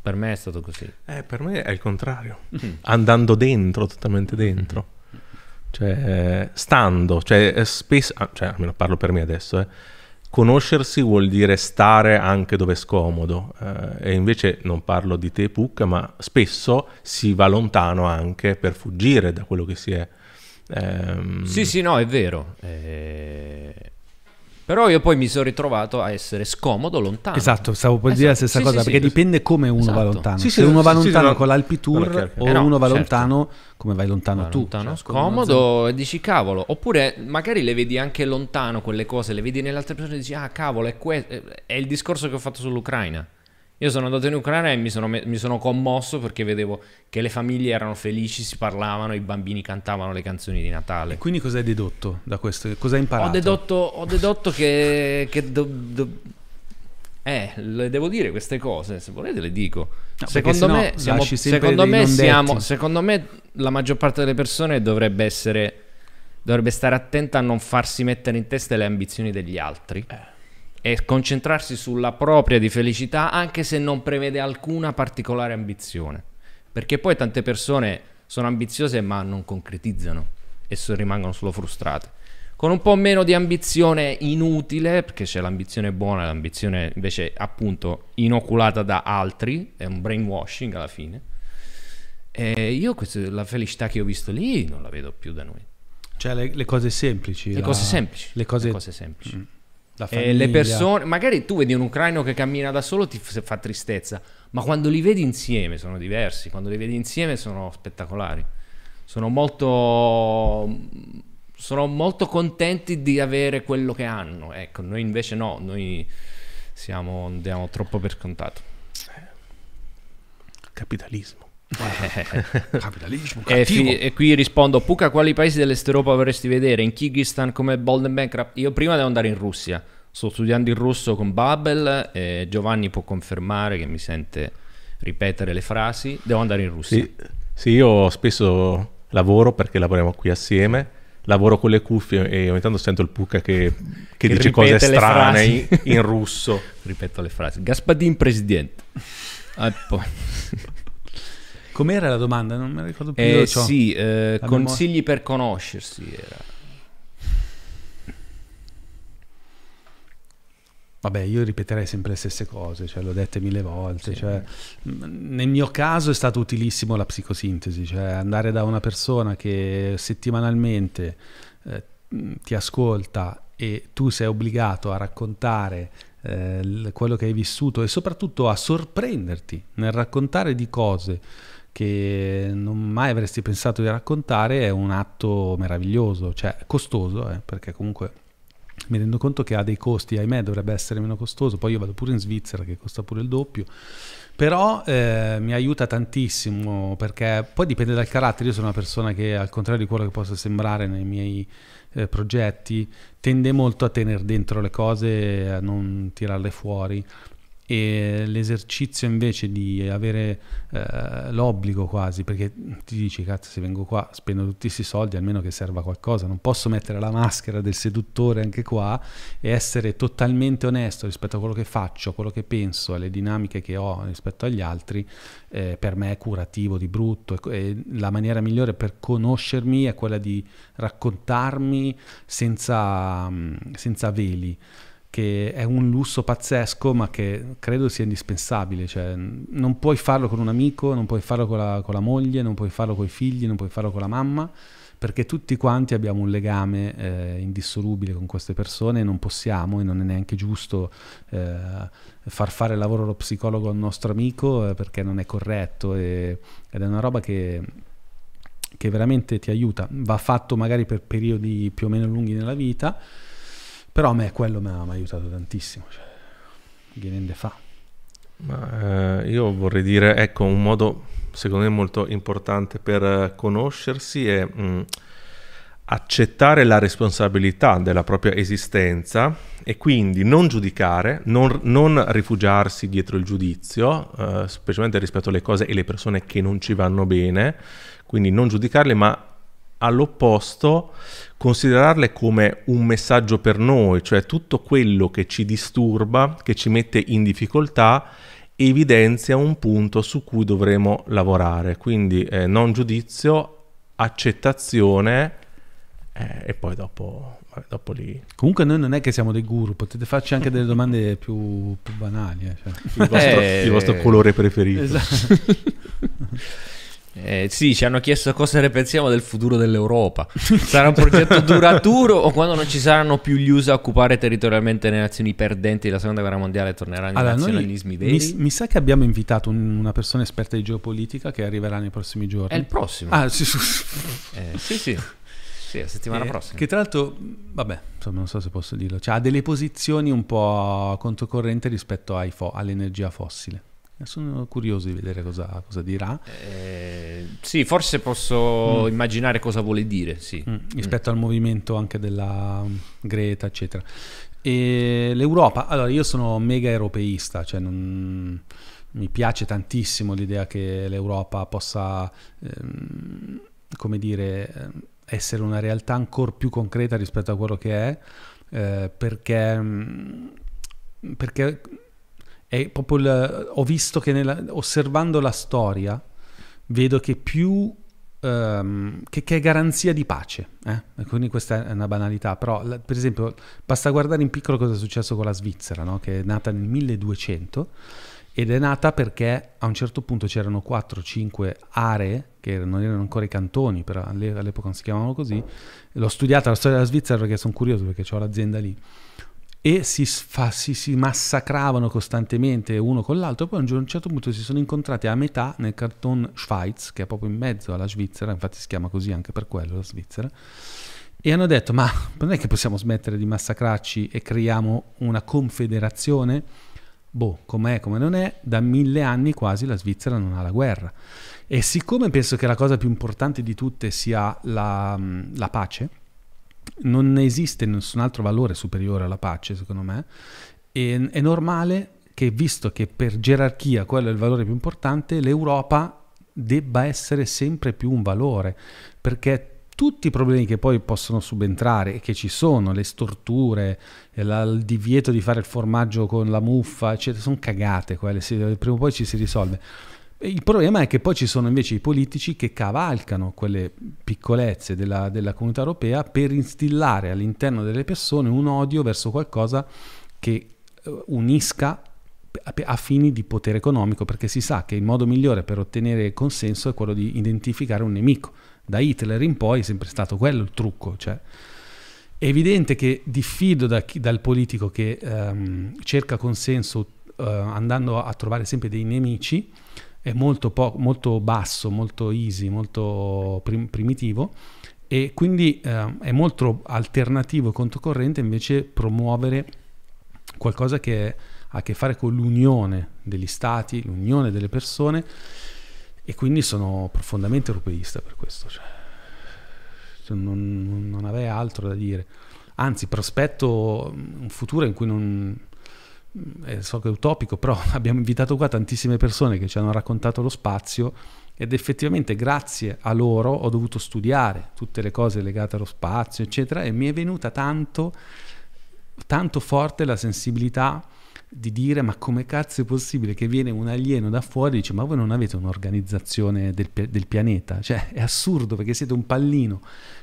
Per me è stato così. Eh, per me è il contrario. Mm. Andando dentro, totalmente dentro. Cioè, eh, stando, cioè, eh, spesso, ah, cioè, almeno parlo per me adesso, eh, conoscersi vuol dire stare anche dove è scomodo. eh, e invece non parlo di te, Pucca, ma spesso si va lontano anche per fuggire da quello che si è. Ehm, Sì, sì, no, è vero. Eh, Però io poi mi sono ritrovato a essere scomodo lontano. Esatto, stavo per dire la Esatto. stessa Sì, cosa, sì, sì. perché dipende come uno va Esatto. lontano. Sì, Se sì, uno va sì, sì, lontano no. con l'Alpitour o Eh no, uno va certo. lontano come vai lontano Va tu. lontano, Cioè, scomodo e dici cavolo. Oppure magari le vedi anche lontano quelle cose, le vedi nelle altre persone e dici ah cavolo, è, que- è il discorso che ho fatto sull'Ucraina. Io sono andato in Ucraina e mi sono, mi sono commosso perché vedevo che le famiglie erano felici, si parlavano, i bambini cantavano le canzoni di Natale. E quindi cosa hai dedotto da questo? Cosa hai imparato? Ho dedotto, ho dedotto che, che do- do- eh, le devo dire queste cose, se volete le dico. No, secondo, me, siamo- secondo, me siamo, secondo me la maggior parte delle persone dovrebbe essere dovrebbe stare attenta a non farsi mettere in testa le ambizioni degli altri e concentrarsi sulla propria di felicità anche se non prevede alcuna particolare ambizione. Perché poi tante persone sono ambiziose ma non concretizzano e so- rimangono solo frustrate. Con un po' meno di ambizione inutile, perché c'è l'ambizione buona e l'ambizione invece appunto inoculata da altri, è un brainwashing alla fine. E io questo- la felicità che ho visto lì non la vedo più da noi. Cioè le, le cose semplici. Le la- cose semplici. Le cose, semplici. Mm. E famiglia. le persone, magari tu vedi un ucraino che cammina da solo ti fa tristezza, ma quando li vedi insieme sono diversi, quando li vedi insieme sono spettacolari. Sono molto sono molto contenti di avere quello che hanno. Ecco, noi invece no, noi siamo diamo troppo per scontato. Capitalismo. Capitalismo E, fi- e qui rispondo: Puca, quali paesi dell'est Europa vorresti vedere? In Kyrgyzstan come Bolden Bankrupt? Io prima devo andare in Russia. Sto studiando il russo con Babel e Giovanni può confermare che mi sente ripetere le frasi. Devo andare in Russia. Sì, sì, io spesso lavoro perché lavoriamo qui assieme. Lavoro con le cuffie e ogni tanto sento il Pucca che, che Che dice cose strane in, in russo. Ripeto le frasi. Gaspadin presidente. Ah, poi- Com'era la domanda? Non me la ricordo più. Eh, sì, eh, consigli per conoscersi. Era. Vabbè, io ripeterei sempre le stesse cose, cioè l'ho dette mille volte. cioè, mh, nel mio caso è stato utilissimo la psicosintesi, cioè andare da una persona che settimanalmente eh, ti ascolta e tu sei obbligato a raccontare eh, quello che hai vissuto e soprattutto a sorprenderti nel raccontare di cose che non mai avresti pensato di raccontare è un atto meraviglioso, cioè costoso, eh, perché comunque mi rendo conto che ha dei costi, ahimè dovrebbe essere meno costoso, poi io vado pure in Svizzera che costa pure il doppio, però eh, mi aiuta tantissimo perché poi dipende dal carattere, io sono una persona che al contrario di quello che possa sembrare nei miei eh, progetti, tende molto a tenere dentro le cose a non tirarle fuori e l'esercizio invece di avere eh, l'obbligo quasi perché ti dici cazzo se vengo qua spendo tutti questi soldi almeno che serva qualcosa non posso mettere la maschera del seduttore anche qua e essere totalmente onesto rispetto a quello che faccio a quello che penso alle dinamiche che ho rispetto agli altri eh, per me è curativo di brutto e, e la maniera migliore per conoscermi è quella di raccontarmi senza, mm, senza veli che è un lusso pazzesco ma che credo sia indispensabile, cioè non puoi farlo con un amico, non puoi farlo con la, con la moglie, non puoi farlo con i figli, non puoi farlo con la mamma, perché tutti quanti abbiamo un legame eh, indissolubile con queste persone e non possiamo e non è neanche giusto eh, far fare il lavoro allo psicologo al nostro amico eh, perché non è corretto e, ed è una roba che, che veramente ti aiuta. Va fatto magari per periodi più o meno lunghi nella vita, però a me quello mi ha, aiutato tantissimo. Cioè, viene fa. Ma, eh, io vorrei dire, ecco, un modo secondo me molto importante per conoscersi è mh, mm, accettare la responsabilità della propria esistenza e quindi non giudicare, non, non rifugiarsi dietro il giudizio, eh, specialmente rispetto alle cose e le persone che non ci vanno bene, quindi non giudicarle ma all'opposto considerarle come un messaggio per noi, cioè tutto quello che ci disturba, che ci mette in difficoltà, evidenzia un punto su cui dovremo lavorare. Quindi eh, non giudizio, accettazione eh, e poi dopo, dopo, lì... Comunque noi non è che siamo dei guru, potete farci anche delle domande più, più banali. Eh, cioè. il, vostro, eh, il, vostro, colore preferito. Esatto. Eh, sì, ci hanno chiesto cosa ne pensiamo del futuro dell'Europa. Sarà un progetto duraturo o quando non ci saranno più gli USA a occupare territorialmente le nazioni perdenti della seconda guerra mondiale torneranno allora, i nazionalismi veri? Mi, mi, sa che abbiamo invitato un, una persona esperta di geopolitica che arriverà nei prossimi giorni. È il prossimo. Ah, sì, sì. Eh, sì, sì. Sì, la settimana eh, prossima. Che tra l'altro, vabbè, insomma, non so se posso dirlo, cioè, ha delle posizioni un po' controcorrente rispetto fo- all'energia fossile. Sono curioso di vedere cosa, cosa dirà. Eh, sì, forse posso mm. immaginare cosa vuole dire, sì. mm, rispetto mm. al movimento anche della Greta, eccetera. E l'Europa, allora io sono mega europeista, cioè non, mi piace tantissimo l'idea che l'Europa possa, ehm, come dire, essere una realtà ancora più concreta rispetto a quello che è, eh, perché, perché è proprio il, ho visto che nella, osservando la storia vedo che più um, che, che, è garanzia di pace eh? quindi questa è una banalità però la, per esempio basta guardare in piccolo cosa è successo con la Svizzera no? che è nata nel 1200 ed è nata perché a un certo punto c'erano 4-5 aree che non erano ancora i cantoni però all'epoca non si chiamavano così l'ho studiata la storia della Svizzera perché sono curioso perché ho l'azienda lì e si, fa, si, si, massacravano costantemente uno con l'altro, poi a un certo punto si sono incontrati a metà nel canton Schweiz, che è proprio in mezzo alla Svizzera, infatti si chiama così anche per quello la Svizzera, e hanno detto ma non è che possiamo smettere di massacrarci e creiamo una confederazione? Boh, com'è, come non è, da mille anni quasi la Svizzera non ha la guerra. E siccome penso che la cosa più importante di tutte sia la, la pace, non esiste nessun altro valore superiore alla pace, secondo me. E, è normale che, visto che per gerarchia quello è il valore più importante, l'Europa debba essere sempre più un valore, perché tutti i problemi che poi possono subentrare e che ci sono, le storture, la, il divieto di fare il formaggio con la muffa, eccetera, sono cagate quelle, prima o poi ci si risolve. Il problema è che poi ci sono invece i politici che cavalcano quelle piccolezze della, della, comunità europea per instillare all'interno delle persone un odio verso qualcosa che eh, unisca a fini di potere economico, perché si sa che il modo migliore per ottenere consenso è quello di identificare un nemico. Da Hitler in poi è sempre stato quello il trucco. Cioè, è evidente che diffido da chi, dal politico che um, cerca consenso uh, andando a trovare sempre dei nemici, è molto, po- molto basso, molto easy, molto prim- primitivo e quindi eh, è molto alternativo e controcorrente invece promuovere qualcosa che ha a che fare con l'unione degli stati, l'unione delle persone e quindi sono profondamente europeista per questo. Cioè, non, non avrei altro da dire. Anzi, prospetto un futuro in cui non, so che è utopico, però abbiamo invitato qua tantissime persone che ci hanno raccontato lo spazio ed effettivamente grazie a loro ho dovuto studiare tutte le cose legate allo spazio, eccetera, e mi è venuta tanto, tanto forte la sensibilità di dire ma come cazzo è possibile che viene un alieno da fuori e dice ma voi non avete un'organizzazione del, del pianeta? Cioè è assurdo perché siete un pallino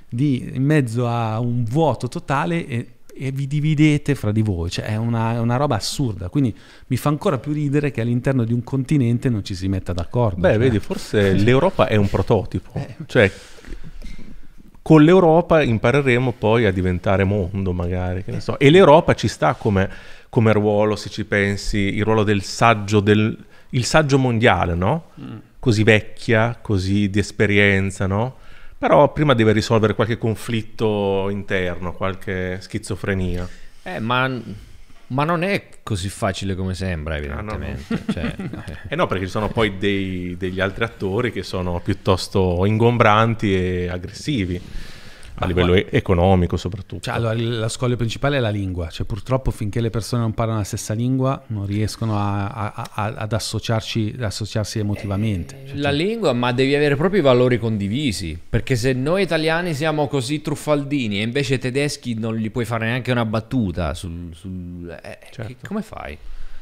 di, in mezzo a un vuoto totale e e vi dividete fra di voi, cioè è una, una, roba assurda, quindi mi fa ancora più ridere che all'interno di un continente non ci si metta d'accordo. Beh, cioè. vedi, forse l'Europa è un prototipo, eh. cioè con l'Europa impareremo poi a diventare mondo, magari. Che ne so. E l'Europa ci sta come, come ruolo, se ci pensi, il ruolo del saggio, del, il saggio mondiale, no? Mm. Così vecchia, così di esperienza, no? Però prima deve risolvere qualche conflitto interno, qualche schizofrenia. Eh, ma ma non è così facile come sembra, evidentemente. Ah, no, no. Cioè, eh no, perché ci sono poi dei, degli altri attori che sono piuttosto ingombranti e aggressivi a livello guarda, economico soprattutto. Cioè, allora, la scoglio principale è la lingua, cioè purtroppo finché le persone non parlano la stessa lingua non riescono a, a, a, ad associarci, associarsi emotivamente. Eh, cioè, la tu... lingua, ma devi avere proprio i valori condivisi, perché se noi italiani siamo così truffaldini e invece i tedeschi non gli puoi fare neanche una battuta, sul, sul eh, certo. come fai?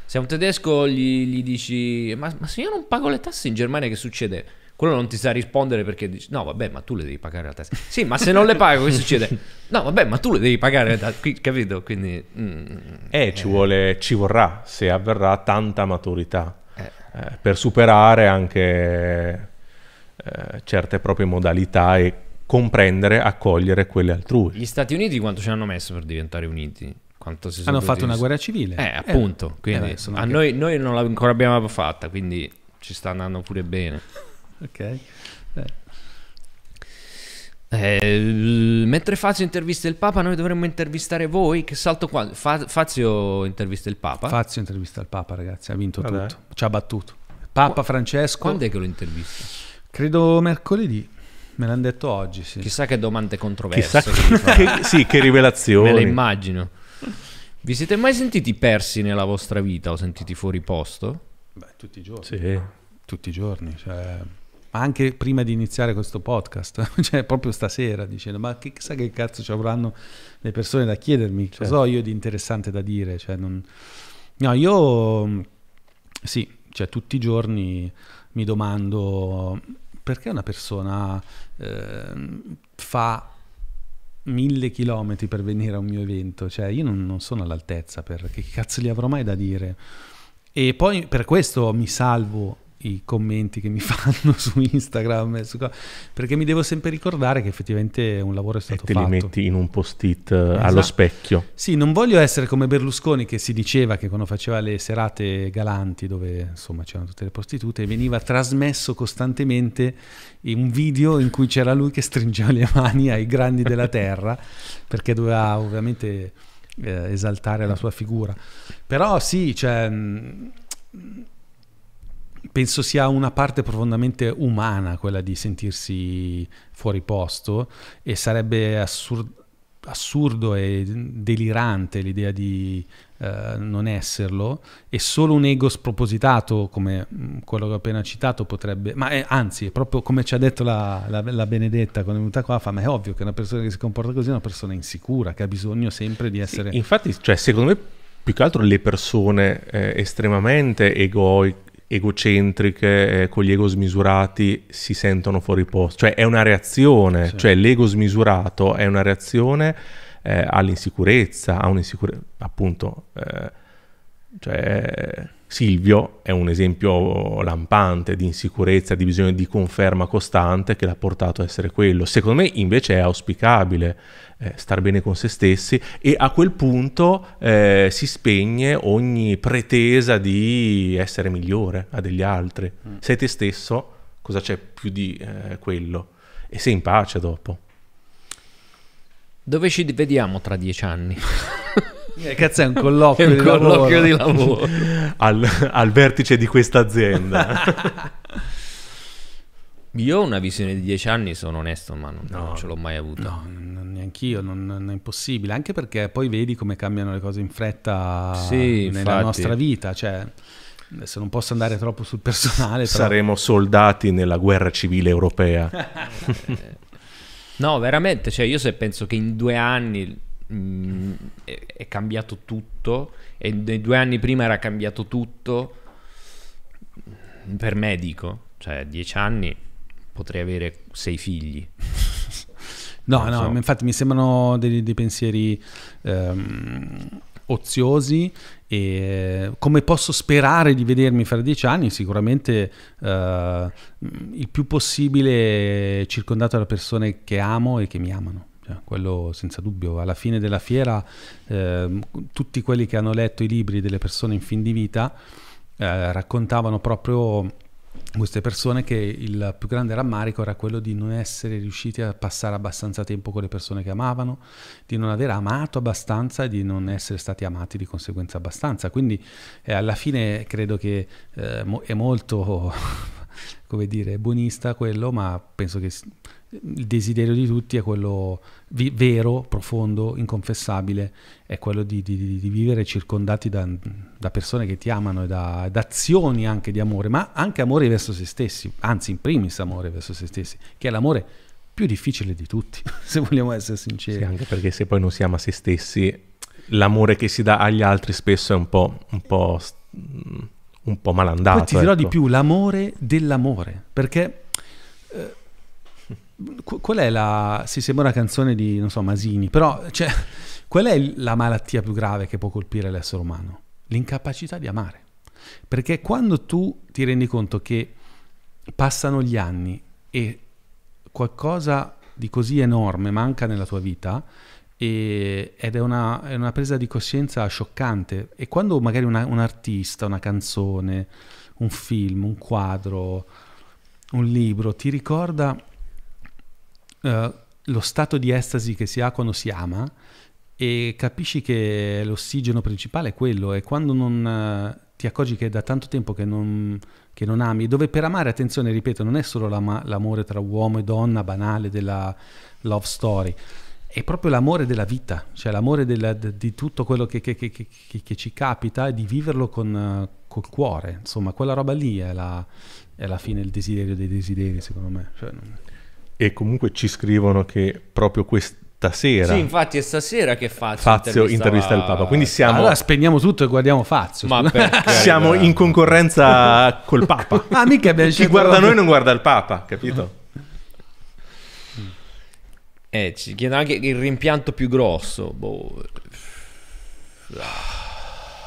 Se a un tedesco gli, gli dici, ma, ma se io non pago le tasse in Germania che succede? Quello non ti sa rispondere perché dici no vabbè ma tu le devi pagare la testa sì ma se non le pago che succede? No vabbè ma tu le devi pagare la testa capito? Quindi mm, eh, ci, vuole, ci vorrà se avverrà tanta maturità eh. Eh, per superare anche eh, certe proprie modalità e comprendere accogliere quelle altrui. Gli Stati Uniti quanto ci hanno messo per diventare uniti? Hanno fatto una guerra civile. Eh appunto eh, quindi eh, a noi, noi non l'ancora abbiamo fatta quindi ci sta andando pure bene ok. Eh, mentre Fazio intervista il Papa, noi dovremmo intervistare voi. Che salto qua? Fa- Fazio intervista il Papa. Fazio intervista il Papa, ragazzi. Ha vinto Vabbè. tutto. Ci ha battuto. Papa Qu- Francesco. Quando è che lo intervista? Credo mercoledì. Me l'hanno detto oggi. Sì. Chissà che domande controverse. Chissà che, che, sì, che rivelazioni. Me le immagino. Vi siete mai sentiti persi nella vostra vita o sentiti fuori posto? Beh, tutti i giorni. Sì. Tutti i giorni. Cioè ma anche prima di iniziare questo podcast, cioè proprio stasera, dicendo ma che, chissà che cazzo ci avranno le persone da chiedermi, certo. cosa ho io di interessante da dire, cioè non... no, io sì, cioè tutti i giorni mi domando perché una persona eh, fa mille chilometri per venire a un mio evento, cioè io non, non sono all'altezza, perché che cazzo gli avrò mai da dire? E poi per questo mi salvo i commenti che mi fanno su Instagram, su perché mi devo sempre ricordare che effettivamente un lavoro è stato e te fatto. li metti in un post-it eh, esatto. allo specchio. Sì, non voglio essere come Berlusconi che si diceva che quando faceva le serate galanti dove insomma c'erano tutte le prostitute veniva trasmesso costantemente un video in cui c'era lui che stringeva le mani ai grandi della terra perché doveva ovviamente eh, esaltare la sua figura. Però sì, cioè penso sia una parte profondamente umana quella di sentirsi fuori posto e sarebbe assur- assurdo e delirante l'idea di uh, non esserlo e solo un ego spropositato come mm, quello che ho appena citato potrebbe, ma è, anzi è proprio come ci ha detto la, la, la Benedetta quando è venuta qua, fa, ma è ovvio che una persona che si comporta così è una persona insicura, che ha bisogno sempre di essere... Sì, infatti, cioè, secondo me più che altro le persone eh, estremamente egoiche egocentriche, eh, con gli ego smisurati, si sentono fuori posto. Cioè è una reazione, sì. cioè l'ego smisurato è una reazione eh, all'insicurezza, a un'insicurezza, appunto, eh, cioè Silvio è un esempio lampante di insicurezza, di bisogno di conferma costante che l'ha portato a essere quello. Secondo me invece è auspicabile eh, star bene con se stessi e a quel punto eh, si spegne ogni pretesa di essere migliore a degli altri. Mm. Sei te stesso, cosa c'è più di eh, quello? E sei in pace dopo. Dove ci vediamo tra dieci anni? Eh, cazzo è un colloquio, è un di, colloquio lavoro. di lavoro al, al vertice di questa azienda Io ho una visione di dieci anni, sono onesto, ma non, no, non ce l'ho mai avuta. No, neanch'io, non, non, è impossibile, anche perché poi vedi come cambiano le cose in fretta sì, nella infatti. nostra vita, cioè adesso non posso andare troppo sul personale. Però... Saremo soldati nella guerra civile europea. no, veramente, cioè io se penso che in due anni mh, mm, è, è cambiato tutto e nei due anni prima era cambiato tutto, per me dico, cioè dieci anni potrei avere sei figli. no, no, so. infatti mi sembrano dei, dei pensieri... Um, oziosi e come posso sperare di vedermi fra dieci anni? Sicuramente eh, il più possibile circondato da persone che amo e che mi amano. Cioè, quello senza dubbio. Alla fine della fiera, eh, tutti quelli che hanno letto i libri delle persone in fin di vita eh, raccontavano proprio queste persone che il più grande rammarico era quello di non essere riusciti a passare abbastanza tempo con le persone che amavano, di non aver amato abbastanza e di non essere stati amati di conseguenza abbastanza. Quindi eh, alla fine credo che eh, mo- è molto, come dire, buonista quello, ma penso che il desiderio di tutti è quello vi- vero, profondo, inconfessabile, è quello di, di, di vivere circondati da, da, persone che ti amano e da, da, azioni anche di amore, ma anche amore verso se stessi, anzi in primis amore verso se stessi, che è l'amore più difficile di tutti, se vogliamo essere sinceri. Sì, anche perché se poi non si ama se stessi, l'amore che si dà agli altri spesso è un po', un po', un po malandato. Poi ti dirò ecco. di più, l'amore dell'amore, perché... Qual è la... si sembra una canzone di, non so, Masini, però cioè, qual è la malattia più grave che può colpire l'essere umano? L'incapacità di amare. Perché quando tu ti rendi conto che passano gli anni e qualcosa di così enorme manca nella tua vita, e, ed è una, è una, presa di coscienza scioccante. E quando magari una, un artista, una canzone, un film, un quadro, un libro ti ricorda uh, lo stato di estasi che si ha quando si ama e capisci che l'ossigeno principale è quello e quando non uh, ti accorgi che è da tanto tempo che non, che non, ami, dove per amare, attenzione, ripeto, non è solo l'amore tra uomo e donna banale della love story, è proprio l'amore della vita, cioè l'amore della, de, di tutto quello che, che, che, ci capita e di viverlo con, uh, col cuore, insomma, quella roba lì è la, è la fine, il desiderio dei desideri, secondo me. Cioè, non e comunque ci scrivono che proprio questa sera sì infatti è stasera che Fazio, Fazio intervista il Papa quindi siamo allora spegniamo tutto e guardiamo Fazio ma siamo in concorrenza col Papa. Ah mica chi guarda noi non guarda il Papa capito? eh ci chiedono anche il rimpianto più grosso boh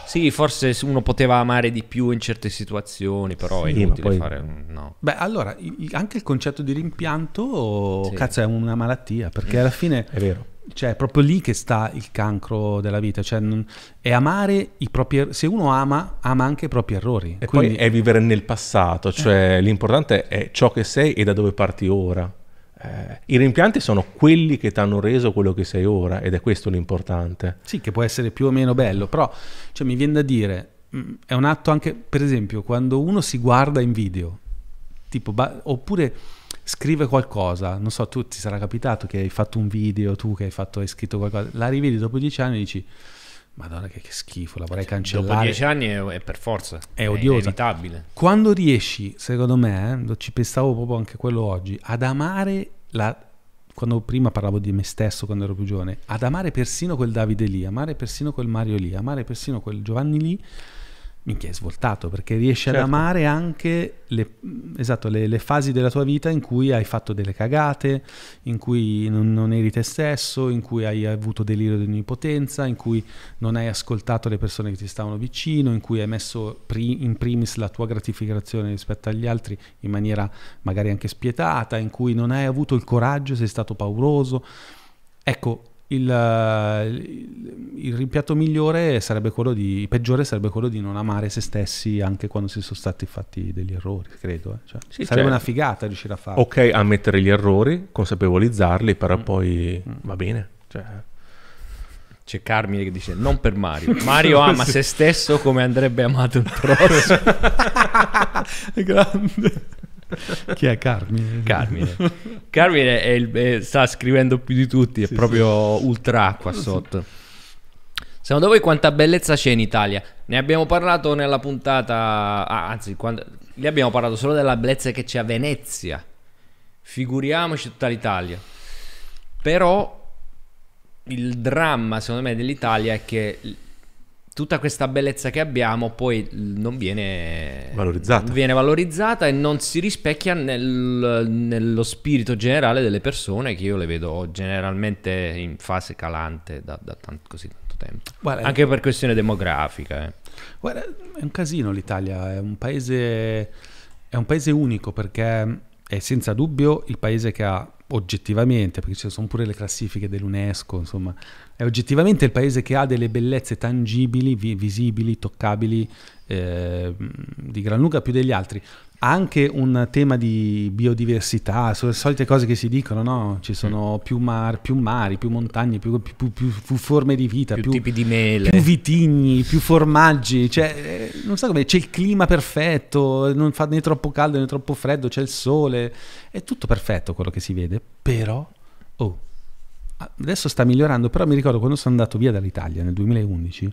sì, forse uno poteva amare di più in certe situazioni, però sì, è inutile poi... fare no. Beh, allora, anche il concetto di rimpianto, sì. cazzo, è una malattia, perché alla fine è vero. Cioè, è proprio lì che sta il cancro della vita, cioè non, è amare i propri er-, se uno ama, ama anche i propri errori. E Quindi... poi è vivere nel passato, cioè eh. l'importante è ciò che sei e da dove parti ora. Eh, I rimpianti sono quelli che ti hanno reso quello che sei ora ed è questo l'importante. Sì, che può essere più o meno bello, però cioè, mi viene da dire, mm, è un atto anche, per esempio, quando uno si guarda in video, tipo, ba- oppure scrive qualcosa, non so, tu ti sarà capitato che hai fatto un video, tu che hai, fatto, hai scritto qualcosa, la rivedi dopo dieci anni e dici... Madonna che, che schifo, la vorrei cioè, cancellare. Dopo dieci anni è, è per forza. È, è odiosa. inevitabile. Quando riesci, secondo me, eh, ci pensavo proprio anche quello oggi, ad amare la, quando prima parlavo di me stesso quando ero più giovane, ad amare persino quel Davide lì, amare persino quel Mario lì, amare persino quel Giovanni lì, minchia è svoltato perché riesci certo. ad amare anche le, esatto, le, le, fasi della tua vita in cui hai fatto delle cagate, in cui non, non, eri te stesso, in cui hai avuto delirio di onnipotenza, in cui non hai ascoltato le persone che ti stavano vicino, in cui hai messo pri, in primis la tua gratificazione rispetto agli altri in maniera magari anche spietata, in cui non hai avuto il coraggio, sei stato pauroso. Ecco, il, il, il, rimpianto migliore sarebbe quello di, peggiore sarebbe quello di non amare se stessi anche quando si sono stati fatti degli errori, credo. Eh. Cioè, sì, sarebbe certo. una figata riuscire a farlo. Ok, ammettere gli errori, consapevolizzarli, però mm. poi mm. va bene. Cioè... C'è Carmine che dice non per Mario. Mario ama se stesso come andrebbe amato il prossimo. Grande. Chi è Carmine? Carmine. Carmine è il, è, sta scrivendo più di tutti, è sì, proprio sì. ultra acqua sotto. Secondo voi quanta bellezza c'è in Italia? Ne abbiamo parlato nella puntata, ah, anzi, quando, lì abbiamo parlato solo della bellezza che c'è a Venezia. Figuriamoci tutta l'Italia. Però il dramma, secondo me, dell'Italia è che tutta questa bellezza che abbiamo poi non viene valorizzata, viene valorizzata e non si rispecchia nel, nello spirito generale delle persone che io le vedo generalmente in fase calante da, da tanto, così tanto tempo. Guarda, Anche per questione demografica. eh. Guarda, è un casino l'Italia, è un paese, è un paese unico perché è senza dubbio il paese che ha oggettivamente, perché ci sono pure le classifiche dell'UNESCO, insomma, è oggettivamente il paese che ha delle bellezze tangibili, vi- visibili, toccabili, eh, di gran lunga più degli altri. Ha anche un tema di biodiversità, sono le solite cose che si dicono, no? Ci sono più, mar- più mari, più montagne, più, più- più- forme di vita, Più, più, tipi di mele. più vitigni, più formaggi, cioè, eh, non so come, c'è il clima perfetto, non fa né troppo caldo né troppo freddo, c'è il sole, è tutto perfetto quello che si vede, però, oh, adesso sta migliorando, però mi ricordo quando sono andato via dall'Italia nel 2011,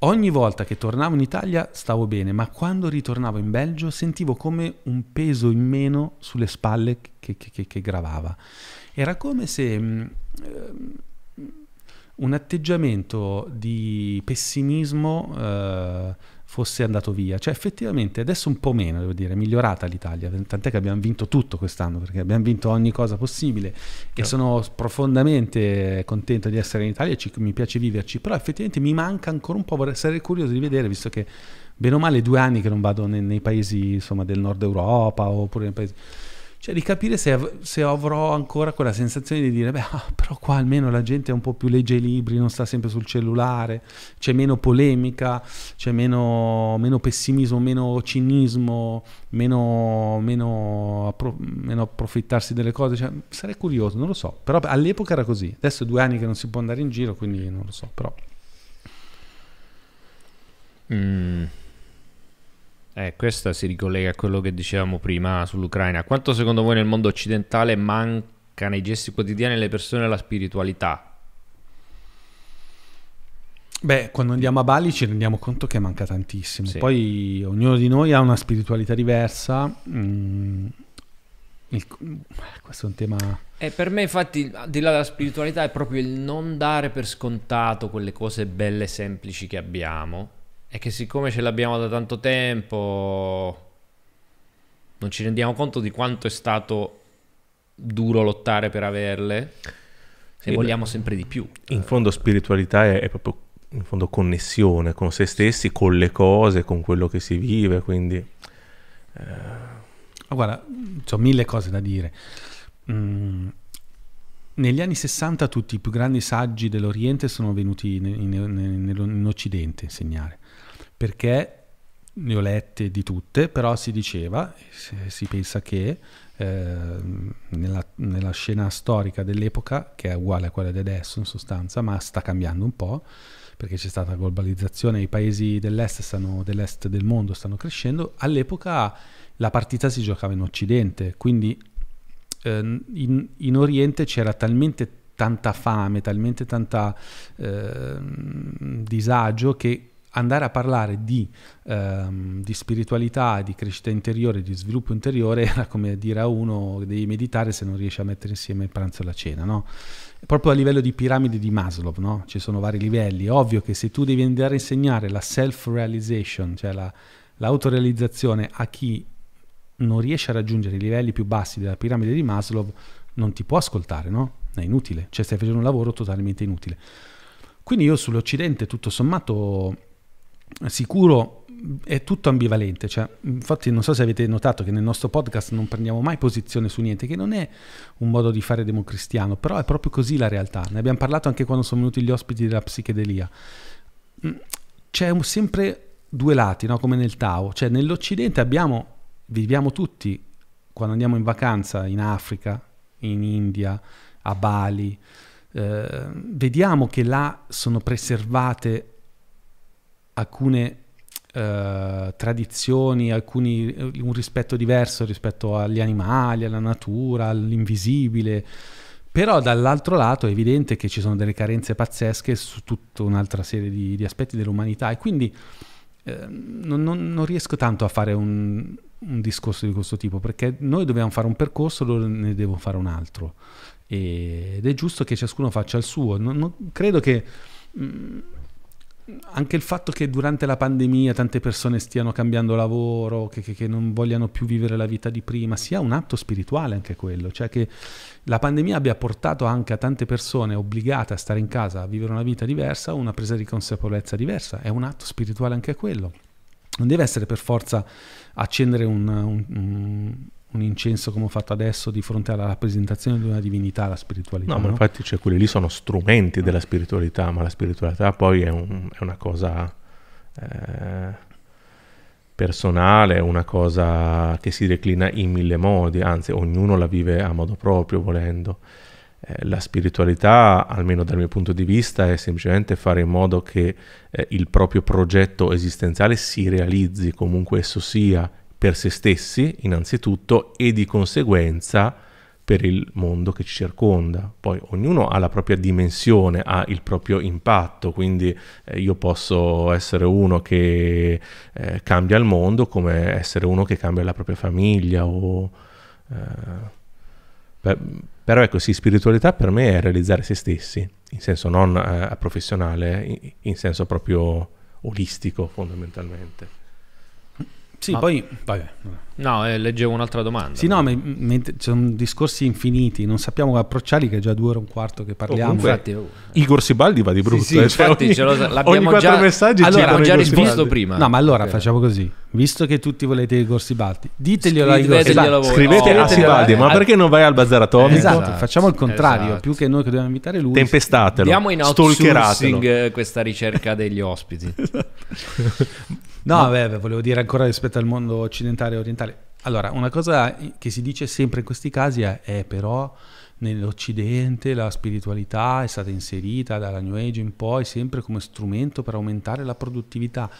ogni volta che tornavo in Italia stavo bene, ma quando ritornavo in Belgio sentivo come un peso in meno sulle spalle che, che- che- che gravava. Era come se... mh, ehm, un atteggiamento di pessimismo eh, fosse andato via. Cioè, effettivamente adesso un po' meno, devo dire, è migliorata l'Italia. Tant'è che abbiamo vinto tutto quest'anno, perché abbiamo vinto ogni cosa possibile e Certo. sono profondamente contento di essere in Italia, ci- mi piace viverci, però effettivamente mi manca ancora un po', vorrei essere curioso di vedere, visto che bene o male due anni che non vado nei, nei paesi insomma, del nord Europa oppure nei paesi... Cioè di capire se, av- se avrò ancora quella sensazione di dire, beh, ah, però qua almeno la gente è un po' più legge i libri, non sta sempre sul cellulare, c'è meno polemica, c'è meno, meno pessimismo, meno cinismo, meno, meno, appro- meno approfittarsi delle cose. Cioè, sarei curioso, non lo so. Però all'epoca era così. Adesso è due anni che non si può andare in giro, quindi non lo so. Però Mm. Eh, questa si ricollega a quello che dicevamo prima sull'Ucraina. Quanto secondo voi nel mondo occidentale manca nei gesti quotidiani alle persone la spiritualità? Beh, quando andiamo a Bali ci rendiamo conto che manca tantissimo. Sì. Poi ognuno di noi ha una spiritualità diversa. mm, il- questo è un tema. E per me, infatti, al di là della spiritualità, è proprio il non dare per scontato quelle cose belle e semplici che abbiamo. E che siccome ce l'abbiamo da tanto tempo, non ci rendiamo conto di quanto è stato duro lottare per averle. Sì, e vogliamo sempre di più. In fondo spiritualità è, è proprio in fondo connessione con se stessi, con le cose, con quello che si vive, quindi Ma guarda, ho mille cose da dire. Mm, negli anni 60 tutti i più grandi saggi dell'Oriente sono venuti in, in- in- in Occidente a insegnare, perché ne ho lette di tutte, però si diceva, si, pensa che eh, nella, nella scena storica dell'epoca, che è uguale a quella di adesso in sostanza, ma sta cambiando un po', perché c'è stata globalizzazione, i paesi dell'est, stanno, dell'est del mondo stanno crescendo, all'epoca la partita si giocava in Occidente, quindi eh, in, in Oriente c'era talmente tanta fame, talmente tanta eh, disagio che andare a parlare di, ehm, di spiritualità, di crescita interiore, di sviluppo interiore era come dire a uno devi meditare se non riesci a mettere insieme il pranzo e la cena, no? Proprio a livello di piramide di Maslow, no? Ci sono vari livelli. Ovvio che se tu devi andare a insegnare la self-realization, cioè la, l'autorealizzazione a chi non riesce a raggiungere i livelli più bassi della piramide di Maslow, non ti può ascoltare, no? È inutile, cioè stai facendo un lavoro totalmente inutile. Quindi io sull'Occidente, tutto sommato, sicuro è tutto ambivalente. Cioè, infatti, non so se avete notato che nel nostro podcast non prendiamo mai posizione su niente, che non è un modo di fare democristiano, però è proprio così la realtà. Ne abbiamo parlato anche quando sono venuti gli ospiti della psichedelia. Mm, C'è un- sempre due lati, no? come nel Tao. Cioè, nell'Occidente abbiamo, viviamo tutti quando andiamo in vacanza in Africa, in India, a Bali. eh, vediamo che là sono preservate alcune eh, tradizioni, alcuni, un rispetto diverso rispetto agli animali, alla natura, all'invisibile. Però dall'altro lato è evidente che ci sono delle carenze pazzesche su tutta un'altra serie di, di aspetti dell'umanità e quindi eh, non, non- non riesco tanto a fare un, un discorso di questo tipo perché noi dobbiamo fare un percorso, loro ne devono fare un altro ed è giusto che ciascuno faccia il suo. Non- credo che mh, anche il fatto che durante la pandemia tante persone stiano cambiando lavoro, che, che, che, non vogliano più vivere la vita di prima, sia un atto spirituale anche quello, cioè che la pandemia abbia portato anche a tante persone obbligate a stare in casa, a vivere una vita diversa, una presa di consapevolezza diversa, è un atto spirituale anche quello. Non deve essere per forza accendere un, un, un un incenso come ho fatto adesso di fronte alla rappresentazione di una divinità, la spiritualità. No, ma infatti cioè, quelli lì sono strumenti della spiritualità, ma la spiritualità poi è, un, è una cosa eh, personale, una cosa che si declina in mille modi, anzi ognuno la vive a modo proprio volendo. Eh, la spiritualità, almeno dal mio punto di vista, è semplicemente fare in modo che eh, il proprio progetto esistenziale si realizzi, comunque esso sia, per se stessi innanzitutto e di conseguenza per il mondo che ci circonda. Poi ognuno ha la propria dimensione, ha il proprio impatto, quindi eh, io posso essere uno che eh, cambia il mondo come essere uno che cambia la propria famiglia o... Eh, beh, però ecco sì, spiritualità per me è realizzare se stessi, in senso non eh, professionale, in, in senso proprio olistico fondamentalmente. Sì, ma... poi... Vabbè. No, eh, leggevo un'altra domanda. Sì, no, ma, ma sono discorsi infiniti, non sappiamo approcciarli che è già due ore e un quarto che parliamo. Oh, infatti, oh. Igor Sibaldi va di brutto. Sì, sì, eh, cioè ogni, ce lo, l'abbiamo già, messaggi allora, già risposto prima. No, ma allora facciamo così. Visto che tutti volete Igor Sibaldi, diteglielo a Igor Sibaldi. Scrivete oh, a Sibaldi, ma perché non vai al bazar atomico? Esatto, facciamo il contrario. Esatto. Più che noi che dobbiamo invitare lui. Tempestatelo. Diamo in outsourcing questa ricerca degli ospiti. No, no. Beh, volevo dire ancora rispetto al mondo occidentale e orientale. Allora, una cosa che si dice sempre in questi casi è, è però nell'Occidente la spiritualità è stata inserita dalla New Age in poi sempre come strumento per aumentare la produttività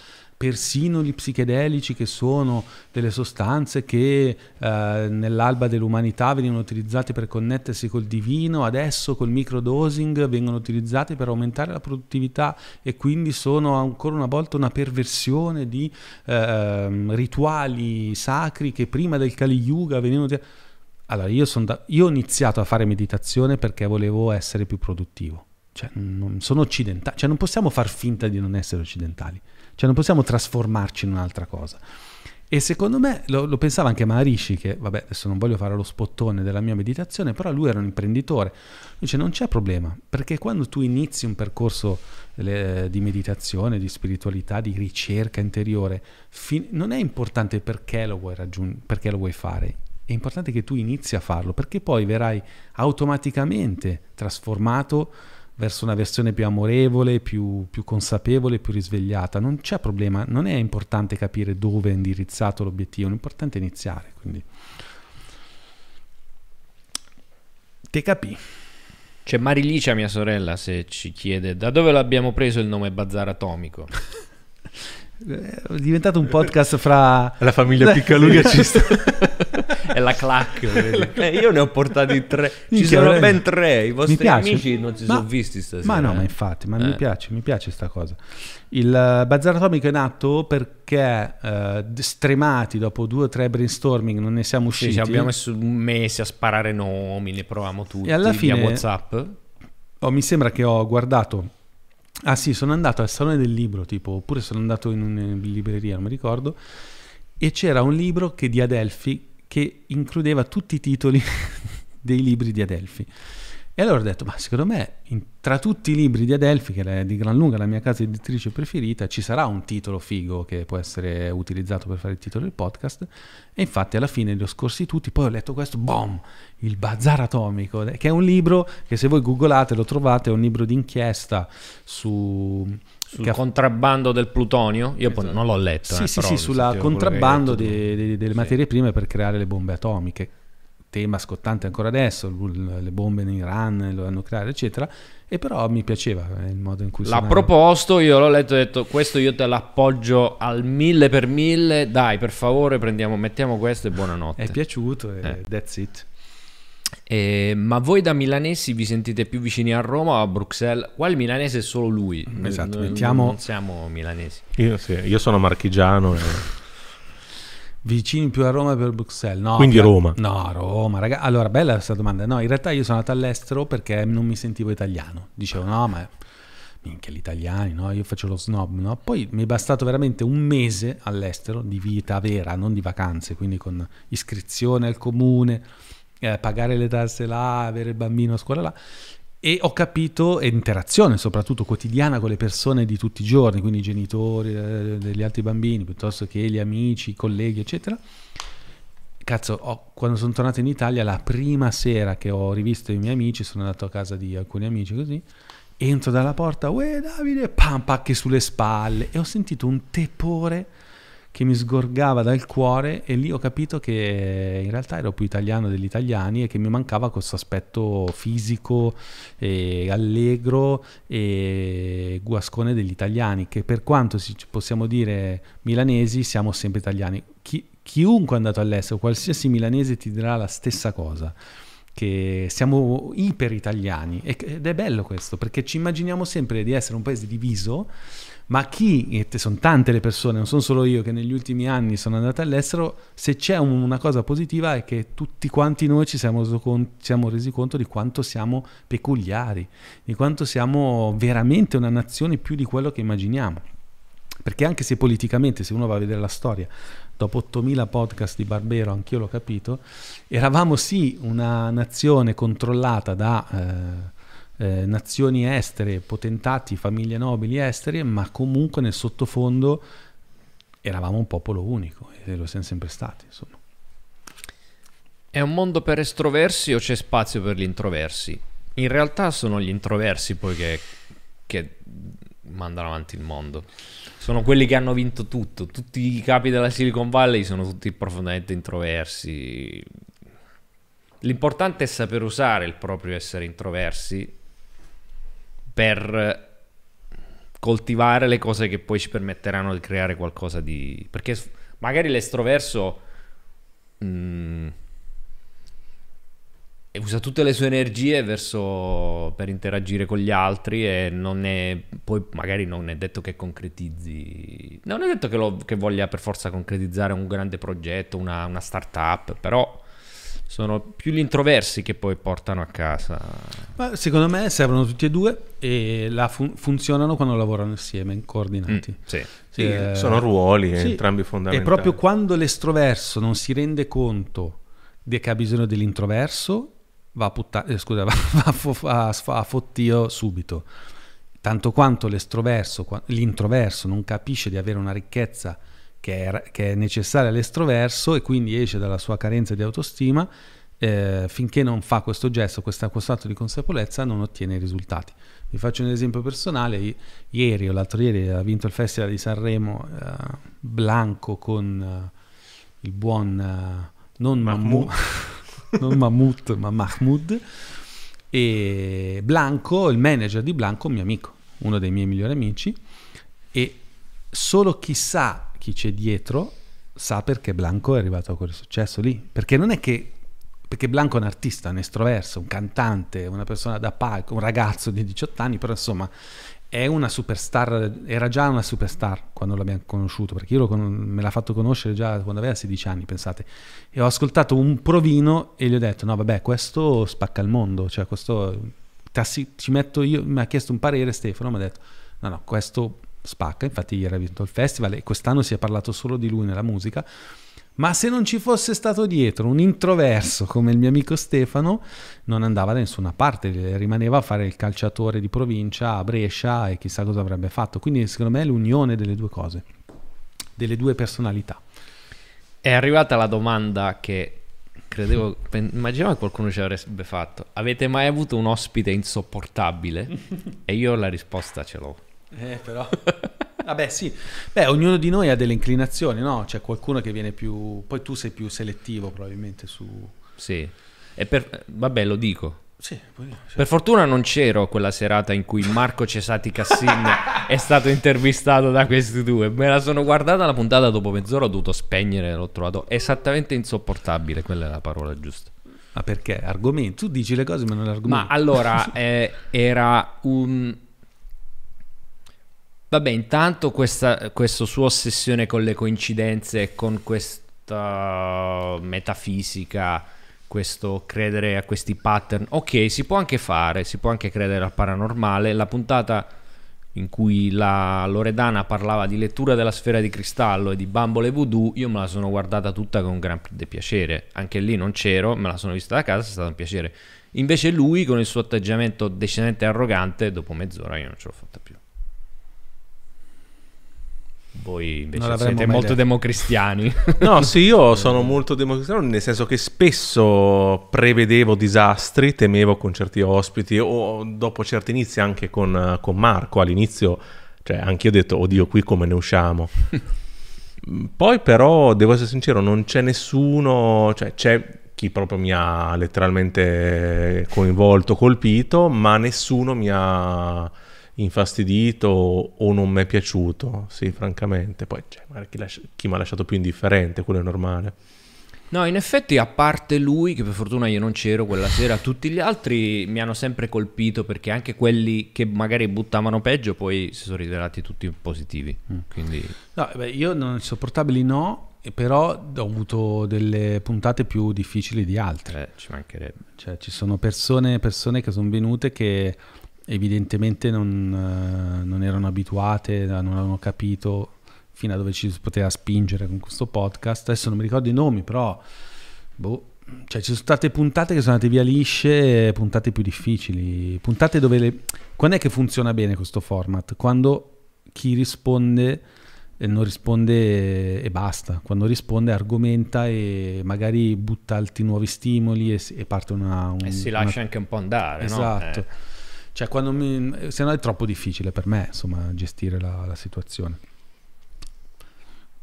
persino gli psichedelici che sono delle sostanze che eh, nell'alba dell'umanità venivano utilizzate per connettersi col divino, adesso col microdosing vengono utilizzati per aumentare la produttività e quindi sono ancora una volta una perversione di eh, rituali sacri che prima del Kali Yuga venivano utilizzati. Allora, io, da- io ho iniziato a fare meditazione perché volevo essere più produttivo. Cioè, non sono occidentali, cioè non possiamo far finta di non essere occidentali. Cioè non possiamo trasformarci in un'altra cosa. E secondo me lo, lo, pensava anche Maharishi, che vabbè, adesso non voglio fare lo spottone della mia meditazione, però lui era un imprenditore. Dice non c'è problema, perché quando tu inizi un percorso le, di meditazione, di spiritualità, di ricerca interiore, fin, non è importante perché lo vuoi raggiungere, perché lo vuoi fare. È importante che tu inizi a farlo, perché poi verrai automaticamente trasformato verso una versione più amorevole, più, più, consapevole, più risvegliata. Non c'è problema, non è importante capire dove è indirizzato l'obiettivo, l'importante è iniziare. Quindi. Te capì. C'è Marilicia, mia sorella, se ci chiede da dove l'abbiamo preso il nome Bazar Atomico. È diventato un podcast fra la famiglia Piccaluga ci sta. è la clac. Eh, io ne ho portati tre. Ci sono ben tre. I vostri amici non si ma, sono visti stasera. Ma no, ma infatti, ma eh. mi piace, mi piace sta cosa. Il uh, Bazar Atomico è nato perché uh, stremati dopo due o tre brainstorming non ne siamo usciti. Sì, abbiamo messo un mese a sparare nomi, ne proviamo tutti. E alla fine WhatsApp. Oh, mi sembra che ho guardato Ah sì, sono andato al Salone del Libro, tipo, oppure sono andato in una libreria, non mi ricordo, e c'era un libro che di Adelphi che includeva tutti i titoli dei libri di Adelphi. E allora ho detto, ma secondo me in, tra tutti i libri di Adelphi, che è di gran lunga la mia casa editrice preferita, ci sarà un titolo figo che può essere utilizzato per fare il titolo del podcast. E infatti alla fine li ho scorsi tutti, poi ho letto questo, boom, il Bazar Atomico, che è un libro che se voi googolate lo trovate, è un libro d'inchiesta su... Sul contrabbando del plutonio? Io esatto. non l'ho letto. Sì, eh, sì, sì, sul contrabbando de, de, delle sì. materie prime per creare le bombe atomiche tema scottante ancora adesso, le bombe in Iran lo hanno creato, eccetera. E però mi piaceva eh, il modo in cui l'ha proposto. Io l'ho letto e ho detto: Questo io te l'appoggio al mille per mille. Dai, per favore, prendiamo, mettiamo questo e buonanotte. È piaciuto e eh. that's it. Eh, ma voi da milanesi vi sentite più vicini a Roma o a Bruxelles? Qua il milanese è solo lui. Esatto, noi, mettiamo... non siamo milanesi. Io, sì, io sono marchigiano. E... Vicini più a Roma per Bruxelles? No, Quindi Roma. No, Roma. Raga, allora, bella questa domanda. No, in realtà io sono andato all'estero perché non mi sentivo italiano. Dicevo, no, ma minchia, gli italiani, no? Io faccio lo snob, no? Poi mi è bastato veramente un mese all'estero di vita vera, non di vacanze, quindi con iscrizione al comune, eh, pagare le tasse là, avere il bambino a scuola là. E ho capito, e interazione soprattutto quotidiana con le persone di tutti i giorni, quindi i genitori eh, degli altri bambini, piuttosto che gli amici, i colleghi, eccetera. Cazzo, ho, quando sono tornato in Italia, la prima sera che ho rivisto i miei amici, sono andato a casa di alcuni amici così, entro dalla porta, uè Davide, pam, pacche sulle spalle, e ho sentito un tepore che mi sgorgava dal cuore e lì ho capito che in realtà ero più italiano degli italiani e che mi mancava questo aspetto fisico, e allegro e guascone degli italiani, che per quanto possiamo dire milanesi siamo sempre italiani. Chi, chiunque è andato all'estero, qualsiasi milanese ti dirà la stessa cosa che siamo iper italiani ed è bello questo perché ci immaginiamo sempre di essere un paese diviso ma chi, e sono tante le persone, non sono solo io che negli ultimi anni sono andato all'estero, se c'è una cosa positiva è che tutti quanti noi ci siamo, siamo resi conto di quanto siamo peculiari, di quanto siamo veramente una nazione più di quello che immaginiamo. Perché anche se politicamente, se uno va a vedere la storia, dopo 8000 podcast di Barbero, anch'io l'ho capito, eravamo sì una nazione controllata da eh, eh, nazioni estere, potentati, famiglie nobili estere, ma comunque nel sottofondo eravamo un popolo unico e lo siamo sempre stati. Insomma. È un mondo per estroversi o c'è spazio per gli introversi? In realtà sono gli introversi poi che, che mandano avanti il mondo. Sono quelli che hanno vinto tutto. Tutti i capi della Silicon Valley sono tutti profondamente introversi. L'importante è saper usare il proprio essere introversi per coltivare le cose che poi ci permetteranno di creare qualcosa di... Perché magari l'estroverso... Mh, mm, usa tutte le sue energie verso, per interagire con gli altri e non è, poi magari non è detto che concretizzi, non è detto che, lo, che voglia per forza concretizzare un grande progetto, una, una startup, però sono più gli introversi che poi portano a casa. Ma secondo me servono tutti e due e fun- funzionano quando lavorano insieme, coordinati. Mm, sì. Sì, eh, sono ruoli sì, entrambi fondamentali. E proprio quando l'estroverso non si rende conto che ha bisogno dell'introverso, va a, putta- eh, scusa, va, va, a, a fottio subito. Tanto quanto l'estroverso, l'introverso non capisce di avere una ricchezza che è, che è necessaria all'estroverso e quindi esce dalla sua carenza di autostima, eh, finché non fa questo gesto, questo, questo atto di consapevolezza, non ottiene i risultati. Vi faccio un esempio personale, I, ieri o l'altro ieri ha vinto il Festival di Sanremo eh, Blanco con eh, il buon eh, non Mahmoud. Non Mahmoud ma Mahmoud, e Blanco, il manager di Blanco, un mio amico, uno dei miei migliori amici, e solo chi sa chi c'è dietro sa perché Blanco è arrivato a quel successo lì, perché non è che perché Blanco è un artista, un estroverso, un cantante, una persona da palco, un ragazzo di 18 anni, però insomma è una superstar, era già una superstar quando l'abbiamo conosciuto, perché io con, me l'ha fatto conoscere già quando aveva 16 anni, pensate. E ho ascoltato un provino e gli ho detto, no vabbè, questo spacca il mondo, cioè questo, ci metto io, mi ha chiesto un parere Stefano, mi ha detto, no no, questo spacca, infatti ieri ha vinto il festival e quest'anno si è parlato solo di lui nella musica, ma se non ci fosse stato dietro un introverso come il mio amico Stefano, non andava da nessuna parte, rimaneva a fare il calciatore di provincia a Brescia e chissà cosa avrebbe fatto. Quindi secondo me è l'unione delle due cose, delle due personalità. È arrivata la domanda che credevo, immaginavo che qualcuno ci avrebbe fatto. Avete mai avuto un ospite insopportabile? e io la risposta ce l'ho. Eh, però... Vabbè, sì. Beh, ognuno di noi ha delle inclinazioni, no? C'è qualcuno che viene più... Poi tu sei più selettivo probabilmente su... Sì. E per... Vabbè, lo dico. Sì, poi, sì. Per fortuna non c'ero quella serata in cui Marco Cesati Cassin è stato intervistato da questi due. Me la sono guardata la puntata dopo mezz'ora, ho dovuto spegnere, l'ho trovato esattamente insopportabile, quella è la parola giusta. Ma perché? Argomento? Tu dici le cose ma non l'argomento. Ma allora, eh, era un Vabbè, intanto questa, questa sua ossessione con le coincidenze con questa metafisica, questo credere a questi pattern, ok, si può anche fare, si può anche credere al paranormale. La puntata in cui la Loredana parlava di lettura della sfera di cristallo e di bambole voodoo, io me la sono guardata tutta con gran piacere. Anche lì non c'ero, me la sono vista da casa, è stato un piacere. Invece lui, con il suo atteggiamento decisamente arrogante, dopo mezz'ora io non ce l'ho fatta più. Voi invece siete molto detto. democristiani. No, sì, io sono molto democristiano, nel senso che spesso prevedevo disastri, temevo con certi ospiti o dopo certi inizi anche con, con Marco. All'inizio, cioè, anche io ho detto, oddio, qui come ne usciamo? Poi però, devo essere sincero, non c'è nessuno, cioè c'è chi proprio mi ha letteralmente coinvolto, colpito, ma nessuno mi ha infastidito o non mi è piaciuto, sì, francamente. Poi c'è magari chi, lascia- chi mi ha lasciato più indifferente, quello è normale. No, in effetti, a parte lui, che per fortuna io non c'ero quella sera, tutti gli altri mi hanno sempre colpito perché anche quelli che magari buttavano peggio poi si sono rivelati tutti positivi. Quindi No, beh, io non insopportabili no, però ho avuto delle puntate più difficili di altre. eh, ci mancherebbe. Cioè, ci sono persone, persone che sono venute che evidentemente non, eh, non erano abituate, non avevano capito fino a dove ci si poteva spingere con questo podcast. Adesso non mi ricordo i nomi, però boh, cioè, ci sono state puntate che sono andate via lisce, e puntate più difficili, puntate dove le... Quando è che funziona bene questo format? Quando chi risponde eh, non risponde e basta, quando risponde argomenta e magari butta altri nuovi stimoli e, e parte una... un- E si una- lascia anche un po' andare, no? Esatto. Eh. Cioè, quando mi, se no è troppo difficile per me, insomma, gestire la, la situazione.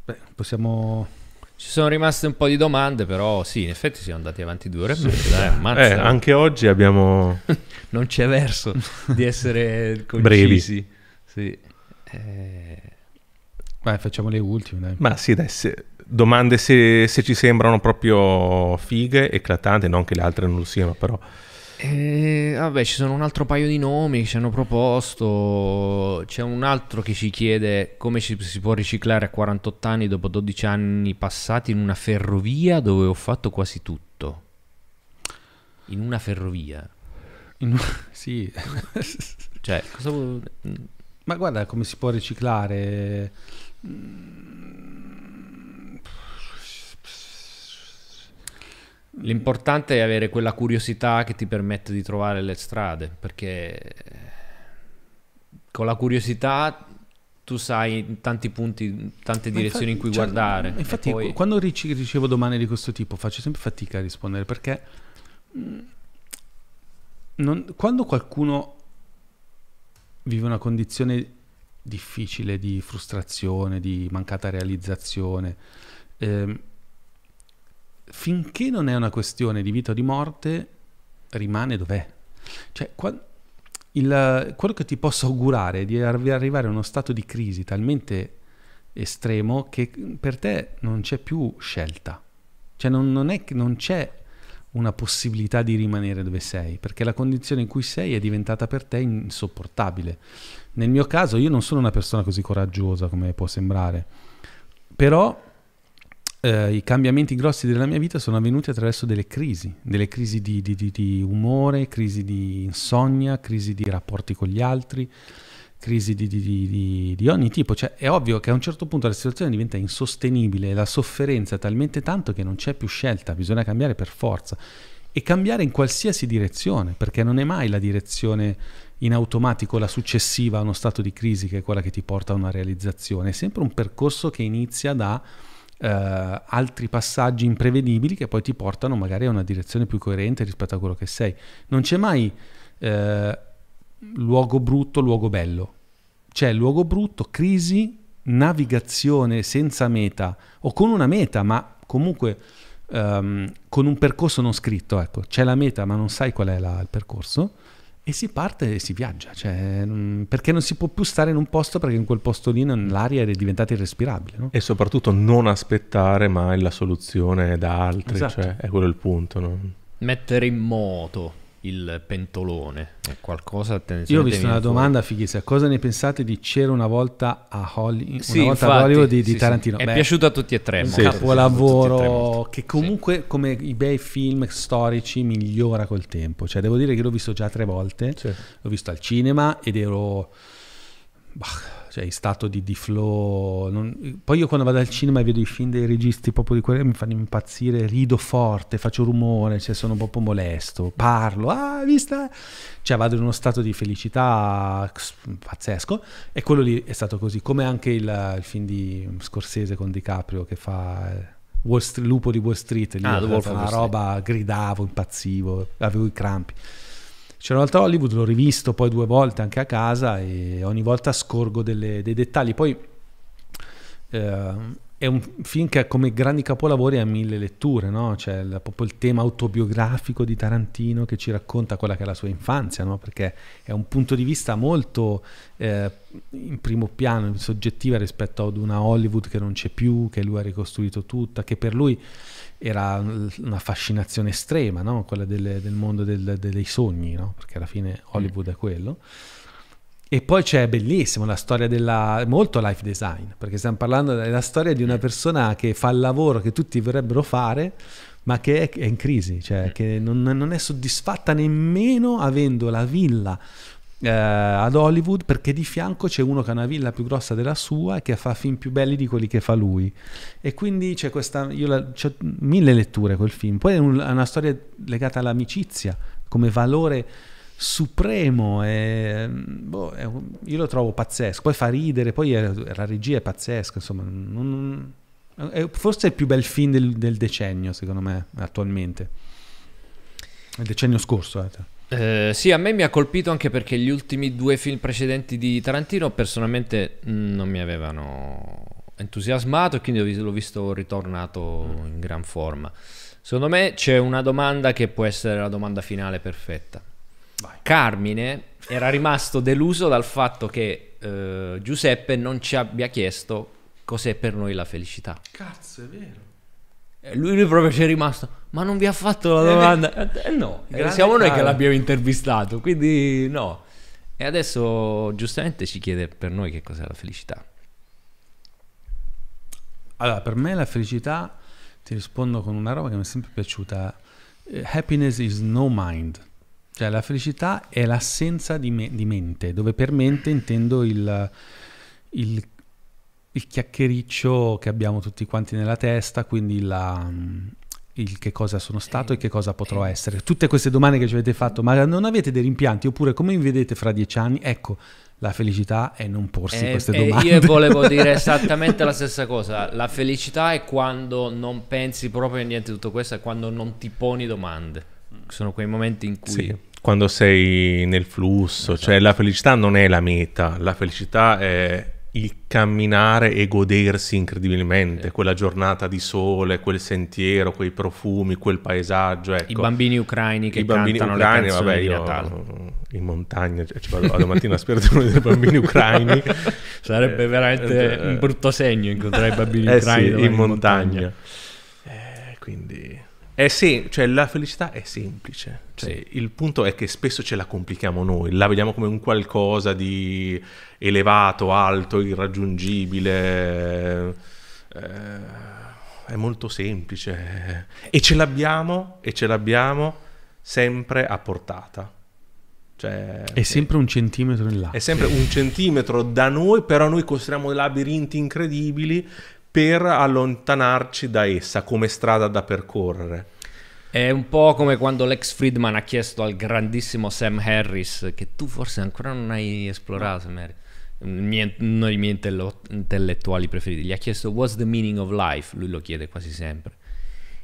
Beh, possiamo... Ci sono rimaste un po' di domande, però sì, in effetti siamo andati avanti due ore e ammazza. Eh, anche oggi abbiamo... Non c'è verso di essere Brevi. concisi. Sì. Eh, Vai, facciamo le ultime, dai. Ma sì, dai, se- domande se, se ci sembrano proprio fighe, eclatanti, non che le altre non lo siano, però... Eh, vabbè, ci sono un altro paio di nomi che ci hanno proposto. C'è un altro che ci chiede come ci si può riciclare a 48 anni dopo 12 anni passati in una ferrovia dove ho fatto quasi tutto. In una ferrovia. In- sì, Cioè, cosa ma guarda come si può riciclare. L'importante è avere quella curiosità che ti permette di trovare le strade, perché con la curiosità tu sai tanti punti, tante direzioni in cui cioè, guardare. Infatti, poi- quando ricevo domande di questo tipo, faccio sempre fatica a rispondere perché mm, non- quando qualcuno vive una condizione difficile di frustrazione, di mancata realizzazione, ehm, finché non è una questione di vita o di morte, rimane dov'è. Cioè, qua- il- quello che ti posso augurare è di arri- arrivare a uno stato di crisi talmente estremo che per te non c'è più scelta. Cioè non, non è non c'è una possibilità di rimanere dove sei, perché la condizione in cui sei è diventata per te insopportabile. Nel mio caso io non sono una persona così coraggiosa come può sembrare, però eh, i cambiamenti grossi della mia vita sono avvenuti attraverso delle crisi, delle crisi di, di- di- di umore, crisi di insonnia, crisi di rapporti con gli altri, crisi di, di- di- di- ogni tipo. Cioè, è ovvio che a un certo punto la situazione diventa insostenibile, la sofferenza è talmente tanto che non c'è più scelta, bisogna cambiare per forza. E cambiare in qualsiasi direzione, perché non è mai la direzione in automatico la successiva a uno stato di crisi che è quella che ti porta a una realizzazione, è sempre un percorso che inizia da eh, altri passaggi imprevedibili che poi ti portano magari a una direzione più coerente rispetto a quello che sei. Non c'è mai eh, luogo brutto, luogo bello. C'è luogo brutto, crisi, navigazione senza meta o con una meta, ma comunque ehm, con un percorso non scritto. Ecco, c'è la meta, ma non sai qual è la- il percorso. E si parte e si viaggia, cioè, perché non si può più stare in un posto perché in quel posto lì l'aria è diventata irrespirabile. No? E soprattutto non aspettare mai la soluzione da altri, Esatto. cioè è quello il punto. no? Mettere in moto il pentolone è qualcosa Io ho visto una fuori. domanda fighissima. Cosa ne pensate di C'era una volta a Hollywood, Sì, una volta infatti, a Hollywood di, di sì, sì. Tarantino? È Beh, piaciuto a tutti e tre. un Sì, sì, capolavoro che comunque come i bei film storici migliora col tempo. Cioè devo dire che l'ho visto già tre volte. Sì. L'ho visto al cinema ed ero bah, cioè in stato di, di flow. Non... Poi io quando vado al cinema e vedo i film dei registi proprio di quelli mi fanno impazzire, rido forte, faccio rumore, cioè sono proprio molesto, parlo, ah, vista? Cioè vado in uno stato di felicità pazzesco e quello lì è stato così, come anche il, il film di Scorsese con DiCaprio che fa... Wall Street, lupo di Wall Street, lì Ah, una roba, gridavo, impazzivo, avevo i crampi. C'era una volta a Hollywood, l'ho rivisto poi due volte anche a casa e ogni volta scorgo delle- dei dettagli. Poi eh, è un film che come grandi capolavori ha mille letture, no? C'è il- proprio il tema autobiografico di Tarantino che ci racconta quella che è la sua infanzia, no? Perché è un punto di vista molto eh, in primo piano, soggettiva rispetto ad una Hollywood che non c'è più, che lui ha ricostruito tutta, che per lui era una fascinazione estrema, no? quella delle- del mondo del- dei sogni, no? perché alla fine Hollywood è quello. E poi c'è bellissimo la storia della molto life design, perché stiamo parlando della storia di una persona che fa il lavoro che tutti vorrebbero fare, ma che è, è in crisi, cioè che non, non è soddisfatta nemmeno avendo la villa eh, ad Hollywood, perché di fianco c'è uno che ha una villa più grossa della sua e che fa film più belli di quelli che fa lui. E quindi c'è questa, io la, c'ho mille letture quel film. Poi è, un- è una storia legata all'amicizia come valore supremo. E, boh, è io lo trovo pazzesco. Poi fa ridere, poi è- la regia è pazzesca. Insomma, non- è forse il più bel film del, del decennio, secondo me, attualmente. Il decennio scorso, eh. Eh, sì, a me mi ha colpito anche perché gli ultimi due film precedenti di Tarantino personalmente mh, non mi avevano entusiasmato e quindi l'ho vis- l'ho visto ritornato in gran forma. Secondo me c'è una domanda che può essere la domanda finale perfetta. Vai. Carmine era rimasto deluso dal fatto che eh, Giuseppe non ci abbia chiesto cos'è per noi la felicità. Cazzo, è vero. E lui, lui proprio ci è rimasto, ma non vi ha fatto la domanda? Eh, no, eh, Grande siamo noi che l'abbiamo intervistato, quindi no. E adesso giustamente ci chiede per noi che cos'è la felicità. Allora, per me la felicità, ti rispondo con una roba che mi è sempre piaciuta. Eh, Happiness is no mind. Cioè la felicità è l'assenza di, me- di mente, dove per mente intendo il, il, il chiacchiericcio che abbiamo tutti quanti nella testa, quindi la, mm, il che cosa sono stato e che cosa potrò essere. Tutte queste domande che ci avete fatto, ma non avete dei rimpianti? Oppure come mi vedete fra dieci anni? Ecco, la felicità è non porsi Eh, queste eh, domande. io volevo dire esattamente la stessa cosa. La felicità è quando non pensi proprio a niente di tutto questo, è quando non ti poni domande. Sono quei momenti in cui... Sì, quando sei nel flusso, Esatto. cioè la felicità non è la meta, la felicità è il camminare e godersi incredibilmente quella giornata di sole, quel sentiero, quei profumi, quel paesaggio. Ecco. I bambini ucraini che I bambini cantano ucraini, le canzoni vabbè, di io Natale. in montagna cioè, ci vado la domattina a uno dei bambini ucraini. Sarebbe Eh, veramente eh, un brutto segno incontrare i bambini eh ucraini sì, domani in montagna. Eh, quindi è sem- cioè, la felicità è semplice. Cioè, Sì. Il punto è che spesso ce la complichiamo noi, la vediamo come un qualcosa di elevato, alto, irraggiungibile. eh, è molto semplice e ce l'abbiamo e ce l'abbiamo sempre a portata. Cioè, È sempre un centimetro in là. è sempre un centimetro da noi, però noi costruiamo labirinti incredibili per allontanarci da essa come strada da percorrere. È un po' come quando Lex Friedman ha chiesto al grandissimo Sam Harris, che tu forse ancora non hai esplorato, mio- uno dei miei intellettuali preferiti, gli ha chiesto What's the meaning of life? Lui lo chiede quasi sempre.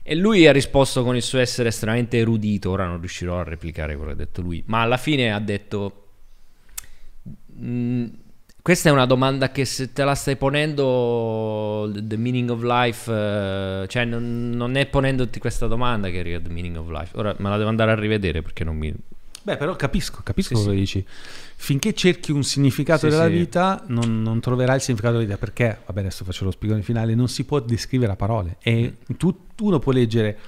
E lui ha risposto con il suo essere estremamente erudito, ora non riuscirò a replicare quello che ha detto lui, ma alla fine ha detto... "Mm, questa è una domanda che se te la stai ponendo, the meaning of life, eh, cioè non, non è ponendoti questa domanda che arriva the meaning of life. Ora me la devo andare a rivedere perché non mi... Beh, però capisco, capisco Sì, cosa sì. dici. Finché cerchi un significato Sì, della vita, non, non troverai il significato della vita. Perché, vabbè, adesso faccio lo spiegone finale, non si può descrivere a parole. E tu, uno può leggere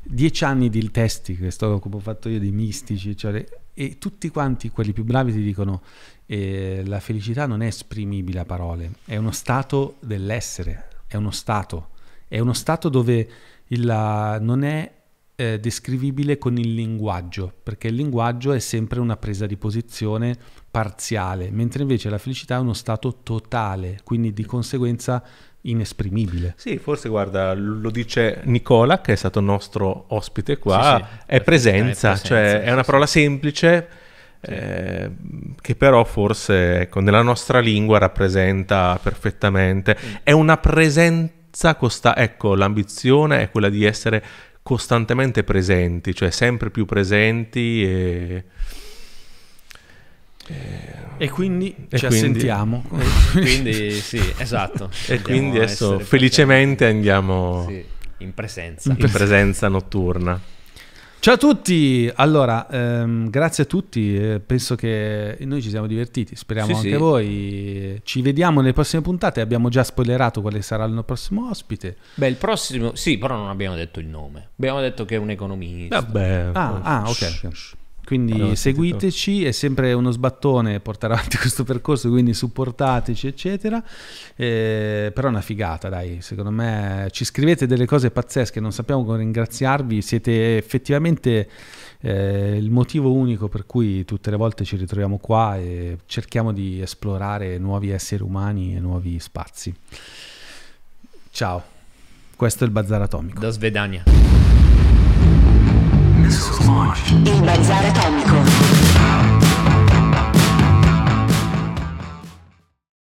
dieci anni di testi, che sto, come ho fatto io, dei mistici, cioè, e tutti quanti, quelli più bravi, ti dicono eh, la felicità non è esprimibile a parole, è uno stato dell'essere, è uno stato, è uno stato dove il, la- non è eh, descrivibile con il linguaggio, perché il linguaggio è sempre una presa di posizione parziale, mentre invece la felicità è uno stato totale, quindi di conseguenza inesprimibile. Sì, forse guarda, lo dice Nicola, che è stato nostro ospite qua, Sì, sì, è, presenza, è presenza, cioè sì, è una parola semplice eh, che però forse ecco, nella nostra lingua rappresenta perfettamente. Mm. È una presenza costa- ecco, l'ambizione è quella di essere costantemente presenti, cioè sempre più presenti e... E quindi E ci quindi- assentiamo. Quindi sì, esatto. E quindi adesso felicemente andiamo presenti. Sì, in presenza. in presenza notturna. Ciao a tutti! Allora, ehm, grazie a tutti, eh, penso che noi ci siamo divertiti, speriamo Sì, anche sì. voi. Ci vediamo nelle prossime puntate, abbiamo già spoilerato quale sarà il prossimo ospite. Beh, il prossimo, sì, però non abbiamo detto il nome. Abbiamo detto che è un economista. Vabbè. Ah, ah, ok. ok. Quindi Abbiamo seguiteci, è sempre uno sbattone portare avanti questo percorso, quindi supportateci, eccetera. Eh, però è una figata, dai, secondo me ci scrivete delle cose pazzesche, non sappiamo come ringraziarvi, siete effettivamente eh, il motivo unico per cui tutte le volte ci ritroviamo qua e cerchiamo di esplorare nuovi esseri umani e nuovi spazi. Ciao, questo è il Bazar Atomico. Da Svedania. Il bazar atomico.